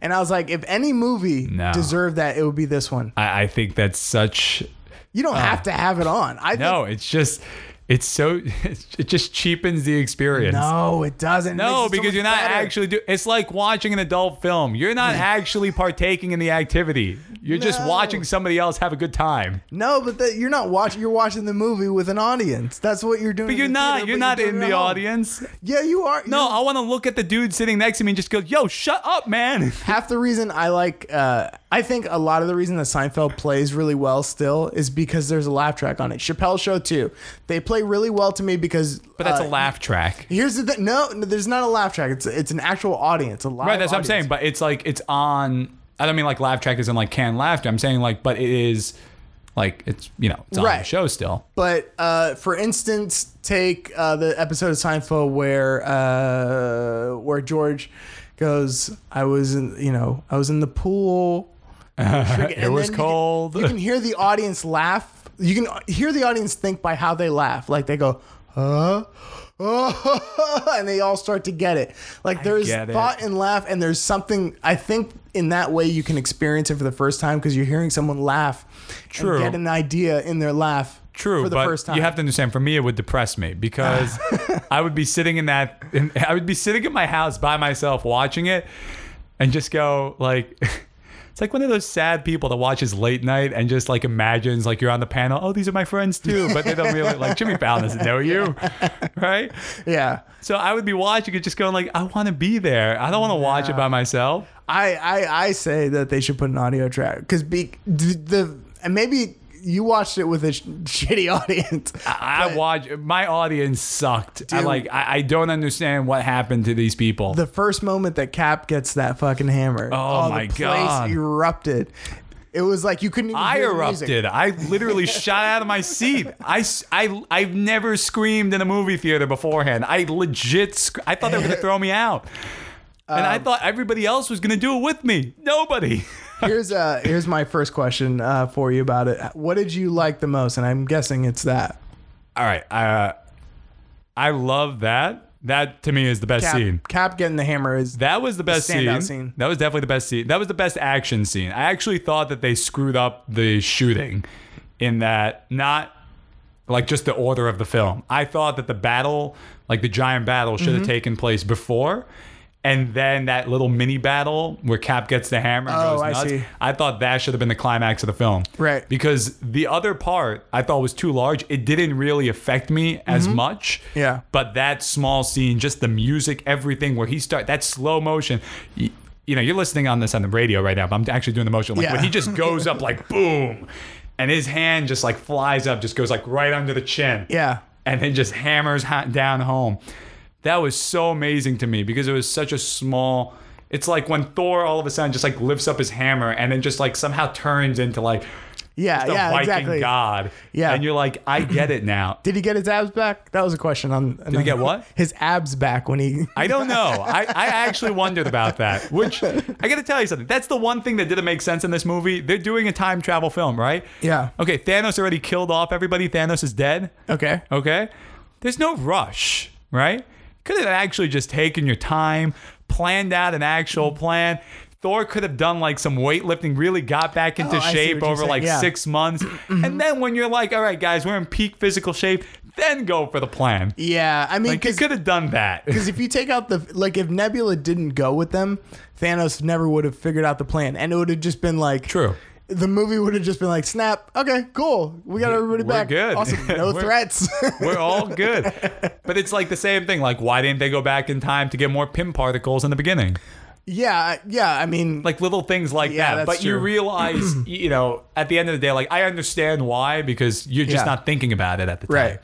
And I was like, if any movie No. deserved that, it would be this one. I, I think that's such You don't have to have it on. I Uh, no. It's just it's so it just cheapens the experience. no, it doesn't. No, it because much you're not better. actually do. It's like watching an adult film. You're not actually partaking in the activity. You're just watching somebody else have a good time. No, but that you're not watching. You're watching the movie with an audience. That's what you're doing. But you're not. theater, You're not doing in the audience. Yeah, you are. No, I want to look at the dude sitting next to me and just go, "Yo, shut up, man." half the reason I like. Uh, I think a lot of the reason that Seinfeld plays really well still is because there's a laugh track on it. Chappelle Show too. They play really well to me because. But that's uh, a laugh track. Here's the thing. No, no, there's not a laugh track. It's it's an actual audience. A live Right, that's what I'm saying. But it's like it's on. I don't mean like laugh track isn't like canned laughter. I'm saying like, but it is like it's you know it's on the show still. But uh, for instance, take uh, the episode of Seinfeld where uh, where George goes, "I was in, you know, I was in the pool." It was cold. You can hear the audience laugh. You can hear the audience think by how they laugh. Like they go, huh? and they all start to get it. Like there's thought and laugh, and there's something. I think in that way you can experience it for the first time because you're hearing someone laugh. True. And get an idea in their laugh. True, For the but first time. you have to understand. For me, it would depress me because I would be sitting in that. In, I would be sitting in my house by myself watching it, and just go like. It's like one of those sad people that watches late night and just like imagines like you're on the panel. Oh, these are my friends too, but they don't really like Jimmy Fallon doesn't know you, right? Yeah. So I would be watching it, just going like, I want to be there. I don't want to watch it by myself. I, I I say that they should put an audio track because be the, the and maybe you watched it with a sh- shitty audience. I, I watch. My audience sucked. I Dude. like. I, I don't understand what happened to these people. the first moment that Cap gets that fucking hammer, Oh my the place erupted. It was like you couldn't even I hear the music. erupted. I literally shot out of my seat. I, I, I've never screamed in a movie theater beforehand. I legit, sc- I thought they were going to throw me out. And I um, thought everybody else was going to do it with me. Nobody. Here's uh here's my first question uh, for you about it. What did you like the most? And I'm guessing it's that. All right. Uh, I love that. That to me is the best Cap, scene. Cap getting the hammer is That was the best scene. scene. That was definitely the best scene. That was the best action scene. I actually thought that they screwed up the shooting in that not like just the order of the film. I thought that the battle, like the giant battle, should Mm-hmm. have taken place before. And then that little mini battle where Cap gets the hammer and Oh, goes I see. I thought that should have been the climax of the film. Right. Because the other part I thought was too large. It didn't really affect me as much. Mm-hmm. Yeah. But that small scene, just the music, everything where he start that slow motion. y- You know, you're listening on this on the radio right now, but I'm actually doing the motion. Like Yeah. when he just goes up like boom, and his hand just like flies up, just goes like right under the chin. yeah. And then just hammers ha- down home. That was so amazing to me because it was such a small. It's like when Thor all of a sudden just like lifts up his hammer and then just like somehow turns into like Yeah, yeah, Viking exactly. god. Yeah. And you're like, I get it now. Did he get his abs back? That was a question on. Did he get what? His abs back when he. I don't know. I, I actually wondered about that. Which I got to tell you something. That's the one thing that didn't make sense in this movie. They're doing a time travel film, right? Yeah. Okay, Thanos already killed off everybody. Thanos is dead. Okay. Okay. There's no rush, right? Could have actually just taken your time, planned out an actual mm. plan. Thor could have done like some weightlifting, really got back into Oh, shape over like yeah. six months. Mm-hmm. and then when you're like, all right, guys, we're in peak physical shape, then go for the plan. Yeah, I mean, Like you could have done that. Because if you take out the like, if Nebula didn't go with them, Thanos never would have figured out the plan, and it would have just been like True. The movie would have just been like, "Snap! Okay, cool. We got everybody We're back. good. Awesome. No threats." We're all good. But it's like the same thing. Like, why didn't they go back in time to get more Pym particles in the beginning? yeah, yeah. I mean, Like little things like Yeah, that. But you realize, you know, at the end of the day, like I understand why because you're just Yeah. not thinking about it at the time. Right.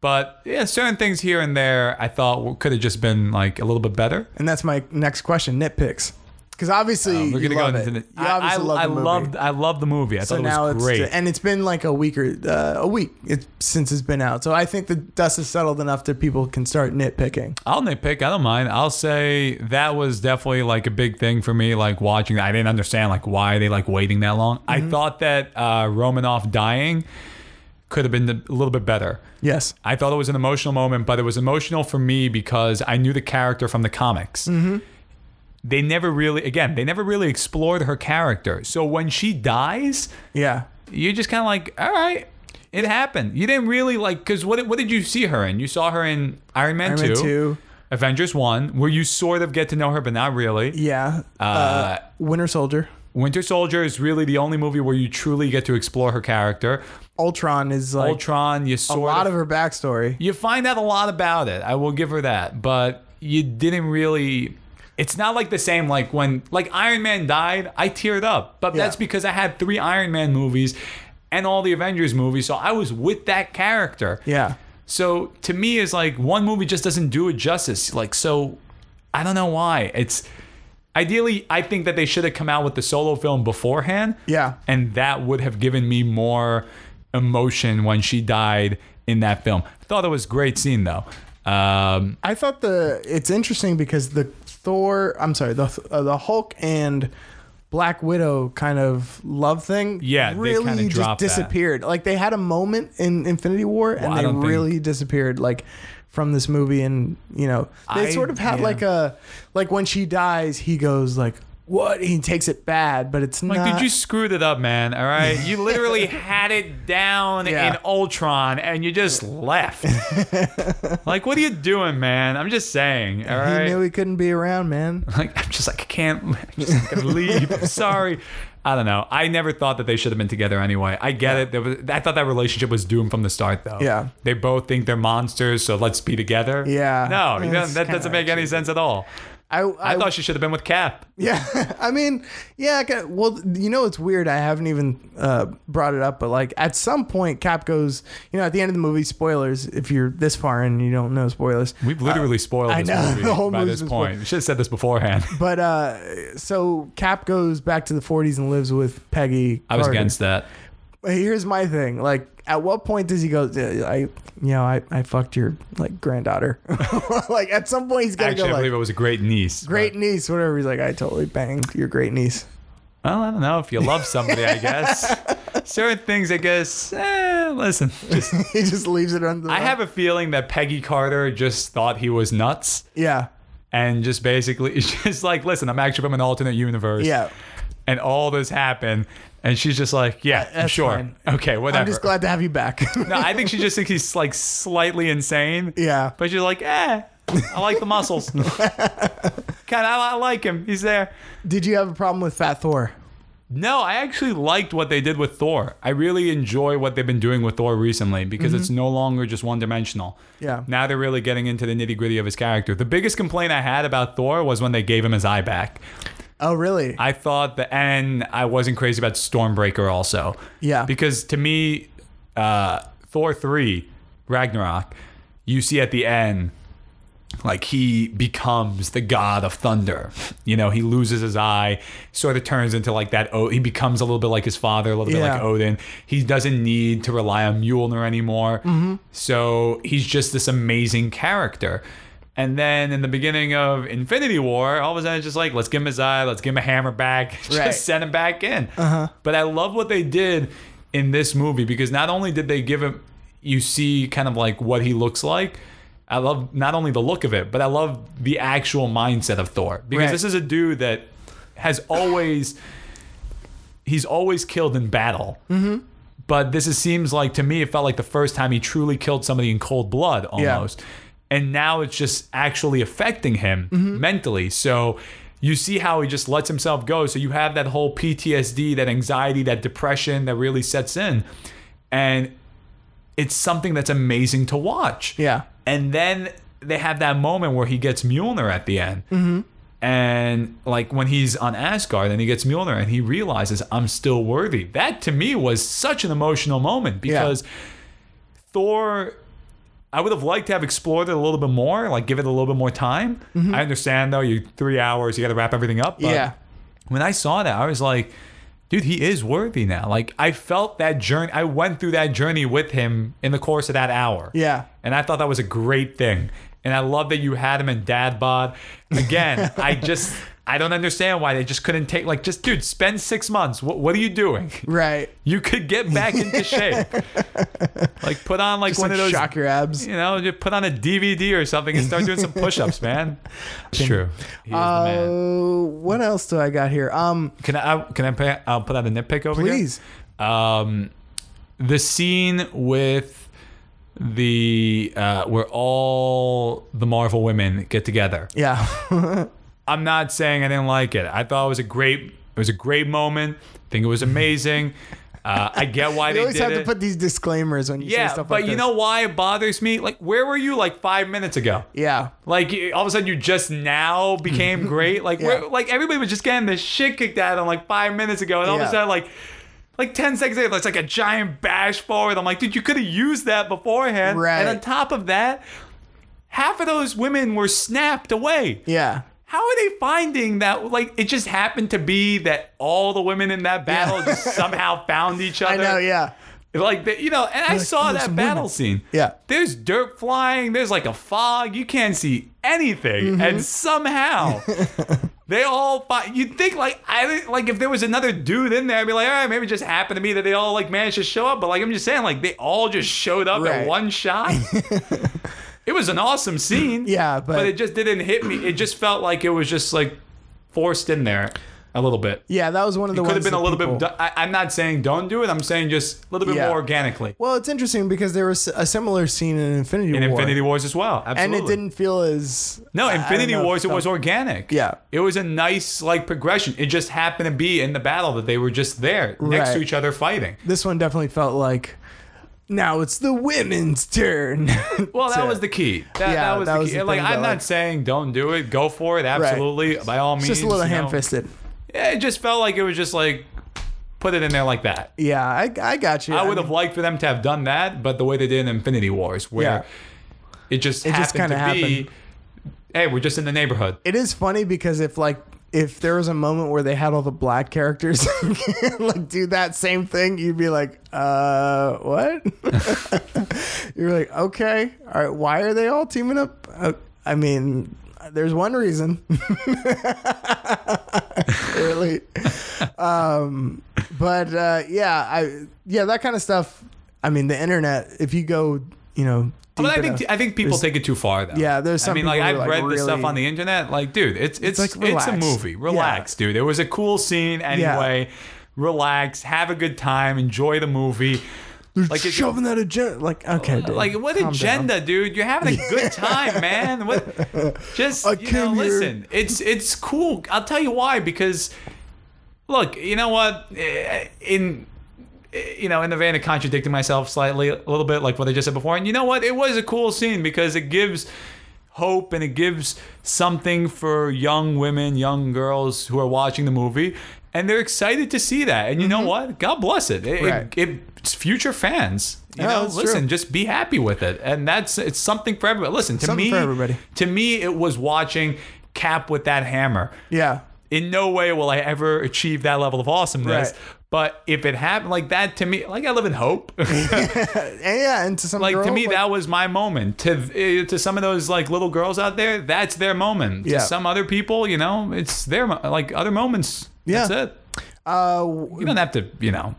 But yeah, certain things here and there I thought could have just been like a little bit better. and that's my next question: nitpicks. Because obviously, Uh, We're gonna go into it. the. I, I, love I the movie. loved. I loved the movie. I So thought it now was it's great. and it's been like a week or uh, a week it, since it's been out. So I think the dust is settled enough that people can start nitpicking. I'll nitpick. I don't mind. I'll say that was definitely like a big thing for me. Like watching, I didn't understand like why they like waiting that long. I Mm-hmm. thought that uh, Romanoff dying could have been a little bit better. Yes. I thought it was an emotional moment, but it was emotional for me because I knew the character from the comics. Mm-hmm. They never really, again, they never really explored her character. So when she dies, Yeah. you're just kind of like, all right, it happened. You didn't really like, because what, what did you see her in? You saw her in Iron Man, Iron 2, Man 2. Avengers 1, where you sort of get to know her, but not really. Yeah. Uh, Winter Soldier. Winter Soldier is really the only movie where you truly get to explore her character. Ultron is like Ultron, you sort a lot of of her backstory. you find out a lot about it. I will give her that, but you didn't really. It's not like the same like when like Iron Man died, I teared up, but Yeah. that's because I had three Iron Man movies and all the Avengers movies, so I was with that character. Yeah. So to me, is like one movie just doesn't do it justice. Like so, I don't know why. It's ideally, I think that they should have come out with the solo film beforehand. Yeah. and that would have given me more emotion when she died in that film. I thought it was a great scene though. Um, I thought the it's interesting because the Thor, I'm sorry, the uh, the Hulk and Black Widow kind of love thing, Yeah, really kinda just dropped that. disappeared. Like they had a moment in Infinity War, and they don't think- really disappeared. Like from this movie, and you know they I- sort of had yeah. like a like when she dies, he goes like, "What?" He takes it bad, but it's like, not. dude, you screwed it up, man. All right, you literally had it down Yeah. in Ultron, and you just left. like, what are you doing, man? I'm just saying. All he right. knew he couldn't be around, man. like I'm just like I can't. I'm just gonna leave. I'm sorry. I don't know. I never thought that they should have been together anyway. I get it. There was, I thought that relationship was doomed from the start, though. Yeah. They both think they're monsters, so let's be together. Yeah. No, you know, that kinda doesn't make any sense at all. I, I thought she should have been with Cap. Yeah, I mean, yeah. I Well, you know, it's weird. I haven't even uh, brought it up, but like at some point, Cap goes. You know, at the end of the movie, spoilers. If you're this far and you don't know spoilers, We've literally spoiled Uh, I this know, movie the whole by this point. We should have said this beforehand. but uh, so Cap goes back to the 40s and lives with Peggy. I was against that. But here's my thing. Like, at what point does he go? "Uh, I, you know, I, I fucked your like granddaughter. like, at some point, he's gotta Actually, I go believe like, it was a great niece. great niece, whatever. He's like, I totally banged your great niece. Well, I don't know if you love somebody. I guess certain things. I guess. Eh, listen, just, he just leaves it under. The I have a feeling that Peggy Carter just thought he was nuts yeah, and just basically just like, listen, I'm actually from an alternate universe. yeah. And all this happened, and she's just like, yeah, That's sure, fine. okay, whatever. I'm just glad to have you back. no, I think she just thinks he's like slightly insane. yeah. But you're like, eh, I like the muscles. kind of, I, I like him. He's there. Did you have a problem with Fat Thor? No, I actually liked what they did with Thor. I really enjoy what they've been doing with Thor recently because it's no longer just one dimensional. Yeah. Now they're really getting into the nitty gritty of his character. The biggest complaint I had about Thor was when they gave him his eye back. Oh, really? I thought that, and I wasn't crazy about Stormbreaker also. Yeah. Because to me, uh, Thor 3, Ragnarok, you see at the end, like he becomes the god of thunder. You know, he loses his eye, sort of turns into like that. O- he becomes a little bit like his father, a little bit like Odin. He doesn't need to rely on Mjolnir anymore. So he's just this amazing character. And then in the beginning of Infinity War, all of a sudden it's just like, let's give him his eye, let's give him a hammer back, just Right. send him back in. But I love what they did in this movie because not only did they give him, you see kind of like what he looks like. I love not only the look of it, but I love the actual mindset of Thor because Right. this is a dude that has always, he's always killed in battle. Mm-hmm. But this is, seems like to me, it felt like the first time he truly killed somebody in cold blood almost. And now it's just actually affecting him mentally. So you see how he just lets himself go. So you have that whole PTSD, that anxiety, that depression that really sets in. And it's something that's amazing to watch. Yeah. And then they have that moment where he gets Mjolnir at the end. Mm-hmm. And like when he's on Asgard and he gets Mjolnir and he realizes I'm still worthy. That to me was such an emotional moment because Thor I would have liked to have explored it a little bit more, like give it a little bit more time. Mm-hmm. I understand though, you three hours, you got to wrap everything up. But Yeah. When I saw that, I was like, dude, he is worthy now. Like I felt that journey. I went through that journey with him in the course of that hour. Yeah. And I thought that was a great thing. And I love that you had him in dad bod. Again, I just I don't understand why they just couldn't take like just dude, spend six months. What what are you doing? Right. You could get back into shape. like put on like Just one like of those shock your abs. you know, just put on a DVD or something and start doing some push-ups, man. It's true. He is the man. Uh, what else do I got here? Um, Can I? Can I? Pay, I'll put out a nitpick over Please. here. Um, the scene with the uh, where all the Marvel women get together. yeah. I'm not saying I didn't like it. I thought it was a great. It was a great moment. I think it was amazing. Uh, I get why you they always have it. to put these disclaimers when you say stuff like that. yeah, but you this. know why it bothers me? Like, where were you like five minutes ago? Yeah. Like all of a sudden you just now became great. Like Yeah. where, like everybody was just getting the shit kicked out of them like five minutes ago, and all of a sudden like like ten seconds later, it's like a giant bash forward. I'm like, dude, you could have used that beforehand. Right. And on top of that, half of those women were snapped away. Yeah. How are they finding that? Like it just happened to be that all the women in that battle Yeah. just somehow found each other. I know. Yeah. Like you know, and I like, saw "Oh, that battle women." scene. Yeah. There's dirt flying. There's like a fog. You can't see anything, Mm-hmm. and somehow they all. Fi- you'd think like I like if there was another dude in there, I'd be like, all right, maybe it just happened to me that they all like managed to show up. But like I'm just saying, like they all just showed up Right. at one shot. it was an awesome scene. Yeah, but- but it just didn't hit me. It just felt like it was just like forced in there a little bit. Yeah. That was one of the Could have been a little people- bit. I, I'm not saying don't do it. I'm saying just a little bit Yeah. more organically. Well, it's interesting because there was a similar scene in Infinity in War. Infinity Wars as well. Absolutely. And it didn't feel as No, I- Infinity Wars. It felt- was organic. Yeah. it was a nice like progression. It just happened to be in the battle that they were just there next to each other fighting. This one definitely felt like now it's the women's turn. Well, that to- was the key. That, Yeah, that was that the was key. the like, thing, I'm not like- saying don't do it. Go for it. Absolutely. By all means. It's just a little you know. ham-fisted. Yeah, it just felt like it was just like put it in there like that. Yeah, I, I got you. I would mean, have liked for them to have done that, but the way they did in Infinity Wars, where it just It just happened to kinda be, happened. hey, we're just in the neighborhood. It is funny because if like if there was a moment where they had all the black characters like do that same thing, you'd be like, uh, what? You're like, okay, all right. Why are they all teaming up? Uh, I mean, there's one reason. really, um, but uh, yeah, I yeah that kind of stuff. I mean, the internet. If you go, you know. But I think enough- I think people there's- take it too far though. Yeah, there's some I mean, like I've are, read like, this stuff on the internet. Like, dude, it's it's like, it's, a movie. Relax, dude. It was a cool scene anyway. Relax, have a good time, enjoy the movie. Like it's- shoving that agenda. Like, okay, dude, Like what calm down. agenda, dude? You're having a good time, man. What? Just I you know, listen. It's it's cool. I'll tell you why. Because look, you know what? Eh, In you know, in the vein of contradicting myself slightly, a little bit, like what I just said before. And you know what? It was a cool scene because it gives hope and it gives something for young women, young girls who are watching the movie. And they're excited to see that. And you know what? God bless it. It, Mm-hmm. Right. it, it's future fans. You Yeah, know, listen, true. just be happy with it. And that's it's something for everybody. Listen, to Something me for everybody. to me it was watching Cap with that hammer. Yeah, In no way will I ever achieve that level of awesomeness. Right. But if it happened like that to me, like I live in hope. and yeah, and to some like to girls, me, that was my moment. To uh, to some of those like little girls out there, that's their moment. Yeah. To some other people, you know, it's their like other moments. Yeah. That's it. Uh, You don't have to, you know.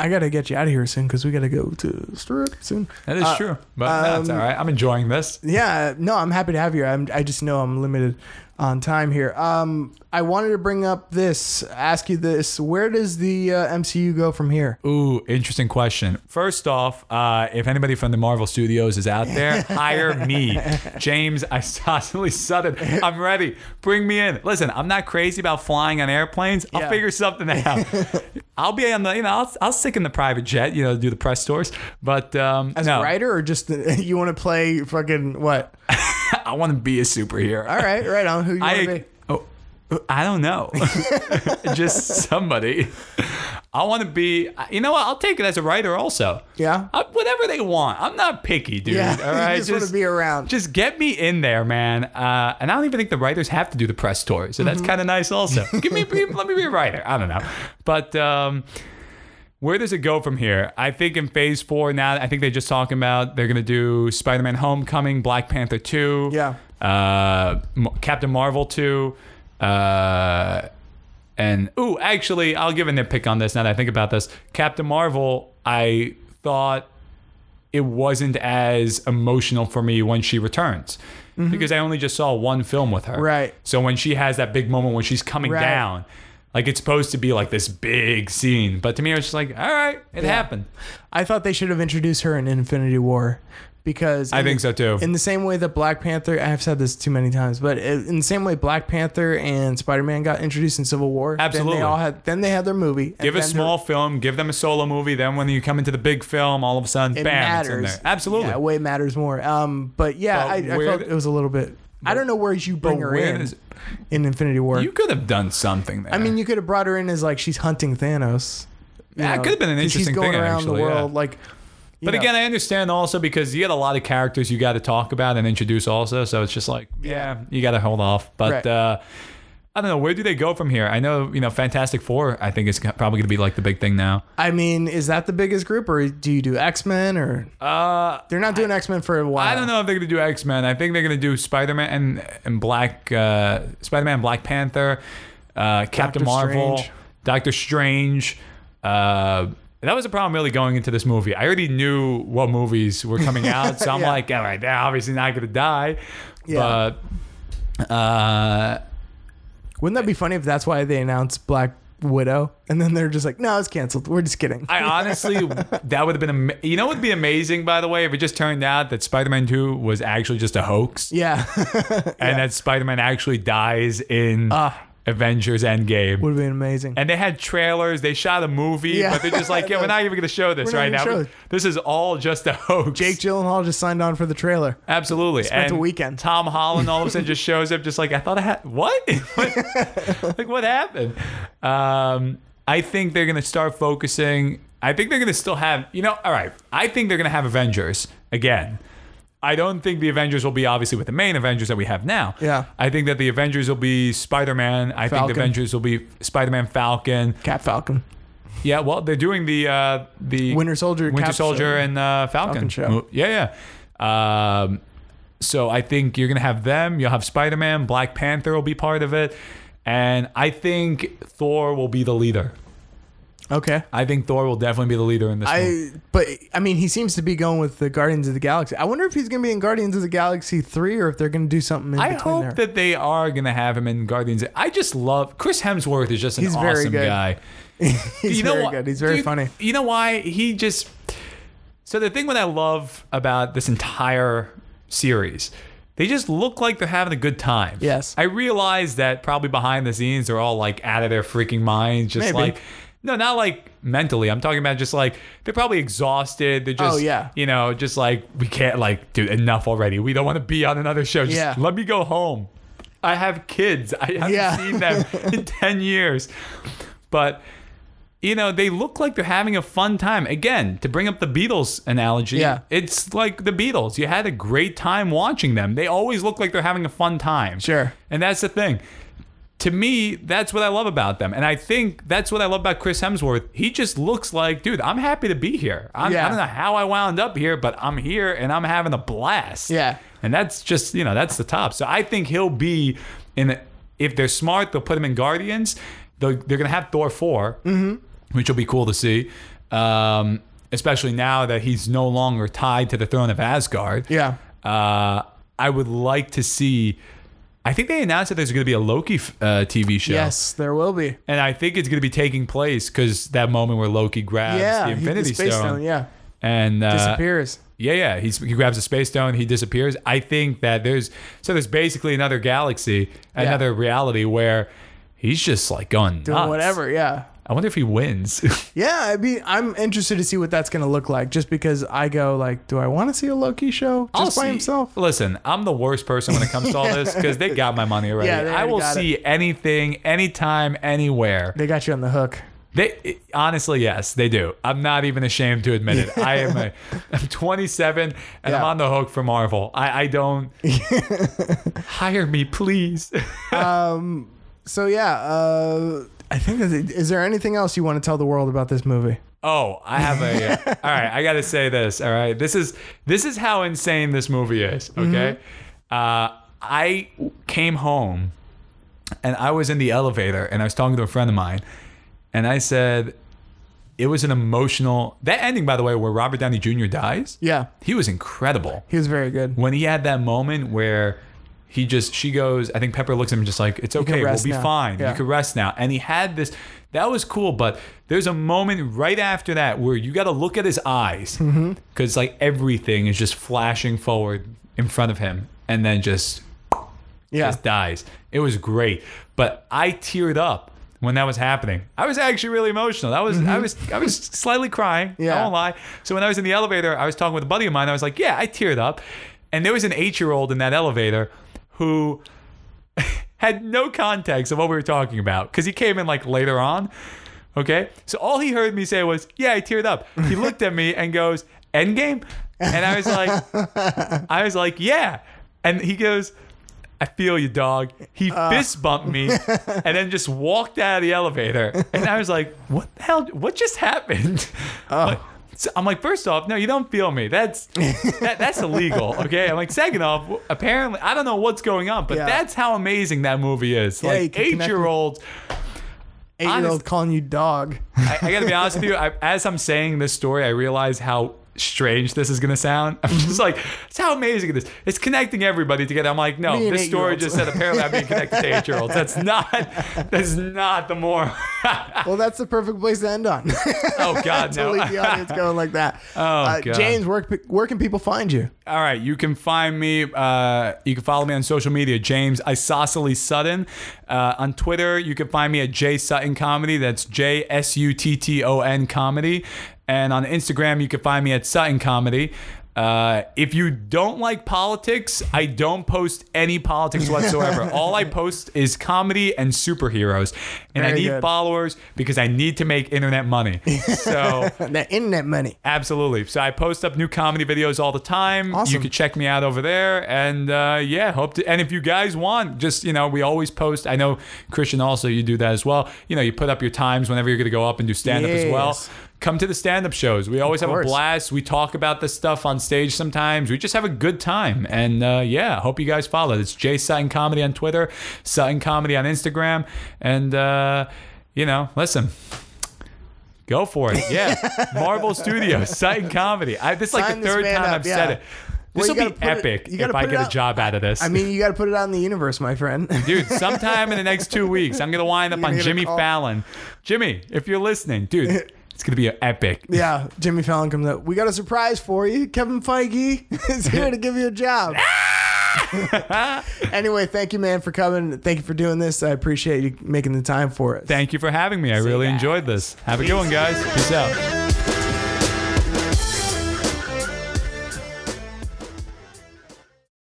I gotta get you out of here soon because we gotta go to strip soon. That is Uh, true. But um, all right. I'm enjoying this. Yeah, no, I'm happy to have you. I'm, I just know I'm limited on time here. Um, I wanted to bring up this, ask you this: Where does the uh, MCU go from here? Ooh, interesting question. First off, uh, if anybody from the Marvel Studios is out there, hire me, James. I constantly Sutton. I'm ready. Bring me in. Listen, I'm not crazy about flying on airplanes. I'll Yeah. figure something out. I'll be on the, you know, I'll, I'll stick in the private jet, you know, do the press tours. But um, As no, a writer, or just you want to play fucking what? I want to be a superhero. All right, right on. Who you want to be? oh, I don't know. Just somebody. I want to be. You know what? I'll take it as a writer also. Yeah. Uh, whatever they want. I'm not picky, dude. Yeah, All right. you just, want to be around. Just get me in there, man. Uh, and I don't even think the writers have to do the press tour, so Mm-hmm. that's kind of nice. Also, give me, let me be a writer. I don't know, but um, where does it go from here? I think in Phase Four now. I think they're just talking about they're gonna do Spider-Man: Homecoming, Black Panther two, Yeah. uh, Captain Marvel two. Uh, and ooh, actually, I'll give a nitpick on this now that I think about this. Captain Marvel, I thought it wasn't as emotional for me when she returns because I only just saw one film with her. Mm-hmm. Right. So when she has that big moment when she's coming Right. down, like it's supposed to be like this big scene, but to me it was just like, all right, it happened. I thought they should have introduced her in Infinity War because I think the- so too. In the same way that Black Panther, I've said this too many times, but in the same way Black Panther and Spider Man got introduced in Civil War, Absolutely. Then they all had, then they had their movie. and Give a small film, give them a solo movie. Then when you come into the big film, all of a sudden, it bam, it's in matters. there. Absolutely. yeah, way matters more. Um, but yeah, But I, I felt it was a little bit. I don't know where you bring her in is- in Infinity War. you could have done something there. I mean, you could have brought her in as like she's hunting Thanos. Yeah, it could have been an interesting she's going thing, around actually, the yeah. world like. But know. again, I understand also because you got a lot of characters you got to talk about and introduce also. So it's just like, yeah, you got to hold off. But Right. uh, I don't know. Where do they go from here? I know, you know, Fantastic Four, I think is probably going to be like the big thing now. I mean, is that the biggest group, or do you do X Men, or Uh, they're not doing X Men for a while? I don't know if they're going to do X Men. I think they're going to do Spider Man and, and Black, uh, Spider Man, Black Panther, uh, Captain Marvel, Strange. Doctor Strange. Uh, that was a problem really going into this movie. I already knew what movies were coming out, so I'm Yeah. like, all right, they're obviously not going to die. Yeah. But uh, Wouldn't that be funny if that's why they announced Black Widow, and then they're just like, no, it's canceled. We're just kidding. I honestly, that would have been, ama- you know, what would be amazing, by the way, if it just turned out that Spider Man 2 was actually just a hoax yeah, and that Spider Man actually dies in. Ah. Avengers Endgame. Would have been amazing. and they had trailers. They shot a movie, Yeah. but they're just like, yeah, we're not even going to show this We're not right now. gonna show it. This is all just a hoax. Jake Gyllenhaal just signed on for the trailer. Absolutely. Spent and the weekend. Tom Holland all of a sudden just shows up, just like I thought I had. What? like what happened? Um, I think they're gonna start focusing. I think they're gonna still have. You know, all right. I think they're gonna have Avengers again. I don't think the Avengers will be obviously with the main Avengers that we have now. Yeah. I think that the Avengers will be Spider Man. I think the Avengers will be Spider Man, Falcon. Cat Falcon. Yeah, well, they're doing the uh, the Winter Soldier, Winter Cap Soldier, show. and uh, Falcon. Falcon show. Yeah, yeah. Um, so I think you're gonna have them. You'll have Spider Man, Black Panther will be part of it, and I think Thor will be the leader. Okay. I think Thor will definitely be the leader in this. I but I mean he seems to be going with the Guardians of the Galaxy. I wonder if he's going to be in Guardians of the Galaxy 3 or if they're going to do something in I hope there. that they are gonna have him in Guardians. I just love Chris Hemsworth is just an He's awesome guy. he's you know very why- good. He's very you- funny. You know why he just. So the thing what I love about this entire series, they just look like they're having a good time. Yes. I realize that probably behind the scenes they're all like out of their freaking minds, just Maybe. like. No, not like mentally. I'm talking about just like they're probably exhausted. They're oh, just, Oh, yeah. you know, just like we can't like, do enough already. We don't want to be on another show. Just Yeah. let me go home. I have kids. I haven't Yeah. seen them in 10 years. But you know, they look like they're having a fun time. Again, to bring up the Beatles analogy, Yeah. it's like the Beatles. You had a great time watching them. They always look like they're having a fun time. Sure. And that's the thing. To me, that's what I love about them. And I think that's what I love about Chris Hemsworth. He just looks like, dude, I'm happy to be here. I'm, Yeah. I don't know how I wound up here, but I'm here and I'm having a blast. Yeah. And that's just, you know, that's the top. So I think he'll be in, if they're smart, they'll put him in Guardians. They're, they're going to have Thor 4, which will be cool to see. Um, especially now that he's no longer tied to the throne of Asgard. Yeah. Uh, I would like to see. I think they announced that there's going to be a Loki uh, TV show. Yes, there will be. And I think it's going to be taking place because that moment where Loki grabs yeah. the he- Infinity Space Stone, Stone. Yeah. and uh, Disappears. yeah, yeah, he's, he grabs a space stone, he disappears. I think that there's so there's basically another galaxy, another reality where he's just like going Doing nuts. whatever. Yeah. I wonder if he wins. Yeah, I mean, I'm interested to see what that's going to look like. Just because I go like, do I want to see a Loki show just I'll by see- himself? Listen, I'm the worst person when it comes to all this because they got my money already. Yeah, they I already will got it. see anything, anytime, anywhere. They got you on the hook. They honestly, yes, they do. I'm not even ashamed to admit it. I am a, I'm 27 and I'm Yeah. on the hook for Marvel. I, I don't hire me, please. So yeah, uh, I think that, is there anything else you want to tell the world about this movie? Oh, I have a. all right, I got to say this. All right, this is this is how insane this movie is. Okay, uh, I came home, and I was in the elevator, and I was talking to a friend of mine, and I said, it was an emotional. That ending, by the way, where Robert Downey Jr. dies. Yeah, He was incredible he was very good. when he had that moment where he just she goes i think pepper looks at him just like it's okay we'll be now." fine. Yeah. you can rest now. And he had this that was cool but there's a moment right after that where you got to look at his eyes. Mm-hmm. because like everything is just flashing forward in front of him and then just Yeah, just dies. It was great. But i teared up when that was happening. I was actually really emotional. That was i was i was slightly crying Yeah. i won't lie. So when i was in the elevator i was talking with a buddy of mine i was like yeah i teared up. And there was an eight-year-old in that elevator who had no context of what we were talking about because he came in like later on okay so all he heard me say was yeah i teared up he looked at me and goes endgame and i was like i was like yeah and he goes I feel you, dog. He uh. fist bumped me and then just walked out of the elevator. And I was like, what the hell? What just happened? Oh. Like, so I'm like, first off, no, you don't feel me. That's that, that's illegal. Okay. I'm like, second off, apparently, I don't know what's going on, but Yeah. that's how amazing that movie is. Yeah, like eight year olds. eight year old calling you dog. I, I got to be honest with you. I, as I'm saying this story, I realize how strange this is gonna sound. I'm just like, it's how amazing it is. It's connecting everybody together. I'm like, no, this story just said apparently I'm being connected to eight year olds. That's not that's not the more Well, that's the perfect place to end on. Oh God, to no. leave the audience going like that. Oh, uh, God. James, where, where can people find you? All right, you can find me. Uh, you can follow me on social media, James Isosceles Sutton. Uh, on Twitter, you can find me at J Sutton Comedy. That's J S U T T O N Comedy. And on Instagram, you can find me at Sutton Comedy. Uh, if you don't like politics, I don't post any politics whatsoever. All I post is comedy and superheroes, and I need good. followers because I need to make internet money. So. That internet money. Absolutely. So I post up new comedy videos all the time. Awesome. You can check me out over there, and uh, yeah, hope to. And if you guys want, just you know, we always post. I know Cristian also you do that as well. You know, you put up your times whenever you're going to go up and do stand up as well. Come to the stand up shows. We always have a blast. We talk about this stuff on stage sometimes. We just have a good time. And uh, yeah, hope you guys follow. It's Jay Sutton Comedy on Twitter, Sutton Comedy on Instagram. And, uh, you know, listen. Go for it. Yeah. Marvel Studios, Sutton Comedy. I, this is like the third time up, I've yeah. said it. This you will be put it- epic if I get a job out of this. I mean, you got to put it out in the universe, my friend. dude, sometime in the next two weeks, I'm gonna wind up on gonna get a Jimmy. Fallon. Jimmy, if you're listening, dude, it's gonna be epic. yeah, Jimmy Fallon comes up. We got a surprise for you. Kevin Feige is here to give you a job. anyway, thank you, man, for coming. Thank you for doing this. I appreciate you making the time for it. Thank you for having me. I really enjoyed this. Have a good one, guys. Peace out.